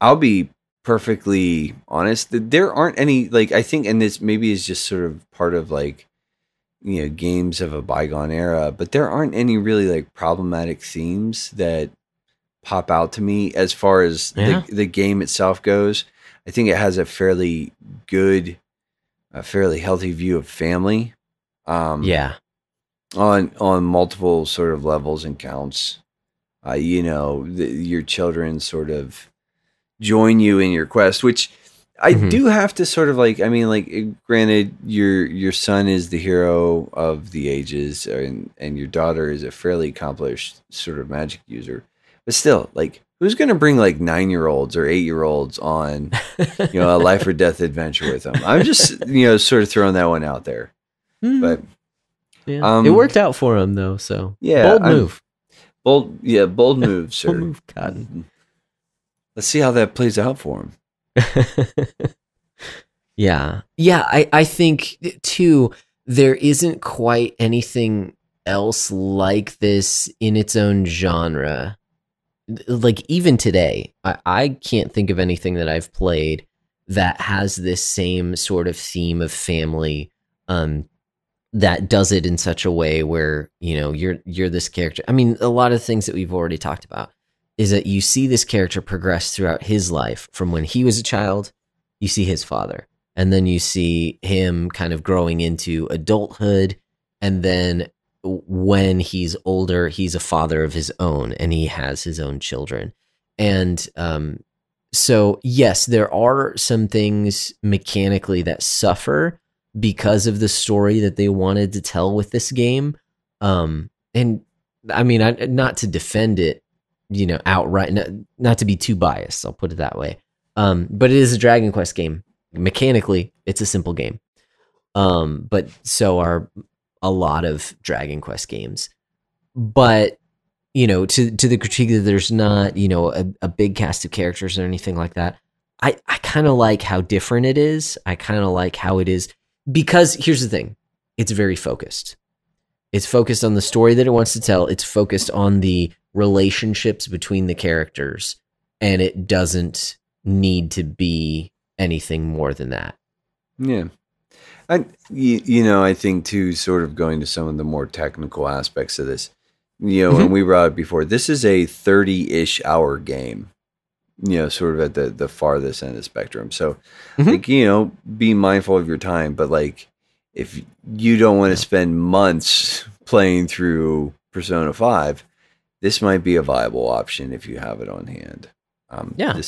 [SPEAKER 2] i'll be perfectly honest there aren't any like i think and this maybe is just sort of part of like you know games of a bygone era but there aren't any really like problematic themes that pop out to me as far as
[SPEAKER 1] Yeah.
[SPEAKER 2] the, the game itself goes i think it has a fairly good a fairly healthy view of family um
[SPEAKER 1] Yeah.
[SPEAKER 2] on on multiple sort of levels and counts. Uh, you know, the, your children sort of join you in your quest, which I
[SPEAKER 1] Mhm.
[SPEAKER 2] do have to sort of like. I mean, like, granted, your your son is the hero of the ages, and and your daughter is a fairly accomplished sort of magic user, but still, like. Who's going to bring like nine year olds or eight year olds on, you know, a life or death adventure with them? I'm just, you know, sort of throwing that one out there.
[SPEAKER 1] Hmm.
[SPEAKER 2] But
[SPEAKER 1] Yeah.
[SPEAKER 2] um,
[SPEAKER 1] it worked out for him though, so
[SPEAKER 2] Yeah,
[SPEAKER 1] bold
[SPEAKER 2] I'm-
[SPEAKER 1] move.
[SPEAKER 2] Bold, yeah, bold move, sir.
[SPEAKER 1] Bold move, Cotton.
[SPEAKER 2] Let's see how that plays out for him.
[SPEAKER 1] yeah, yeah. I I think too there isn't quite anything else like this in its own genre. Like even today, I, I can't think of anything that I've played that has this same sort of theme of family. Um, that does it in such a way where you know you're you're this character. I mean, a lot of things that we've already talked about is that you see this character progress throughout his life from when he was a child. You see his father, and then you see him kind of growing into adulthood, and then when he's older, he's a father of his own, and he has his own children, and um, so yes, there are some things mechanically that suffer because of the story that they wanted to tell with this game. Um, and I mean, I, not to defend it, you know, outright, not, not to be too biased. I'll put it that way. Um, but it is a Dragon Quest game. Mechanically, it's a simple game. Um, but so are a lot of Dragon Quest games. But you know, to to the critique that there's not, you know, a, a big cast of characters or anything like that. I, I kind of like how different it is. I kind of like how it is because here's the thing it's very focused. It's focused on the story that it wants to tell, it's focused on the relationships between the characters, and it doesn't need to be anything more than that.
[SPEAKER 2] Yeah. I, you, you know, I think too, sort of going to some of the more technical aspects of this, you know, and we brought it before, this is a 30 ish hour game, you know, sort of at the, the farthest end of the spectrum. So,
[SPEAKER 1] Mhm.
[SPEAKER 2] like, you know, be mindful of your time, but like, if you don't want to spend months playing through Persona 5, this might be a viable option if you have it on hand. Um,
[SPEAKER 1] Yeah.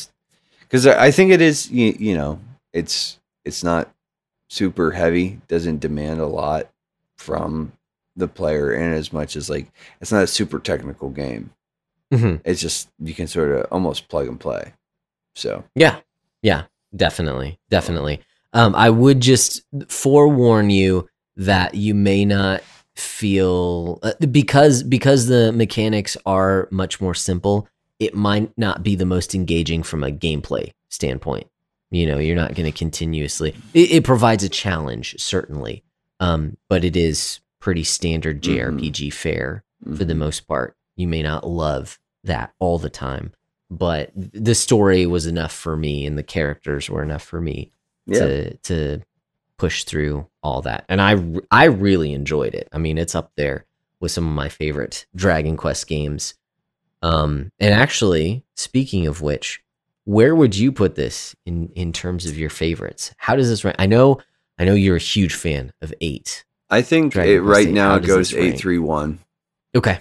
[SPEAKER 2] Because I think it is, you, you know, it's it's not super heavy, doesn't demand a lot from the player, in as much as like it's not a super technical game.
[SPEAKER 1] Mm-hmm.
[SPEAKER 2] It's just you can sort of almost plug and play. So
[SPEAKER 1] Yeah. Yeah, definitely. Definitely. Um, I would just forewarn you that you may not feel uh, because because the mechanics are much more simple, it might not be the most engaging from a gameplay standpoint. You know, you're not going to continuously it, it provides a challenge certainly. Um, but it is pretty standard. JRPG fare for the
[SPEAKER 2] mhm.
[SPEAKER 1] most part. You may not love that all the time, but the story was enough for me and the characters were enough for me
[SPEAKER 2] yeah,
[SPEAKER 1] to to push through all that. And I I really enjoyed it. I mean, it's up there with some of my favorite Dragon Quest games. Um and actually, speaking of which, where would you put this in in terms of your favorites? How does this rank? I know I know you're a huge fan of 8.
[SPEAKER 2] I think it, right
[SPEAKER 1] eight,
[SPEAKER 2] now it goes eight three one.
[SPEAKER 1] Okay.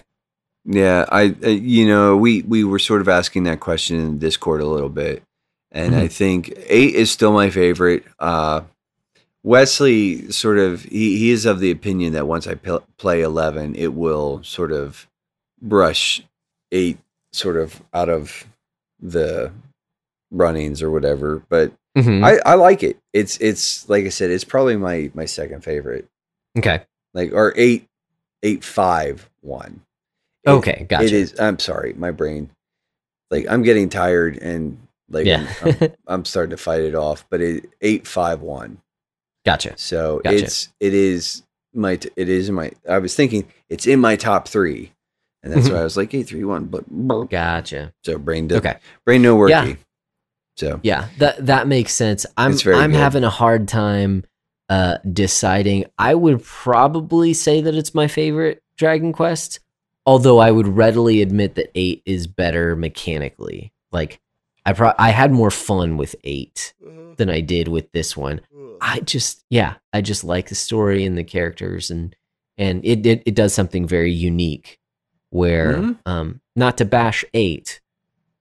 [SPEAKER 2] Yeah, I uh, you know we we were sort of asking that question in Discord a little bit, and I think eight is still my favorite. Uh, Wesley sort of he, he is of the opinion that once I p- play eleven, it will sort of brush eight sort of out of the runnings or whatever. But
[SPEAKER 1] Mhm.
[SPEAKER 2] I, I like it. It's it's like I said, it's probably my my second favorite.
[SPEAKER 1] okay.
[SPEAKER 2] Like or eight eight five one. It-
[SPEAKER 1] Okay. Gotcha.
[SPEAKER 2] It is. I'm sorry, my brain. Like I'm getting tired and like
[SPEAKER 1] Yeah.
[SPEAKER 2] I'm, I'm, I'm starting to fight it off. But it eight five one.
[SPEAKER 1] Gotcha.
[SPEAKER 2] So
[SPEAKER 1] Gotcha.
[SPEAKER 2] it's it is my t- it is my. I was thinking it's in my top three, and that's why I was like eight three one. But
[SPEAKER 1] Gotcha.
[SPEAKER 2] so brain did,
[SPEAKER 1] Okay.
[SPEAKER 2] brain no worky.
[SPEAKER 1] Yeah.
[SPEAKER 2] So
[SPEAKER 1] Yeah, that that makes sense. I'm I'm
[SPEAKER 2] good.
[SPEAKER 1] having a hard time uh deciding. I would probably say that it's my favorite Dragon Quest, although I would readily admit that 8 is better mechanically. Like I pro- I had more fun with 8 than I did with this one. I just yeah, I just like the story and the characters and and it it, it does something very unique where
[SPEAKER 2] Mhm.
[SPEAKER 1] um not to bash 8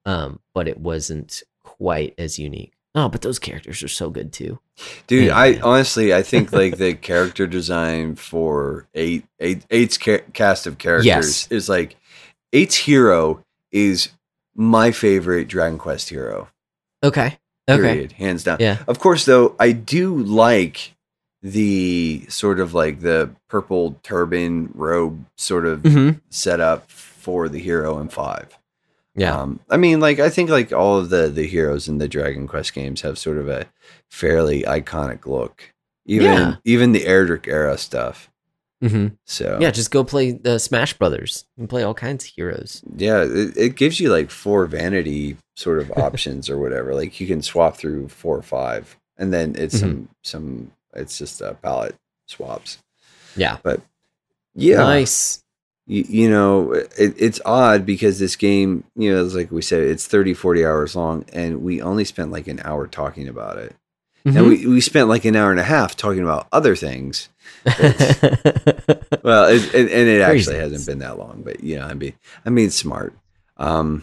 [SPEAKER 1] um but it wasn't quite as unique. Oh, but those characters are so good too.
[SPEAKER 2] Dude,
[SPEAKER 1] Yeah,
[SPEAKER 2] I honestly, I think like the character design for eight, eight, eight's ca- cast of characters
[SPEAKER 1] Yes.
[SPEAKER 2] is like eight's hero is my favorite Dragon Quest hero.
[SPEAKER 1] Okay. Okay.
[SPEAKER 2] Period, hands down.
[SPEAKER 1] Yeah.
[SPEAKER 2] Of course, though, I do like the sort of like the purple turban robe sort of
[SPEAKER 1] Mhm.
[SPEAKER 2] setup for the hero in five.
[SPEAKER 1] Yeah.
[SPEAKER 2] Um, I mean, like I think like all of the the heroes in the Dragon Quest games have sort of a fairly iconic look. Even
[SPEAKER 1] Yeah.
[SPEAKER 2] even the Erdrick era stuff.
[SPEAKER 1] Mhm.
[SPEAKER 2] So
[SPEAKER 1] Yeah, just go play the Smash Brothers and play all kinds of heroes.
[SPEAKER 2] yeah, it, it gives you like four vanity sort of options or whatever. Like you can swap through four or five, and then it's
[SPEAKER 1] Mhm.
[SPEAKER 2] some some. It's just a palette swaps.
[SPEAKER 1] Yeah.
[SPEAKER 2] But yeah,
[SPEAKER 1] Nice.
[SPEAKER 2] you, you know it, it's odd because this game you know it's like we said it's 30 40 hours long and we only spent like an hour talking about it
[SPEAKER 1] Mhm.
[SPEAKER 2] and we, we spent like an hour and a half talking about other things well it, and, and it actually
[SPEAKER 1] Craziness.
[SPEAKER 2] hasn't been that long but you know i'm being i'm being smart um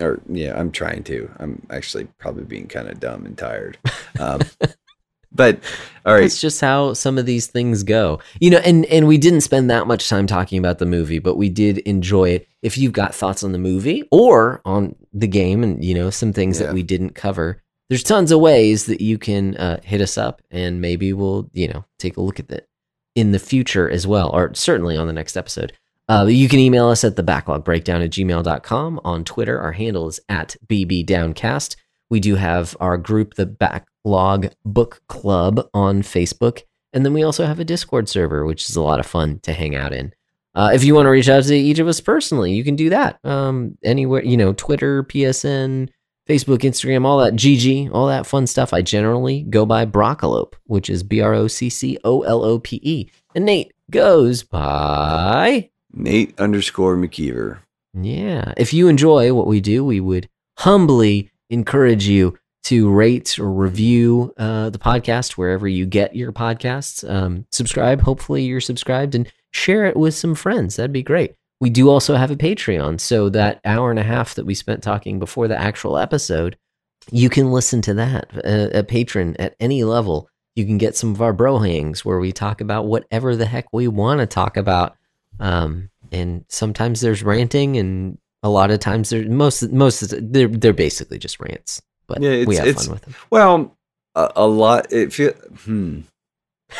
[SPEAKER 2] or yeah i'm trying to i'm actually probably being kind of dumb and tired um but all right
[SPEAKER 1] That's just how some of these things go. You know, and and we didn't spend that much time talking about the movie, but we did enjoy it. If you've got thoughts on the movie or on the game and you know some things
[SPEAKER 2] Yeah.
[SPEAKER 1] that we didn't cover, there's tons of ways that you can uh, hit us up and maybe we'll, you know, take a look at it in the future as well, or certainly on the next episode. Uh, you can email us at the backlog breakdown at gmail.com. On Twitter, our handle is at bbdowncast. We do have our group, the Backlog Book Club, on Facebook. And then we also have a Discord server, which is a lot of fun to hang out in. Uh, if you want to reach out to each of us personally, you can do that. Um, anywhere, you know, Twitter, PSN, Facebook, Instagram, all that GG, all that fun stuff. I generally go by Broccolope, which is B R O C C O L O P E. And Nate goes by.
[SPEAKER 2] nate underscore mckeever
[SPEAKER 1] Yeah. If you enjoy what we do, we would humbly encourage you to rate or review uh, the podcast wherever you get your podcasts. Um, subscribe. Hopefully, you're subscribed and share it with some friends. That'd be great. We do also have a Patreon. So, that hour and a half that we spent talking before the actual episode, you can listen to that. A, a patron at any level, you can get some of our bro hangs where we talk about whatever the heck we want to talk about. Um, and sometimes there's ranting, and a lot of times there most most they're they're basically just rants. But
[SPEAKER 2] Yeah,
[SPEAKER 1] we have fun with them.
[SPEAKER 2] well a, a lot it feel hmm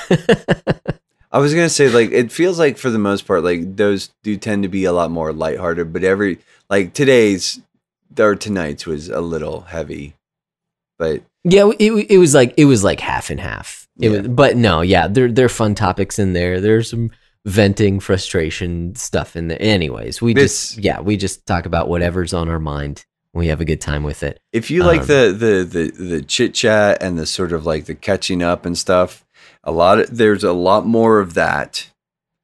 [SPEAKER 2] I was gonna say like it feels like for the most part like those do tend to be a lot more lighthearted, but every like today's or tonight's was a little heavy, but
[SPEAKER 1] yeah, it it was like it was like half and half. It
[SPEAKER 2] Yeah.
[SPEAKER 1] was, but no, yeah, there there are fun topics in there. There's some venting, frustration stuff in there. Anyways, we
[SPEAKER 2] This-
[SPEAKER 1] just yeah, we just talk about whatever's on our mind. We have a good time with it.
[SPEAKER 2] if you like
[SPEAKER 1] Um,
[SPEAKER 2] the the the the chit chat and the sort of like the catching up and stuff, a lot of there's a lot more of that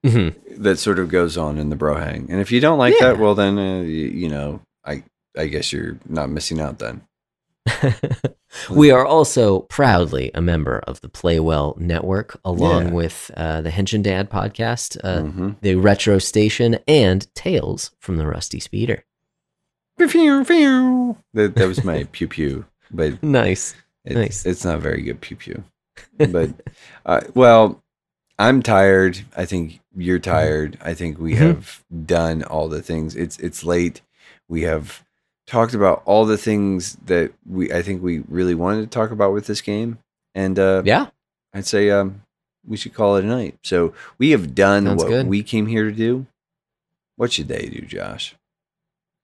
[SPEAKER 1] Mhm.
[SPEAKER 2] that sort of goes on in the bro hang. And if you don't like
[SPEAKER 1] Yeah.
[SPEAKER 2] that, well then uh, you, you know I I guess you're not missing out then.
[SPEAKER 1] we are also proudly a member of the Play Well Network, along
[SPEAKER 2] Yeah.
[SPEAKER 1] with uh, the and Dad podcast, uh,
[SPEAKER 2] Mhm.
[SPEAKER 1] the Retro Station, and Tales from the Rusty Speeder.
[SPEAKER 2] That, that was my pew pew, but
[SPEAKER 1] Nice.
[SPEAKER 2] it's,
[SPEAKER 1] Nice.
[SPEAKER 2] it's not very good pew pew. But uh, well, I'm tired. I think you're tired. I think we
[SPEAKER 1] Mhm.
[SPEAKER 2] have done all the things. It's it's late. We have talked about all the things that we I think we really wanted to talk about with this game, and uh,
[SPEAKER 1] Yeah.
[SPEAKER 2] I'd say um, we should call it a night. So we have done
[SPEAKER 1] Sounds
[SPEAKER 2] what
[SPEAKER 1] good.
[SPEAKER 2] we came here to do. What should they do, Josh?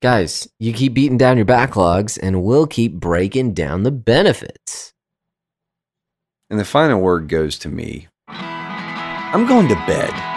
[SPEAKER 1] Guys, you keep beating down your backlogs and we'll keep breaking down the benefits.
[SPEAKER 2] And the final word goes to me. I'm going to bed.